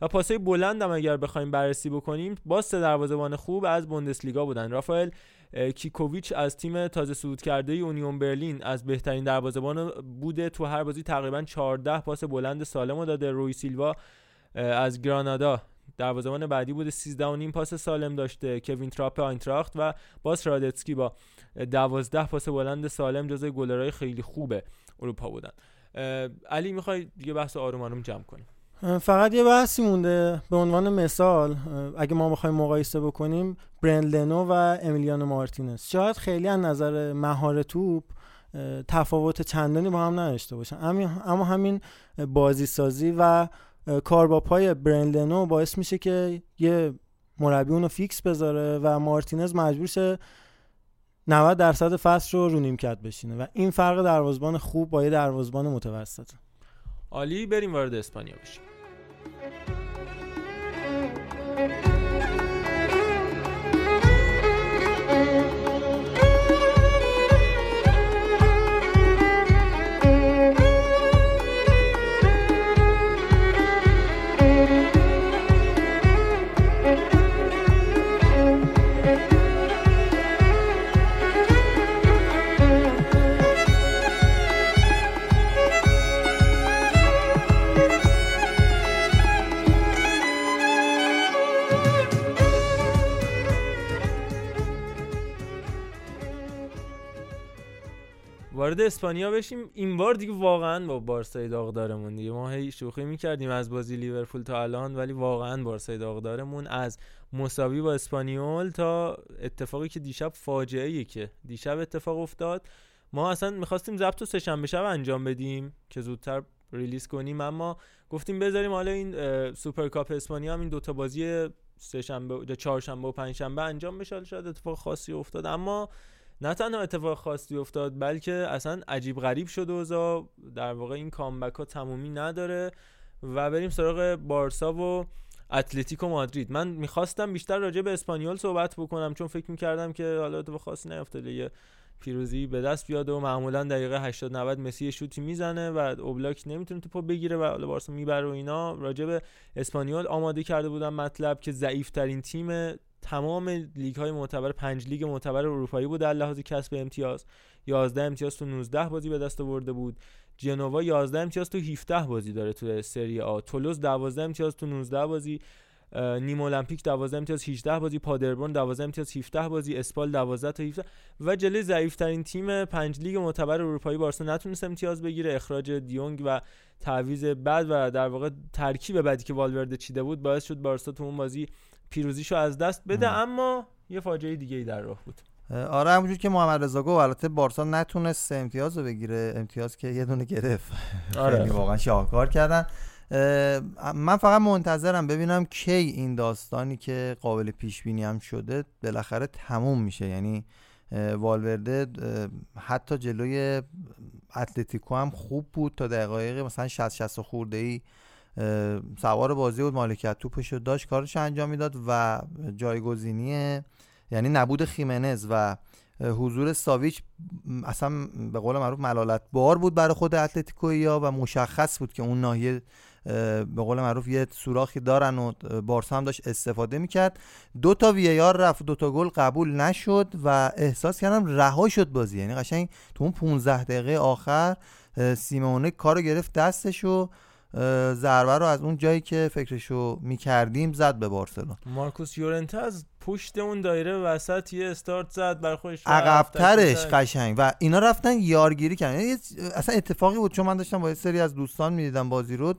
و پاسای بلند هم اگر بخوایم بررسی بکنیم باز سه دروازه‌بان خوب از بوندسلیگا بودن. رافائل کیکوویچ از تیم تازه صعود کرده اونیون برلین از بهترین دروازه‌بان بوده. تو هر بازی تقریبا 14 پاس بلند سالم داده. روی سیلوا از گرانادا. دروازه‌بان بعدی بوده. 13 و نیم پاس سالم داشته. کوین تراپ آینتراخت و باس رادتسکی با 12 پاس بلند سالم جزو گلرهای خیلی خوبه اروپا بودن. علی می‌خوای دیگه بحث آروم آروم جمع کنیم؟ فقط یه بحثی مونده به عنوان مثال اگه ما بخوایم مقایسه بکنیم برند لنو و امیلیانو مارتینز. شاید خیلی از نظر مهار توپ تفاوت چندانی با هم نداشته باشن. اما همین بازی سازی و کار با پای برند لنو باعث میشه که یه مربی اونو فیکس بذاره و مارتینز مجبور شه 90 درصد فصل رو رو نیمکت بشینه و این فرق دروازبان خوب با یه دروازبان متوسطه. عالی بریم وارد اسپانیا بشیم. Thank you. وارد اسپانیا بشیم این بار دیگه واقعا با بارسای داغدارمون دیگه. ما هی شوخی می‌کردیم از بازی لیورپول تا الان ولی واقعا بارسای داغدارمون از مساوی با اسپانیول تا اتفاقی که دیشب فاجعه که دیشب اتفاق افتاد. ما اصلا می‌خواستیم ضبط و سهشنبه شب انجام بدیم که زودتر release کنیم اما گفتیم بذاریم حالا این سوپرکاپ اسپانیا هم این دوتا بازی سهشنبه چهارشنبه و پنجشنبه انجام بشه. شاید اتفاق خاصی افتاد. اما نه تنها اتفاق خاصی افتاد بلکه اصلا عجیب غریب شد و در واقع این کامبک ها تمومی نداره. و بریم سراغ بارسا و اتلتیکو مادرید. من می‌خواستم بیشتر راجع به اسپانیول صحبت بکنم چون فکر می‌کردم که حالا اتفاق خاصی نیفتاده. یه پیروزی به دست بیاد و معمولا دقیقه 80 90 مسی شوتی می‌زنه و اوبلاک نمی‌تونه توپو بگیره و حالا بارسا می‌بره و اینا. راجع به اسپانیول آماده کرده بودم مطلب که ضعیف ترین تیم تمام لیگ های معتبر پنج لیگ معتبر اروپایی بود در لحاظ کسب امتیاز. 11 امتیاز تو 19 بازی به دست آورده بود. جنوا 11 امتیاز تو 17 بازی داره تو سری آ. تولوز 12 امتیاز تو 19 بازی. نیم المپیک 12 امتیاز 18 بازی. پادربورن 12 امتیاز 17 بازی. اسپال 12 تا 17 و جلوی ضعیف ترین تیم پنج لیگ معتبر اروپایی بارسا نتونست امتیاز بگیره. اخراج دیونگ و تعویض بعد و در واقع ترکیب بعدی که والورده چیده بود باعث شد بارسا تو اون بازی پیروزیشو از دست بده اما یه فاجعه دیگه ای در راه بود. آره همونجور که محمد رضا گفت البته بارسا نتونست امتیاز رو بگیره امتیاز که یه دونه گرفت. آره. واقعا شاهکار کردن. من فقط منتظرم ببینم کی این داستانی که قابل پیش بینی هم شده بالاخره تموم میشه. یعنی والورده حتی جلوی اتلتیکو هم خوب بود تا دقایق مثلا 60 60 خورده ای سوار بازی بود مالکیت توپش داشت. کارش انجام می‌داد و جایگزینی یعنی نبود خیمنز و حضور ساویچ اصلا به قول معروف ملالت بار بود برای خود اتلتیکویا و مشخص بود که اون ناحیه به قول معروف یه سوراخی دارن و بارسا هم داشت استفاده می‌کرد. دو تا وی آر رفت دو تا گل قبول نشد و احساس کردم رها شد بازی. یعنی قشنگ تو اون 15 دقیقه آخر سیمونه کارو گرفت دستش و ضربه رو از اون جایی که فکرشو می‌کردیم زد به بارسلون مارکوس یورنته از پشت اون دایره وسط یه استارت زد بر خودش عقبترش قشنگ. و اینا رفتن یارگیری کردن. یعنی اصلا اتفاقی بود چون من داشتم با یه سری از دوستان می‌دیدم بازی رو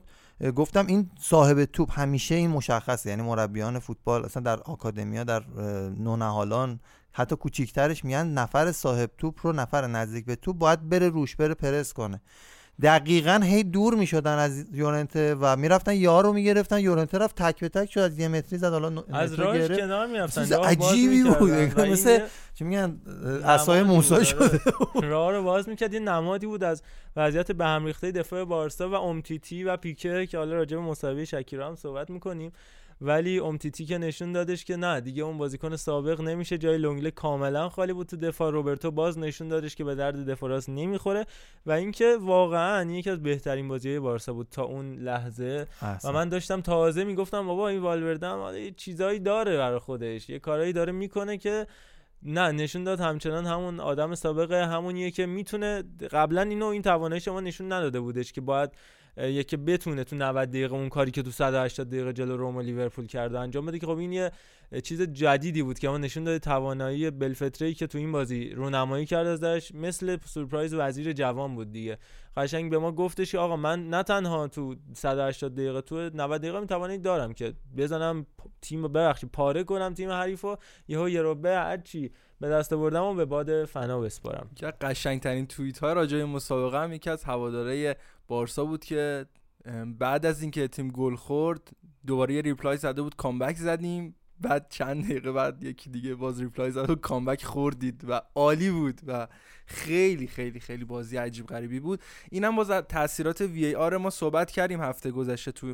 گفتم این صاحب توپ همیشه این مشخصه. یعنی مربیان فوتبال اصلا در آکادمیا در نونهالان حتی کوچیکترش میان نفر صاحب توپ رو نفر نزدیک به توپ باید بره روش بره پرس کنه. دقیقا هی دور می‌شدن از یورنته و می‌رفتن یارو می‌گرفتن. یورنته رفت تک به تک شد. از یه متری زد حالا از راهش کنار می‌رفتن. عجیبی بود. مثل چی میگن؟ اسای موسی شده راه رو باز می‌کرد. یه نمادی بود از وضعیت به هم ریخته دفاع بارسا و امتیتی و پیکه که حالا راجع به مساوی شکیرا هم صحبت می‌کنیم. ولی امتیتی که نشون دادش که نه دیگه اون بازیکن سابق نمیشه. جای لونگله کاملا خالی بود تو دفاع. روبرتو باز نشون دادش که به درد دفاع راست نمی‌خوره. و اینکه واقعا یکی از بهترین بازیهای بارسا بود تا اون لحظه. و من داشتم تازه می‌گفتم بابا این والورده هم یه چیزایی داره برای خودش. یه کارایی داره می‌کنه که نه نشون داد همچنان همون آدم سابقه همونیه که می‌تونه قبلا اینو این توانایی شما نشون نداده بودش که باید یکی بتونه تو 90 دقیقه اون کاری که تو 180 دقیقه جلو روم و لیورپول کرده انجام بده که خب این یه چیز جدیدی بود که ما نشون داده توانایی بلفتری که تو این بازی رونمایی کرد ازش مثل سورپرایز وزیر جوان بود دیگه. قشنگ به ما گفتش که آقا من نه تنها تو 180 دقیقه تو 90 دقیقه توانایی دارم که بزنم تیم ببخشید پاره کنم تیم حریفو یهو یه رو به هرچی به دست بردم و به باد فنا بسپارم. که قشنگترین توییت های راجع مسابقه هم یکی از هواداره بارسا بود که بعد از اینکه تیم گل خورد دوباره یه reply زده بود comeback زدیم. بعد چند دقیقه بعد یکی دیگه باز reply زد و comeback خوردید و عالی بود و خیلی خیلی خیلی بازی عجیب غریبی بود. اینم باز تاثیرات VAR ما صحبت کردیم هفته گذشته تو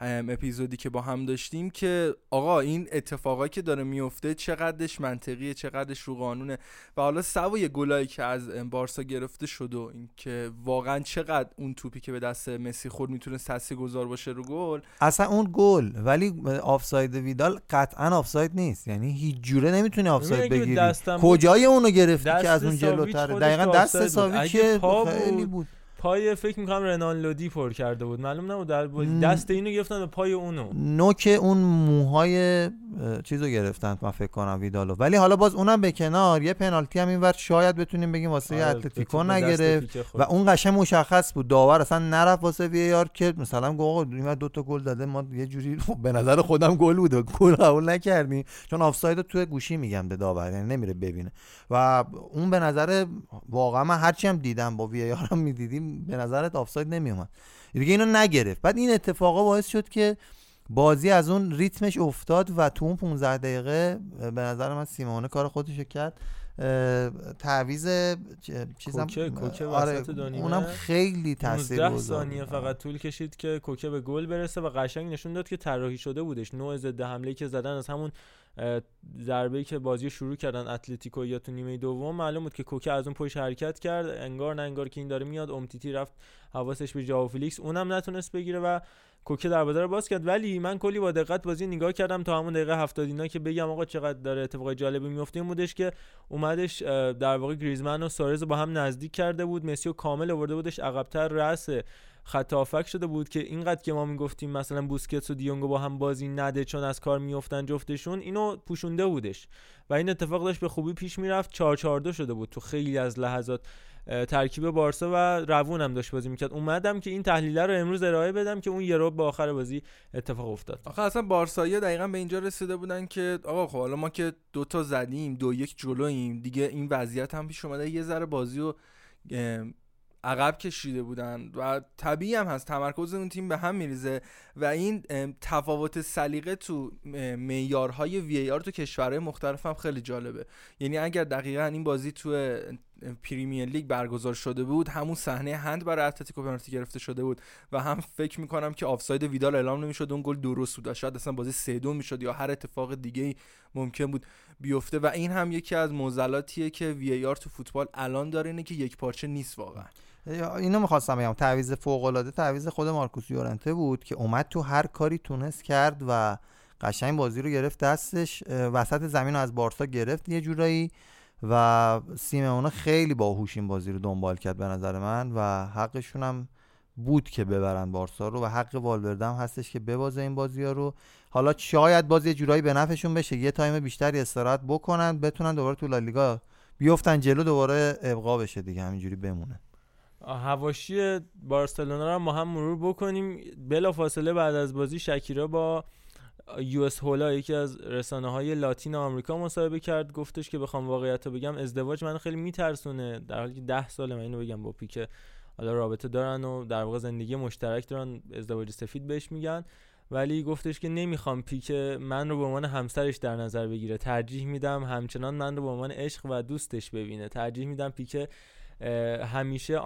اپیزودی که با هم داشتیم که آقا این اتفاقایی که داره میفته چقدرش منطقیه چقدرش رو قانونه. و حالا سوای گلایی که از بارسا گرفته شد و اینکه واقعا چقدر اون توپی که به دست مسی خورد می‌تونه تاثیر گذار باشه رو گل. اصلا اون گل ولی آفساید ویدال قطعا آفساید نیست. یعنی هیچ جوره نمی‌تونی آفساید بگیری. کجای اونو گرفتی که از اون جلوتره؟ دقیقا دست ساوی که خیلی بود. پای فکر می‌کنم رنالدی پر کرده بود. معلوم نبود در دست اینو گرفتن به پای اونو. نوک اون موهای چیزو گرفتن من فکر کنم ویدالو. ولی حالا باز اونم به کنار. یه پنالتی هم اینور شاید بتونیم بگیم واسه آره اتلتیکو نگرفت. و اون قشنگ مشخص بود. داور اصلا نرفت واسه وی آر که مثلا آقا این دو تا گل داده ما یه جوری به نظر خودم گل بود. گل قبول نکردیم. چون آفساید تو گوشی میگم به داور یعنی نمیره ببینه. و اون به نظر واقعا من هرچی هم دیدم با وی آر هم می‌دیدیم به نظرت آفساید نمیومد دیگه اینو نگرفت. بعد این اتفاقا باعث شد که بازی از اون ریتمش افتاد و تو اون 15 دقیقه به نظر من سیمونه کار خودشو کرد. تعویز چیزم کوکه کوکه آره اونم خیلی تاثیر گذار ثانیه فقط طول کشید که کوکه به گل برسه و قشنگ نشون داد که طراحی شده بودش. نوع ضد حمله که زدن از همون ضربه‌ای که بازی شروع کردن اتلتیکو یا تو نیمه دوم معلوم بود که کوکه از اون پشت حرکت کرد انگار نه انگار که این داره میاد امتیتی رفت حواسش به ژائو فلیکس اونم نتونست بگیره و کوکه دروازه رو باز کرد. ولی من کلی با دقت بازی نگاه کردم تا همون دقیقه 70 اینا که بگم آقا چقدر داره اتفاق جالبی میفته این بودش که اومدش در واقع گریزمن و سوارز با هم نزدیک کرده بود. مسی و کامل آورده بودش. عقبتر راس خط شده بود که اینقدر که ما می‌گفتیم مثلا بوسکتس و دیونگو با هم بازی نده چون از کار میافتن جفتشون اینو پوشونده بودش. و این اتفاق داشت به خوبی پیش می‌رفت. 4 4 شده بود تو خیلی از لحظات. ترکیب بارسا و روون هم داشت بازی می‌کرد. اومدم که این تحلیله رو امروز ارائه بدم که اون یه به آخر بازی اتفاق افتاد. آخه اصلا بارسایی دقیقا به اینجا رسیده بودن که آقا خب حالا ما که دوتا زدیم دو یک جلویم دیگه این وضعیت هم پیش اومده یه ذره بازی رو عقب کشیده بودن و طبیعی هم هست تمرکز اون تیم به هم میریزه و این تفاوت سلیقه تو معیارهای VAR تو کشورهای مختلف هم خیلی جالبه. یعنی اگر دقیقا این بازی تو پریمیر لیگ برگزار شده بود همون صحنه هند برای اتلتیکو پنالتی گرفته شده بود و هم فکر می‌کنم که آفساید ویدال اعلام نمی‌شد اون گل درست بود شاید اصلا بازی 3 2 می‌شد یا هر اتفاق دیگه ای ممکن بود بیفته و این هم یکی از معضلاتیه که VAR تو فوتبال الان داره اینه که یک پارچه نیست واقعا. اینو می‌خواستم بگم تعویض فوق العاده تعویض خود مارکوس یورنته بود که اومد تو هر کاری تونست کرد و قشنگ بازی رو گرفت دستش وسط زمین رو از بارسا گرفت. یه جورایی و سیمونه خیلی باهوش این بازی رو دنبال کرد به نظر من و حقشون هم بود که ببرن بارسا رو و حق والوردم هستش که ببازه این بازی ها رو. حالا شاید بازی جورایی به نفعشون بشه یه تایم بیشتری استراحت بکنن بتونن دوباره تو لالیگا بیفتن جلو دوباره ابقا بشه دیگه همینجوری بمونه. هواشی بارسلونا رو ما هم مرور بکنیم. بلا فاصله بعد از بازی شکیرا با یو اس هولا یکی از رسانه های لاتین آمریکا مصاحبه کرد گفتش که بخوام واقعیت رو بگم ازدواج من خیلی میترسونه. در حالی که ده ساله من اینو بگم با پیک حالا رابطه دارن و در واقع زندگی مشترک دارن ازدواج سفید بهش میگن. ولی گفتش که نمی‌خوام پیک من رو به عنوان همسرش در نظر بگیره. ترجیح میدم همچنان من رو به عنوان عشق و دوستش ببینه. ترجیح میدم پیک همیشه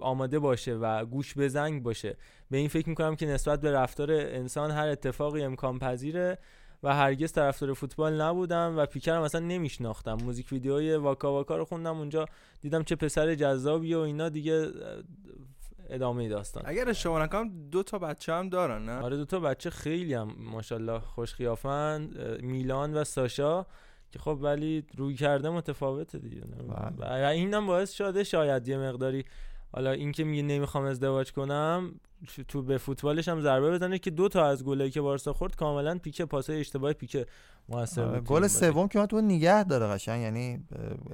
آماده باشه و گوش به زنگ باشه. به این فکر می‌کنم که نسبت به رفتار انسان هر اتفاقی امکان پذیره و هرگز طرفدار فوتبال نبودم و پیکرم اصلا نمیشناختم. موزیک ویدیوهای واکا واکا رو خوندم اونجا دیدم چه پسر جذابی و اینا دیگه ادامه داستان. اگر اشتباه نکنم دو تا بچه هم دارن نه؟ آره دو تا بچه خیلی هم ماشاءالله خوش میلان و ساشا. که خب ولی روی کرده متفاوته دیگه. و اینم باعث شده شاید یه مقداری حالا این که میگه نمی‌خوام ازدواج کنم تو به فوتبالش هم ضربه بزنه که دو تا از گلایی که بارسا خورد کاملا پیکه پاسای اشتباه پیکه موثر بود گل سوم که تو نگه داره قشنگ یعنی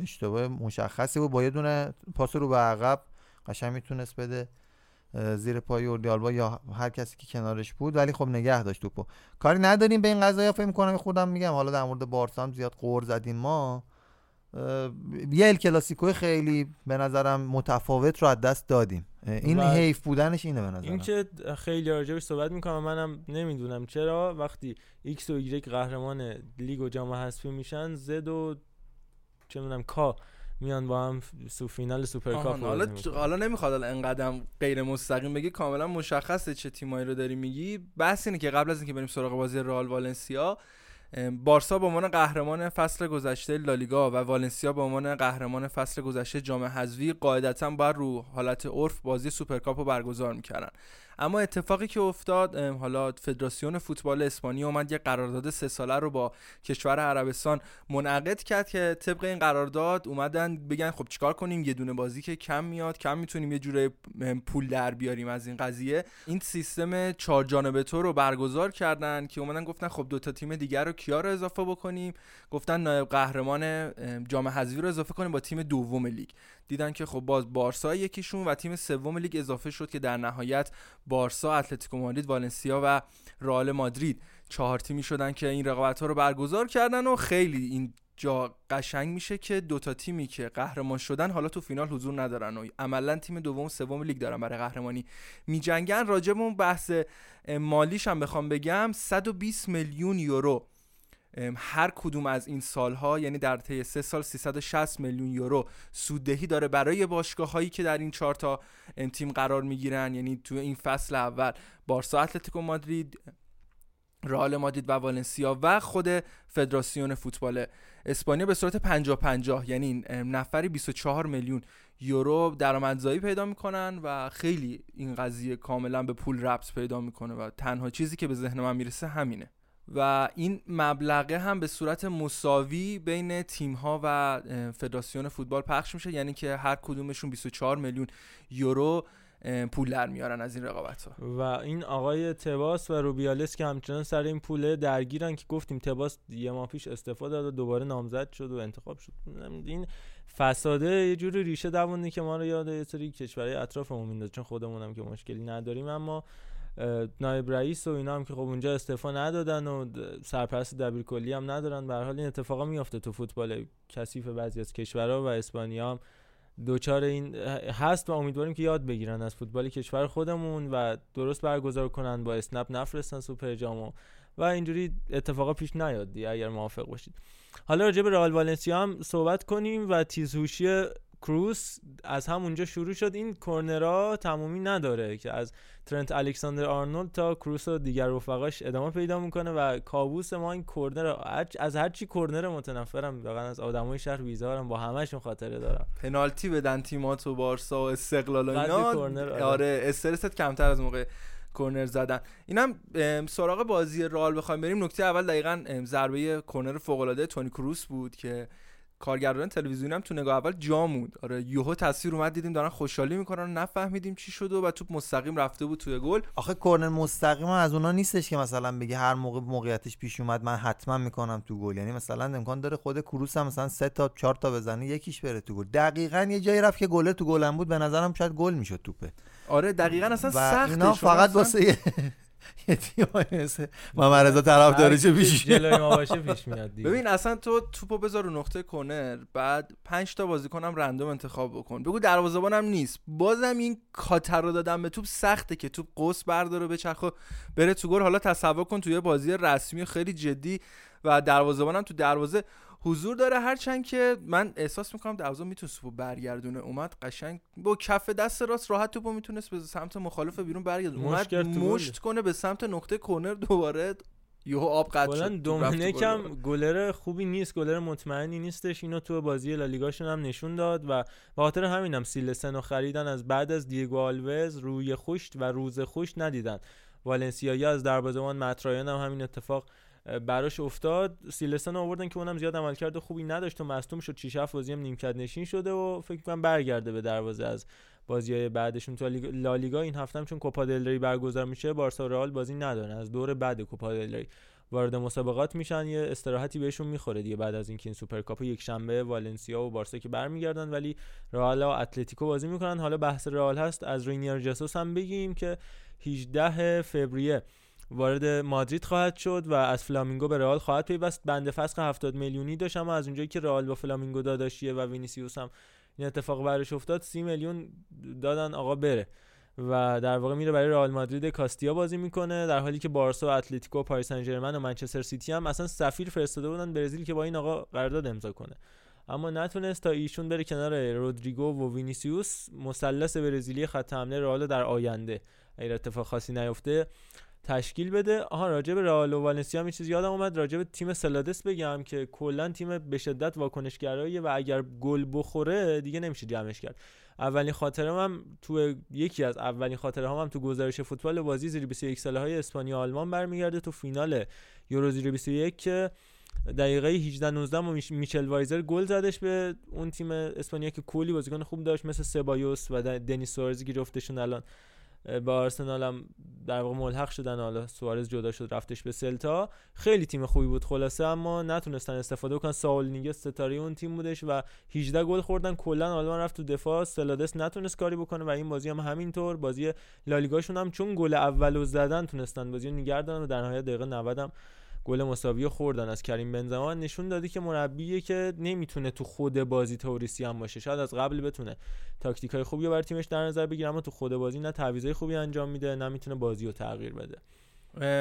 اشتباه مشخصی بود. با یه دونه پاس رو به عقب قشنگ می‌تونست بده. زیر پای اوردیالبا یا هر کسی که کنارش بود ولی خب نگه داشت توپو. کاری نداریم به این قضايا فکر کنم خودم میگم. حالا در مورد بارسا هم زیاد غر زدیم ما. یه ال کلاسیکو خیلی به نظرم متفاوت رو از دست دادیم. این حیف بودنش اینه به نظرم. این که خیلی راجعش صحبت می‌کنم منم نمی‌دونم چرا. وقتی ایکس و ایگرگ قهرمان لیگ و جام حذفی میشن زد و چه می‌دونم کا میان با هم تو فینال سوپرکاپ حالا حالا نمی‌خواد حالا انقدر غیر مستقیم بگی کاملا مشخصه چه تیمایی رو داری میگی. بحث اینه که قبل از اینکه بریم سراغ بازی رئال والنسیا بارسا به عنوان قهرمان فصل گذشته لالیگا و والنسیا به عنوان قهرمان فصل گذشته جام حذفی قاعدتا باید رو حالت عرف بازی سوپرکاپ رو برگزار می‌کردن. اما اتفاقی که افتاد حالا فدراسیون فوتبال اسپانیا اومد یه قرارداد سه ساله رو با کشور عربستان منعقد کرد که طبق این قرارداد اومدن بگن خب چیکار کنیم؟ یه دونه بازی که کم میاد کم می‌تونیم یه جوره پول در بیاریم از این قضیه. این سیستم چهار جانبه تو رو برگزار کردن که اومدن گفتن خب دو تا تیم دیگر رو کیا رو اضافه بکنیم؟ گفتن نایب قهرمان جام حذفی رو اضافه کنیم با تیم دوم لیگ. دیدن که خب باز بارسا یکیشون و تیم سوم لیگ اضافه شد که در نهایت بارسا، اتلتیکو مادرید، والنسیا و رئال مادرید چهار تیمی شدن که این رقابت ها رو برگزار کردن و خیلی این جا قشنگ میشه که دوتا تیمی که قهرمان شدن حالا تو فینال حضور ندارن و عملا تیم دوم سوم لیگ دارن برای قهرمانی میجنگن. اون بحث مالیش هم بخوام بگم 120 میلیون یورو هر کدوم از این سالها یعنی در طی سه سال 360 میلیون یورو سوددهی داره برای باشگاه هایی که در این چهار تا تیم قرار می‌گیرن. یعنی تو این فصل اول بارسا اتلتیکو مادرید رئال مادرید و والنسیا و خود فدراسیون فوتبال اسپانیا به صورت 50 50 یعنی نفری 24 میلیون یورو درآمدزایی پیدا می‌کنن و خیلی این قضیه کاملا به پول ربط پیدا می‌کنه و تنها چیزی که به ذهن من می‌رسه همینه. و این مبلغه هم به صورت مساوی بین تیم ها و فدراسیون فوتبال پخش میشه. یعنی که هر کدومشون 24 میلیون یورو پول در میارن از این رقابت ها و این آقای تباس و روبیالس که همچنان سر این پوله درگیرن که گفتیم تباس یه ماه پیش استفاده داد و دوباره نامزد شد و انتخاب شد. این فساده یه جوری ریشه دوونی که ما رو یاد یه سری کشورهای اطرافمون میندازه. چون خودمونم که مشکلی نداریم اما نایب رئیس و اینا هم که خب اونجا استعفا ندادن و سرپرست دبیر کلی هم ندارن. به حال این اتفاقا میافته تو فوتبال کثیف بعضی از کشورها و اسپانیا هم. دوچار این هست و امیدواریم که یاد بگیرن از فوتبال کشور خودمون و درست برگزار کنن با اسنپ نفرستن سوپر جامو و اینجوری اتفاقا پیش نیاد اگر موافق باشید. حالا راجع به رئال والنسیا هم صحبت کنیم و تیزهوشی کروس از همونجا شروع شد. این کورنرها تمومی نداره که از ترنت الکساندر آرنولد تا کروس و دیگر رفقاش ادامه پیدا می‌کنه و کابوس ما این کورنر از هر چی کورنر متنفرم واقعا از آدمای شهر ویزارم با همشون خاطره دارم. پنالتی بدن تیمات و بارسا و استقلال اینا. آره. آره استرست کمتر از موقع کورنر زدن. اینم سراغ بازی رال بخوایم بریم. نکته اول دقیقا ضربه کورنر فوق العاده تونی کروس بود که کارگردان تلویزیونی هم تو نگاه اول جا موند. آره یوهو تصویر اومد دیدیم دارن خوشحالی می‌کنن نفهمیدیم چی شد و توپ مستقیم رفته بود توی گل. آخه کورنر مستقیم از اونا نیستش که مثلا بگه هر موقع موقعیتش پیش اومد من حتما می‌کنم تو گل. یعنی مثلا امکان داره خود کروس هم مثلا سه تا چهار تا بزنه یکیش بره تو گل. دقیقا یه جایی رفت که گله تو گلم بود به نظرم شاید گل می‌شد توپه. آره دقیقا اصلا سخته. فقط واسه یه تیم مثل محمد رضا طرفدارش پیش جلوی ما باشه پیش میاد ببین اصلا تو توپو بذار رو نقطه کرنر بعد 5 تا بازیکنم رندوم انتخاب بکن. بگو دروازه‌بانم نیست. بازم این کاتر رو دادم به توپ سخته که توپ قوس برداره به بره تو گل. حالا تصور کن توی بازی رسمی خیلی جدی و دروازه‌بانم تو دروازه حضور داره هرچند که من احساس می‌کنم دروازه می‌تونه سوپو برگردونه. اومد قشنگ با کف دست راست راحت توپو می‌تونست به سمت مخالف بیرون برگردونه اومد مشت کنه به سمت نقطه کورنر دوباره. یهو آب قطع شد. دومینیک هم گلر خوبی نیست. گلر مطمئنی نیستش. اینو تو بازی لالیگاشون هم نشون داد و به خاطر همینم سیلسن خریدن از بعد از دیگو آلوز روی خوشت و روز خوشت ندیدن. والنسیایی از دروازه‌بان مترایان هم همین اتفاق براش افتاد. سیلستان آوردن که اونم زیاد عملکرد خوبی نداشت و مصدوم شد 6 7 بازی هم نیمکت نشین شده و فکر کنم برگرده به دروازه از بازی های بعدشون. تو لالیگا این هفته هم چون کوپا دل برگزار میشه بارسا رئال بازی ندارن. از دور بعد کوپا دل وارد مسابقات میشن. یه استراحتی بهشون می‌خوره دیگه بعد از اینکه این سوپرکاپ یک شنبه والنسیا و بارسا که برمیگردن ولی رئال و اتلتیکو بازی می‌کنن. حالا بحث رئال هست. از رینیر ژسوس هم بگیم که 18 فوریه وارد مادرید خواهد شد و از فلامینگو به رئال خواهد پیوست. بنده فسخ 70 میلیونی داشت اما از اونجایی که رئال با فلامینگو داداشیه و وینیسیوس هم این اتفاق برش افتاد 30 میلیون دادن آقا بره. و در واقع میره برای رئال مادرید کاستیا بازی می‌کنه در حالی که بارسا و اتلتیکو و پاریس سن و منچستر سیتی هم اصلا سفیر فرستاده بودن برزیل که با این آقا قرارداد امضا کنه. اما نتونست تا ایشون بره کنار رودریگو و وینیسیوس مثلث برزیلی خط حمله رئال در آینده. اگر اتفاق خاصی نیفته تشکیل بده. آها راجع به رئال و والنسیا هم چیز یادم اومد. به تیم سلادس بگم که کلا تیم به شدت واکنشگراییه و اگر گل بخوره دیگه نمیشه جمعش کرد. اولین خاطره هم تو یکی از اولین خاطره هم, هم تو گزارش فوتبال بازی زیر 21 ساله های اسپانیا آلمان برمیگرده تو فینال یورو زیر 21 که دقیقه 18 19 و میچل وایزر گل زدش به اون تیم اسپانیا که کلی بازیکن خوب داشت مثل سبایوس و دنیس سوارزی که جفتشون الان به آرسنال هم در واقع ملحق شدن. حالا سوارز جدا شد رفتش به سلتا. خیلی تیم خوبی بود خلاصه اما نتونستن استفاده کنن. ساول نیگه ستاره اون تیم بودش و 18 گل خوردن. کلا آلمان رفت تو دفاع. سلادس نتونست کاری بکنه و این بازی هم همینطور. بازی لالیگاشون هم چون گل اولو زدن تونستن بازی رو نگه دارن و در نهایت دقیقه 90 هم گل مساوی خوردن از کریم بنزما نشون داد که مربیه که نمی‌تونه تو خود بازی تئوریسین هم باشه. شاید از قبل بتونه تاکتیک های خوبی بر تیمش در نظر بگیره اما تو خود بازی نه تعویضای خوبی انجام میده نه می‌تونه بازی رو تغییر بده.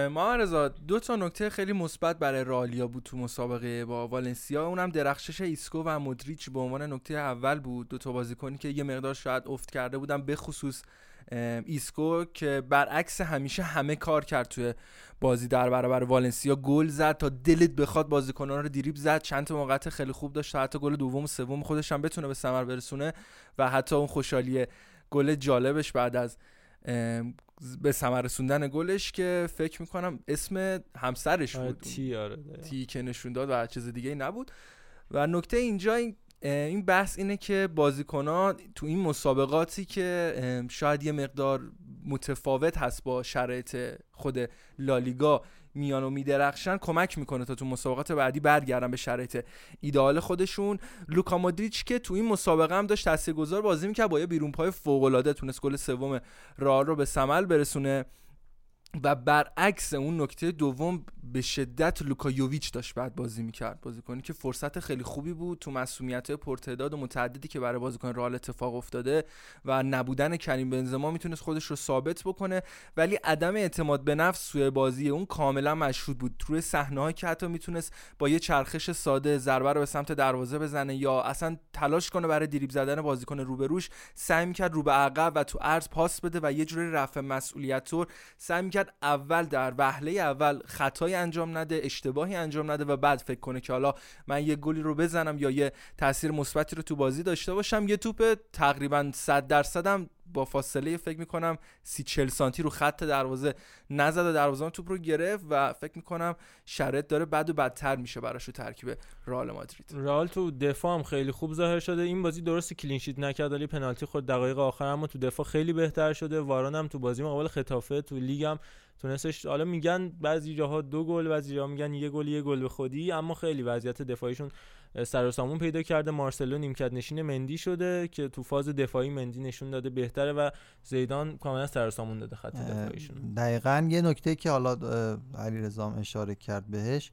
ما رضا دو تا نکته خیلی مثبت برای رئالیا بود تو مسابقه با والنسیا. اونم درخشش ایسکو و مودریچ به عنوان نکته اول بود. دو تا بازیکنی که یه مقدار شاید افت کرده بودن به خصوص ایسکو که برعکس همیشه همه کار کرد توی بازی در برابر والنسیا. گل زد تا دلت بخواد بازیکنان رو دریبل زد. چند تا موقعیت خیلی خوب داشت. تا حتی گل دوم و سوم خودش هم بتونه به ثمر برسونه و حتی اون خوشحالی گل جالبش بعد از به ثمر رسوندن گلش که فکر می‌کنم اسم همسرش آره، بود تی آره تی که نشون داد و چیز دیگه نبود. و نکته اینجا این این بحث اینه که بازیکنان تو این مسابقاتی که شاید یه مقدار متفاوت هست با شرایط خود لالیگا میان و میدرخشن کمک می‌کنه تا تو مسابقات بعدی برگردن به شرایط ایدئال خودشون. لوکا مودریچ که تو این مسابقه هم داشت تاثیرگذار بازی می‌کرد با یه بیرون پای فوق العاده تونست گل سوم رئال رو به ثمر برسونه. و برعکس اون نکته دوم به شدت لوکا یوویچ داشت بد بازی می‌کرد بازیکنی که فرصت خیلی خوبی بود تو مصدومیت پرتعداد و متعددی که برای بازیکن رئال اتفاق افتاده و نبودن کریم بنزما می‌تونست خودش رو ثابت بکنه. ولی عدم اعتماد به نفس سوی بازی اون کاملا مشهود بود. روی صحنه که حتی می‌تونست با یه چرخش ساده ضربه رو به سمت دروازه بزنه یا اصلا تلاش کنه برای دریب زدن بازیکن روبروش سعی می‌کرد رو به عقب و تو عرض پاس بده و یه جوری رفع مسئولیت طور سعی اول در وهله اول خطای انجام نده اشتباهی انجام نده و بعد فکر کنه که حالا من یه گلی رو بزنم یا یه تاثیر مثبتی رو تو بازی داشته باشم. یه توپ تقریبا 100 درصدم با فاصله فکر می‌کنم سی چل سانتی رو خط دروازه نزد دروازه توپ رو گرفت و فکر می‌کنم شرط داره بد و بدتر میشه براش ترکیب رئال مادرید. رئال تو دفاع هم خیلی خوب ظاهر شده. این بازی درست کلین شیت نکرد ولی پنالتی خود دقایق آخر اما تو دفاع خیلی بهتر شده. واران هم تو بازی مقابل خطافه تو لیگ هم تونستش حالا میگن بعضی جاها دو گل بعضی جاها میگن یه گل یه گل به خودی اما خیلی وضعیت دفاعیشون سر و سامون پیدا کرده. مارسلو نیمکت نشین مندی شده که تو فاز دفاعی مندی نشون داده بهتره و زیدان کاملا سر و سامون داده خط دفاعیشون دقیقا یه نکته که حالا علیرضا اشاره کرد بهش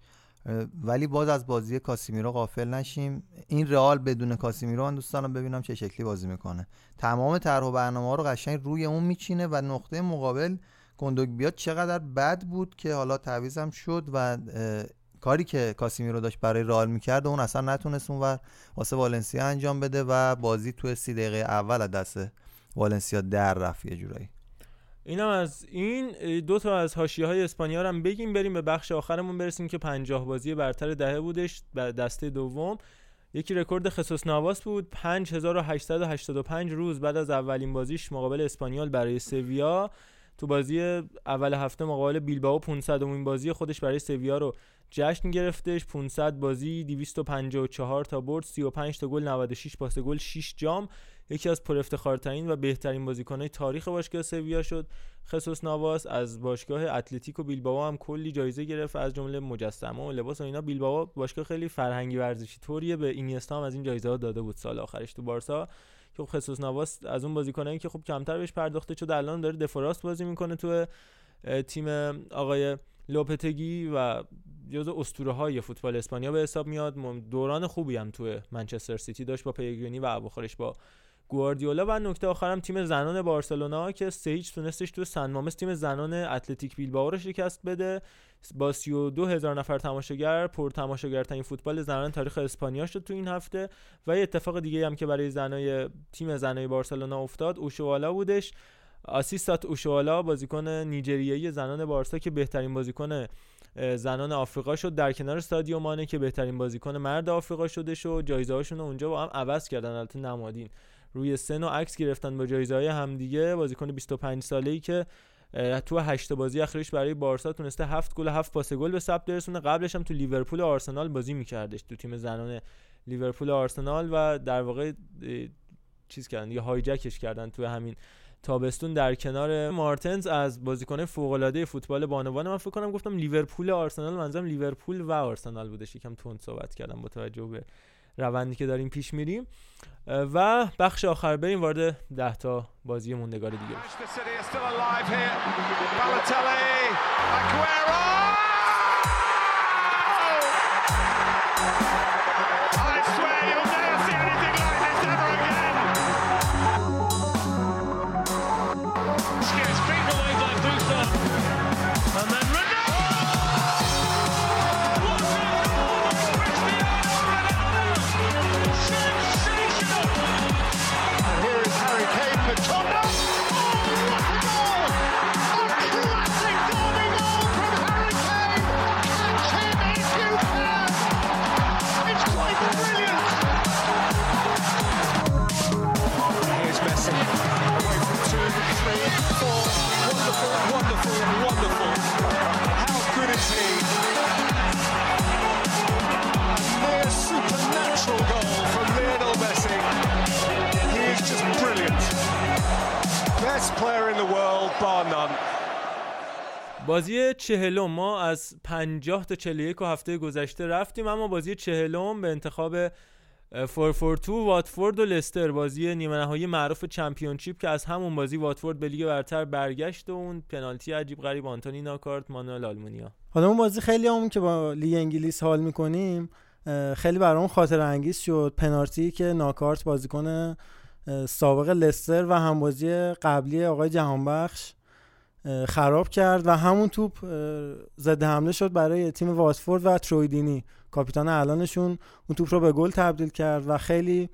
ولی باز از بازی کاسیمیرو غافل نشیم. این رئال بدون کاسیمیرو من دوست دارم ببینم چه شکلی بازی می‌کنه. تمام طرح و برنامه رو قشنگ روی اون میچینه و نقطه مقابل گندوگ بیاد چقدر بد بود که حالا تعویزم شد و کاری که کاسیمیرو داشت برای رئال می‌کرد اون اصلا نتونست اونور واسه والنسیا انجام بده و بازی تو سی دقیقه اول از دست والنسیا در رفت یه جورایی. اینم از این دو تا از حاشیه های اسپانیا هم بگیم بریم به بخش آخرمون برسیم که 50 بازی برتر دهه بودش دسته دوم. یکی رکورد خصوص نواس بود 5885 روز بعد از اولین بازیش مقابل اسپانیال برای سویا. تو بازی اول هفته مقابل بیلبائو 500 امین بازی خودش برای سویا رو جشن گرفتش. 500 بازی 254 تا برد 35 تا گل 96 پاس گل 6 جام. یکی از پر افتخارترین و بهترین بازیکنهای تاریخ باشگاه سویا شد. خصوص نواس از باشگاه اتلتیکو بیلبائو هم کلی جایزه گرفت از جمله مجسمه و لباس و اینا. بیلبائو باشگاه خیلی فرهنگی ورزشی طوریه. به اینیستا هم از این جایزه ها داده بود سال آخرش تو بارسا. خب خسوس ناواس از اون بازیکنایی که خب کمتر بهش پرداخته شده الان داره دفاع راست بازی می‌کنه تو تیم آقای لوپتگی و جزو اسطوره های فوتبال اسپانیا به حساب میاد. دوران خوبی هم تو منچستر سیتی داشت با پیگرینی و اواخرش با گواردیولا و نکته آخرم تیم زنان بارسلونا که سیج تونستش تو سن مامس تیم زنان اتلتیک بیلبائو رو شکست بده. با 32 هزار نفر تماشاگر پر تماشاگر فوتبال زنان تاریخ اسپانیا شد تو این هفته و یه اتفاق دیگه هم که برای زنای تیم زنای بارسلونا افتاد اوشوالا بودش. آسیستات اوشوالا بازیکن نیجریایی زنان بارسا که بهترین بازیکن زنان آفریقا شد. در کنار سادیو مانه که بهترین بازیکن مرد آفریقا شده شد. جایزه هاشون اونجا با هم عوض کردن. البته نمادین. روی سن و عکس گرفتن با جایزه های همدیگه. بازیکن 25 ساله ای که تو هشت بازی اخیرش برای بارسا تونسته هفت گل هفت پاس گل به ثبت برسونه. قبلش هم تو لیورپول و آرسنال بازی میکردش تو تیم زنان لیورپول و آرسنال و در واقع چیز کردن دیگه هایجکش کردن تو همین تابستون در کنار مارتنز. از بازیکن فوق العاده فوتبال بانوان من فکر کنم گفتم لیورپول آرسنال منظورم لیورپول و آرسنال بودش. یکم تند صحبت کردم با توجه به روندی که داریم پیش میریم. و بخش آخر بریم وارد ده تا بازی موندگار دیگه بازی چهلم ما از 50 تا 41 و هفته گذشته رفتیم اما بازی چهلم به انتخاب 442 واتفورد و لستر. بازی نیمه نهایی معروف چمپیونشیپ که از همون بازی واتفورد به لیگ برتر برگشت و اون پنالتی عجیب غریب آنتونی ناکارت مانوئل آلمونیا. حالا اون بازی خیلی همون که با لیگ انگلیس حال می‌کنیم خیلی برام خاطر انگیز شد. پنالتی که ناکارت بازیکن سابق لستر و همبازی قبلی آقای جهانبخش خراب کرد و همون توپ ضد حمله شد برای تیم واتفورد و ترویدینی. کاپیتان الانشون اون توپ رو به گل تبدیل کرد و خیلی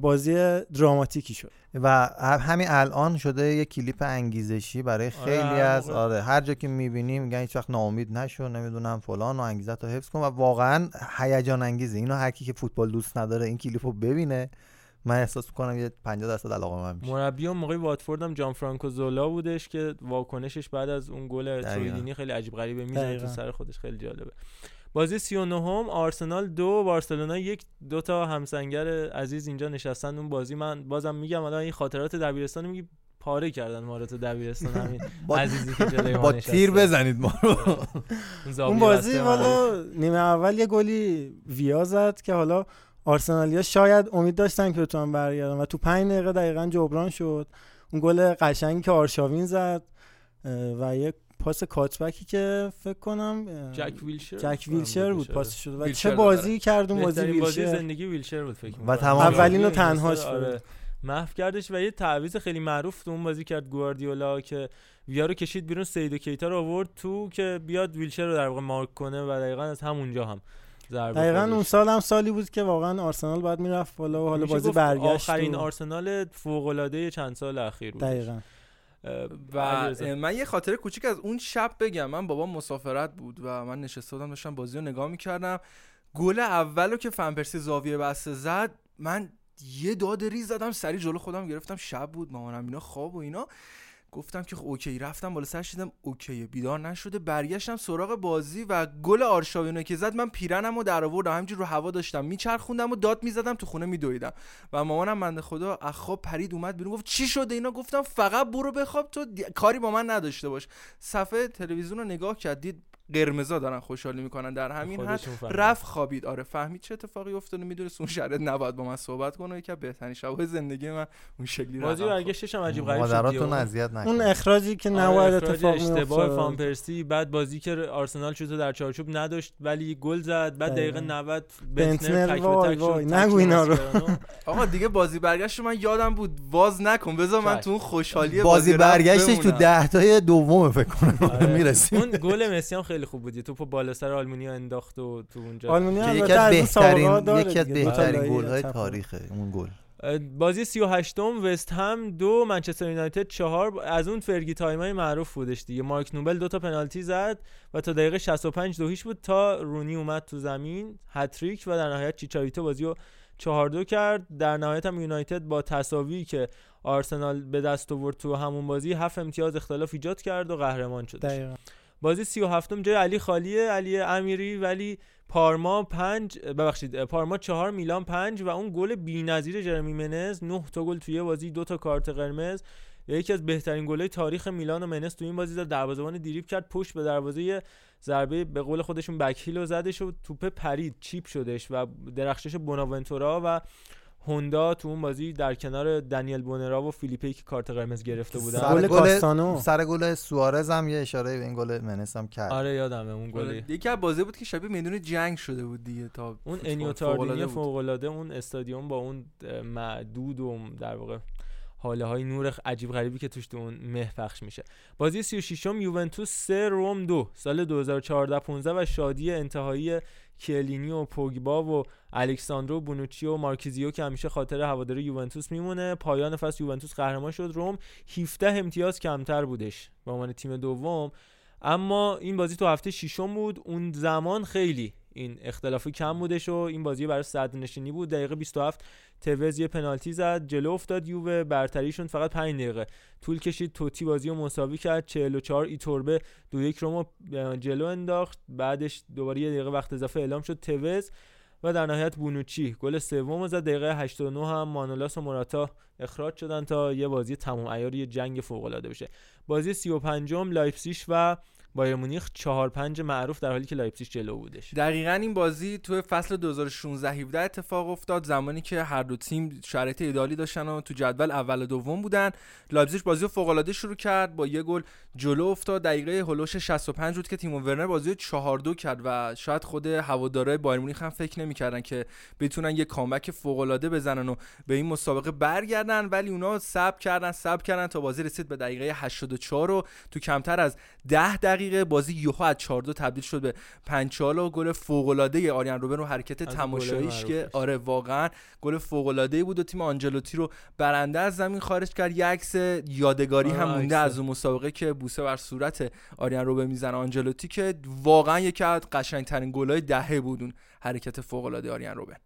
بازی دراماتیکی شد. و همین الان شده یه کلیپ انگیزشی برای آره، خیلی از آره هر جا که می‌بینیم میگن هیچ وقت ناامید نشو نمی‌دونم فلان و انگیزت رو حفظ کن و واقعا هیجان انگیزه اینو هر کی که فوتبال دوست نداره این کلیپ رو ببینه. من احساس می‌کنم یه 50 درصد علاقه من میشه. مربی اون موقع واتفورد هم جان فرانکو زولا بودش که واکنشش بعد از اون گل ترویدینی خیلی عجیب غریبه می‌زنه تو سر خودش خیلی جالبه. بازی 39 هم آرسنال دو بارسلونا یک دو تا همسنگر عزیز اینجا نشستن اون بازی. من بازم میگم الان این خاطرات دبیرستان میگی پاره کردن ما رو تو دبیرستان همین عزیزی که جلوی ما با تیر بزنید ما رو. اون بازی حالا نیمه اول یه گلی ویا زد که حالا آرسنالیا شاید امید داشتن که بتونن برگردن و تو 5 دقیقه دقیقا جبران شد. اون گل قشنگی که آرشاوین زد و یک پاس کاتبکی که فکر کنم جک ویلشر؟ جک ویلشر بود پاس شد. و چه بازی کرد اون بازی ویلشر بازی زندگی ویلشر بود فکر و تمام اولین و تنهاش آره. محو کردش و یه تعویض خیلی معروف تو اون بازی کرد گواردیولا که ویا رو کشید بیرون سیدو کیتا رو آورد تو که بیاد ویلشر رو در واقع مارک کنه و دقیقا از همونجا هم. دقیقا اون سال هم سالی بود که واقعا آرسنال باید می‌رفت بالا و حالا بازی برگشت آخرین و... آرسنال فوق العاده چند سال اخیر بود دقیقا. و من یه خاطره کوچیک از اون شب بگم. من بابا مسافرت بود و من نشسته بودم داشتم بازی رو نگاه می‌کردم. گل اولو که فن‌پرسی زاویه بسته زد من یه داد ریز زدم سری جلو خودم گرفتم. شب بود مامانم اینا خواب و اینا. گفتم که خب اوکی رفتم بالا سرش دیدم اوکی بیدار نشده. برگشتم سراغ بازی و گل آرشاوینو که زد من پیرهنمو در آوردم همینجور رو هوا داشتم میچرخوندم و داد می‌زدم تو خونه میدویدم. و مامانم بنده خدا اخواب پرید اومد بیرون گفت چی شده اینا؟ گفتم فقط برو بخواب تو کاری با من نداشته باش. صفحه تلویزیون رو نگاه کرد دید قرمزا دارن خوشحالی می‌کنن در همین حد. رفت خوابید. آره فهمید چه اتفاقی افتاده. می‌دونست اون شرط نباید با من صحبت کنه. که بهترین شب زندگی من اون شکلی بازی برگشتش هم عجیب غریب مادراتون اذیت نکن. اون اخراجی که نباید آره اتفاق اشتباه میفته فان پرسی بعد بازی که آرسنال شوت در چارچوب نداشت ولی گل زد. بعد دقیقه 90 بنتنر تک به تک شد نگو اینا رو. آقا دیگه بازی برگشت من یادم بود. واز نکن. بذار من تو اون خوشحالی بازی برگشتش تو بمونم. ده تای دوم فکر کنم. آره. می‌رسیم. اون گل مسی خیلی خوب بود توپو بالا سر آلمونیا انداخت و تو اونجا آلمانیا که یکی از بهترین یکی از بهترین گل‌های chip و- تاریخه اون گل. بازی 38 م وست هم دو منچستر یونایتد چهار. از اون Fergie time ای معروف بودش دیگه. مارک نوبل دو تا پنالتی زد و تا دقیقه 65 دو هیچ بود تا رونی اومد تو زمین. هتریک و در نهایت چیچاریتو بازی رو 4 دو کرد. در نهایت هم یونایتد با تساوی که آرسنال به دست آورد تو همون بازی هفت امتیاز اختلاف ایجاد کرد و قهرمان شد. دقیقاً. بازی 37 م جای علی خالیه علی امیری ولی پارما 5 ببخشید پارما 4 میلان 5 و اون گل بی‌نظیر جرمی منز 9 تا گل توی بازی دو تا کارت قرمز. یکی از بهترین گل‌های تاریخ میلان و منس تو این بازی زد دروازه‌بان دریبل کرد پشت به دروازه ضربه به قول خودشون back رو زدش و توپ پرید chip شدش و درخشش بوناونتورا و هوندا تو اون بازی در کنار دنیل بونرا و فیلیپی که کارت قرمز گرفته بودن. سر گل گل کاستانو. سر گل سوارز هم یه اشاره به این گل منس هم کرد. آره یادمه اون آره، یکی از بازی بود که شبیه میدون جنگ شده بود دیگه تا اون فوتبال انیو فوق‌العاده تاردینی بود. فوق العاده اون استادیوم با اون معدود و در واقع حاله های نور عجیب غریبی که توش تو اون مه پخش میشه. بازی 36 م یوونتوس 3 روم 2 سال 2014 15 و شادی انتهایی کلینی و پوگبا و الکساندرو بونوچی و مارکیزیو که همیشه خاطر هواداری یوونتوس میمونه. پایان فصل یوونتوس قهرمان شد. روم 17 امتیاز کمتر بودش به عنوان تیم دوم. اما این بازی تو هفته ششم بود. اون زمان خیلی این اختلافی کم بودش و این بازی برای صدر نشینی بود. دقیقه 27 توز یه پنالتی زد. جلو افتاد. یووه برتریشون فقط 5 دقیقه. طول کشید. توتی بازی رو مساوی کرد. 44 ایتوربه دو یک رومو جلو انداخت. بعدش دوباره یه دقیقه وقت اضافه اعلام شد. توز و در نهایت بونوچی. گل سوم زد. دقیقه 89 هم مانولاس و موراتا اخراج شدن تا یه بازی تمام عیار یه جنگ فوق العاده بشه. بازی 35 م لایپزیگ و بایرن مونیخ 4 5 معروف در حالی که لایپزیگ جلو بودش. دقیقا این بازی تو فصل 2016 17 اتفاق افتاد زمانی که هر دو تیم شرایط ایده‌آلی داشتن و تو جدول اول و دوم بودن. لایپزیگ بازی فوق العاده شروع کرد با یه گل جلو افتاد. دقیقه هلوش 65 بود که تیم ورنر بازی رو 4 2 کرد و شاید خود هوادارهای بایرن مونیخ هم فکر نمی‌کردن که بتونن یه comeback فوق العاده بزنن و به این مسابقه برگردن. ولی اونا صبر کردن صبر کردن تا بازی رسید به دقیقه 84 و تو کمتر از 10 دقیقه بازی یهو از 4 2 تبدیل شد به 5 4 و گل فوق العاده آرین روبن و حرکت تماشاییش که. آره واقعا گل فوق العاده بود و تیم آنجلوتی رو برنده از زمین خارج کرد یه عکس یادگاری هم مونده. از اون مسابقه که بوسه بر صورت آریان روبن می‌زنه آنجلوتی که واقعا یکی از قشنگترین گلای دهه بود اون حرکت فوق العاده آریان روبن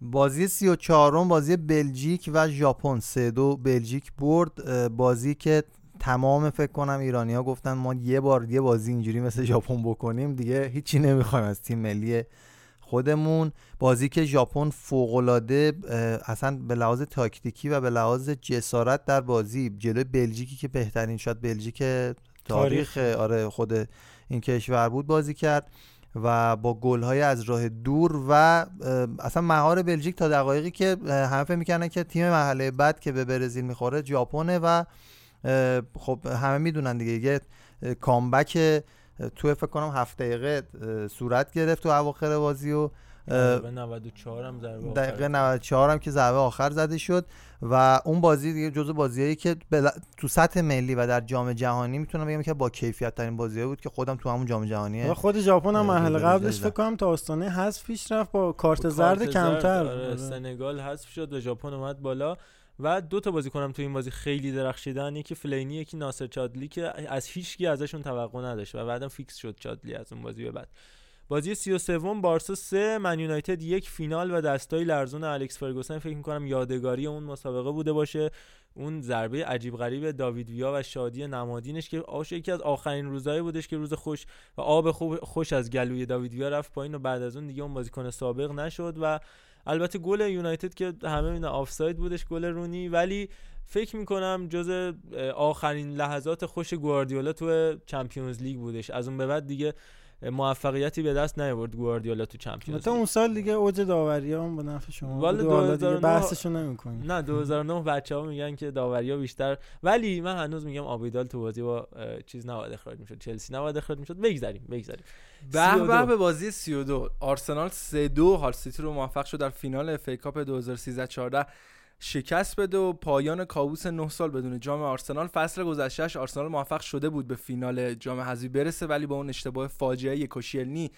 بازی 34 م بازی بلژیک و ژاپن. 3 دو بلژیک برد. بازی که تمام فکر کنم ایرانیا گفتن ما یه بار یه بازی اینجوری مثل ژاپن بکنیم دیگه هیچی نمی‌خوایم از تیم ملی خودمون. بازی که ژاپن فوق‌العاده اصلا به لحاظ تاکتیکی و به لحاظ جسارت در بازی جلوی بلژیکی که بهترین شاید بلژیک تاریخ. آره خود این کشور بود بازی کرد. و با گل‌های از راه دور و اصلا مهار بلژیک تا دقایقی که همه فکر می‌کردن که تیم مرحله بعد که به برزیل می‌خوره ژاپنه و خب همه می‌دونن دیگه یه comeback تو فکر کنم هفت دقیقه صورت گرفت تو اواخر بازی و دقیقه 94 هم ضربه دقیقه آخر. 94 هم که ضربه آخر زده شد و اون بازی دیگه جزو بازیایی که بل- تو سطح ملی و در جام جهانی می‌تونم بگم که با کیفیت ترین بازی بود که خودم تو همون جام جهانی خود ژاپن هم جلو قبلش. فکر کنم تا آستانه حذف پیش رفت با کارت زرد کمتر آره، آره. سنگال حذف شد و ژاپن اومد بالا و دو تا بازیکنم تو این بازی خیلی درخشیدن یکی فلاینی یکی ناصر چادلی که از هیچکی ازشون توقع نداشت و بعدم فیکس شد چادلی از اون بازی به بعد بازی 33 بارسا 3 من یونایتد یک فینال و دستای لرزون الکس فرگوسن. فکر می‌کنم یادگاری اون مسابقه بوده باشه. اون ضربه عجیب غریب داوید ویا و شادی نمادینش که آش یکی از آخرین روزایی بودش که روز خوش و آب خوش از گلوی داوید ویا رفت پایین و بعد از اون دیگه اون بازیکن سابق نشد و البته گل یونایتد که همه می‌دونن آفساید بودش گل رونی. ولی فکر می‌کنم جز آخرین لحظات خوش گواردیولا تو Champions League بودش. از اون به بعد دیگه موفقیتی به دست نیاورد گواردیولا تو Champions League اون سال دیگه اوج داوری هم با نفع شما والا 2009 بحثشو نمی‌کنیم. نه 2009 بچه‌ها میگن که داوریا بیشتر. ولی من هنوز میگم آبیدال تو بازی با چیز نباید اخراج می‌شد. چلسی نباید اخراج می‌شد. بگذریم بگذریم. به به به بازی 32 آرسنال 3 2 هال سیتی رو موفق شد در فینال FA Cup 2013 14 شکست بده و پایان کابوس 9 سال بدون جام آرسنال. فصل گذشتهش آرسنال موفق شده بود به فینال جام حذفی برسه ولی با اون اشتباه فاجعه کوشیلنی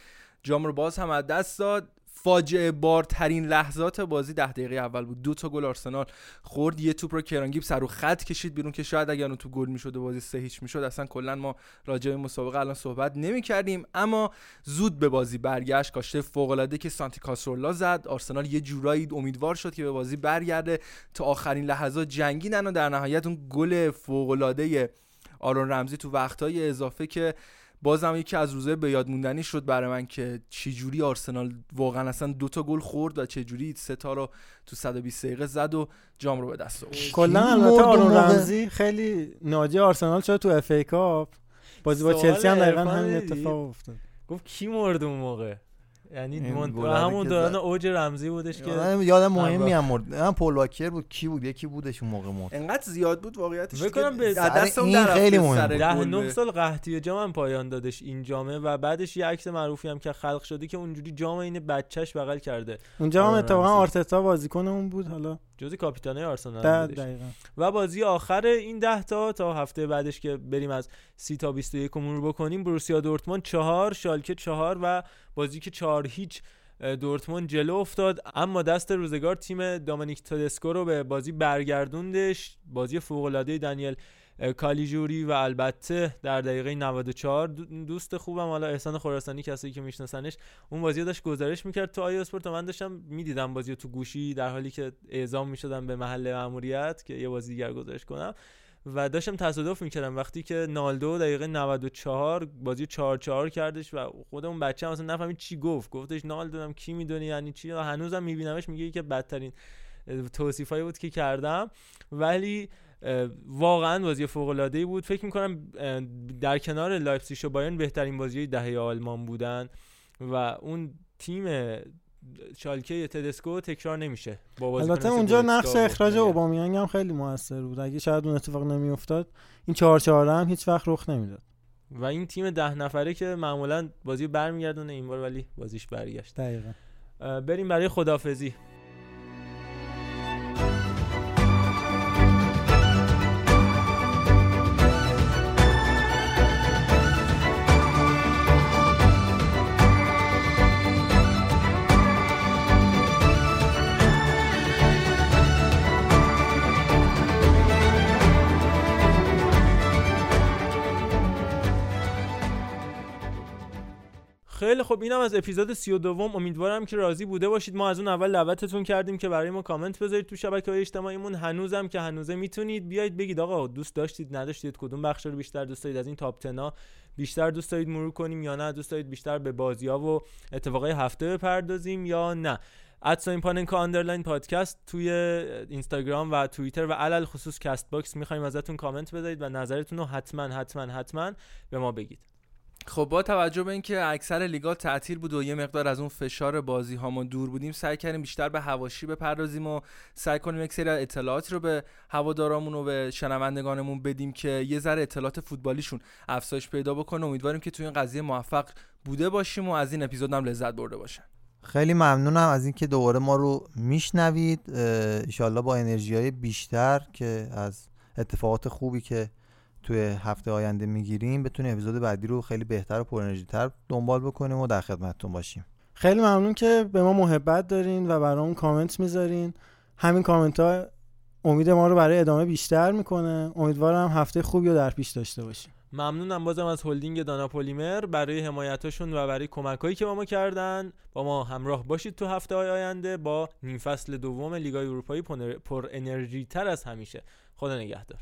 جام رو باز هم از دست داد. فاجعه بارترین لحظات بازی ده دقیقه اول بود. دو تا گل آرسنال خورد. یه توپ رو کرانگیب سر و خط کشید بیرون که شاید اگر اون تو گل می‌شد و بازی سه هیچ می‌شد اصلا کلا ما راجع به مسابقه الان صحبت نمی‌کردیم. اما زود به بازی برگشت. کاشته فوق العاده که سانتی کاسرولا زد. آرسنال یه جورایی امیدوار شد که به بازی برگرده. تا آخرین لحظات جنگیدن و در نهایت اون گل فوق العاده آرون رمزی تو وقتهای اضافه که بازم یکی از روزهای به یاد موندنی شد برای من که چجوری آرسنال واقعا اصلا دو تا گل خورد و چجوری سه تا رو تو 120 دقیقه زد و جام رو به دست آورد. کلا البته آرون رمزی خیلی ناجی آرسنال شد تو اف ای کاپ. بازی با چلسی هم دقیقا همین اتفاق افتاد. گفت کی مرد اون موقع؟ یعنی همون دوران اوج رمزی بودش که یادم مهم میام مرد. هم پول واکر بود. کی بود؟ یکی بودش اون موقع مرد. انقدر زیاد بود واقعیتش بکنم به دست این خیلی مهم ده نه سال قحطی جام پایان دادش این جامه و بعدش یه عکس معروفی هم که خلق شده که اونجوری جام این بچهش بغل کرده. اونجا هم اتفاقا آرتتا بازیکن اون بود حالا جزی کاپیتانه آرسنال دقیقا. و بازی آخر این ده تا تا هفته بعدش که بریم از 30 تا 21 مرور بکنیم بروسیا دورتموند 4 شالکه 4 و بازی که 4 هیچ دورتموند جلو افتاد. اما دست روزگار تیم دامینیک تدسکو رو به بازی برگردوندش. بازی فوق العاده دانیل کالیجوری و البته در دقیقه 94 دوست خوبم حالا احسان خراسانی کسی که میشناسنش اون بازی داشت گزارش می‌کرد تو آیا اسپورت. من داشتم می‌دیدم بازی تو گوشی در حالی که اعزام می‌شدم به محل ماموریت که یه بازی دیگر گزارش کنم. و داشتم تصادف می‌کردم. وقتی که نالدو دقیقه 94 بازی 4 4 کردش و خود اون بچه هم اصلا نفهمید چی گفت. گفتش نالدو هم کی می‌دونی؟ یعنی چی؟ هنوزم میبینمش میگه که بدترین توصیفایی بود که کردم. ولی واقعا بازی فوق العاده بود. فکر می‌کنم در کنار لایپزیگ و بایرن بهترین بازی دهه آلمان بودن و اون تیم شالکه تدسکو تکرار نمیشه با البته اونجا نقش اخراج اوبامیانگ هم خیلی موثر بود. اگه شاید اون اتفاق نمیافتاد این 4 4 هم هیچ وقت رخ نمی‌داد. و این تیم ده نفره که معمولا بازی برمیگردونه این بار ولی بازیش برگشت. دقیقا. بریم برای خدافزی خیلی خب اینم از اپیزود 32 امیدوارم که راضی بوده باشید. ما از اون اول دعوتتون کردیم که برای ما کامنت بذارید تو شبکه های اجتماعیمون. هنوزم که هنوزه می‌تونید بیاید بگید آقا دوست داشتید نداشتید کدوم بخش رو بیشتر دوست دارید؟ از این top ten ا بیشتر دوست دارید مرور کنیم یا نه؟ دوست دارید بیشتر به بازی ها و اتفاقای هفته بپردازیم یا نه؟ at sign پاننکا underline پادکست توی اینستاگرام و توییتر و علی‌الخصوص Castbox می‌خوایم ازتون کامنت بذارید و نظرتون رو حتما حتما حتما به ما بگید. خب با توجه به اینکه اکثر لیگا تعطیل بود و یه مقدار از اون فشار بازی هامون دور بودیم سعی کردیم بیشتر به هواشی بپردازیم و سعی کنیم یک سری اطلاعاتی رو به هوادارامون و به شنوندگانمون بدیم که یه ذره اطلاعات فوتبالیشون افزایش پیدا بکنه. امیدواریم که توی این قضیه موفق بوده باشیم و از این اپیزود هم لذت برده باشن. خیلی ممنونم از اینکه دوباره ما رو میشنوید. ان با انرژی های بیشتر که از اتفاقات خوبی که توی هفته آینده می‌گیریم بتونیم اپیزود بعدی رو خیلی بهتر و پر تر دنبال بکنیم و در خدمتتون باشیم. خیلی ممنون که به ما محبت دارین و برامون کامنت می‌ذارین. همین کامنت ها امید ما رو برای ادامه بیشتر می‌کنه. امیدوارم هفته خوبی رو در پیش داشته باشیم. ممنونم بازم از هلدینگ دانا پلیمر برای حمایتاشون و برای کمکایی که با ما کردن. با ما همراه باشید تو هفته های آینده با نیم فصل دوم لیگای اروپایی پر انرژی تر از همیشه. خدا نگهدار.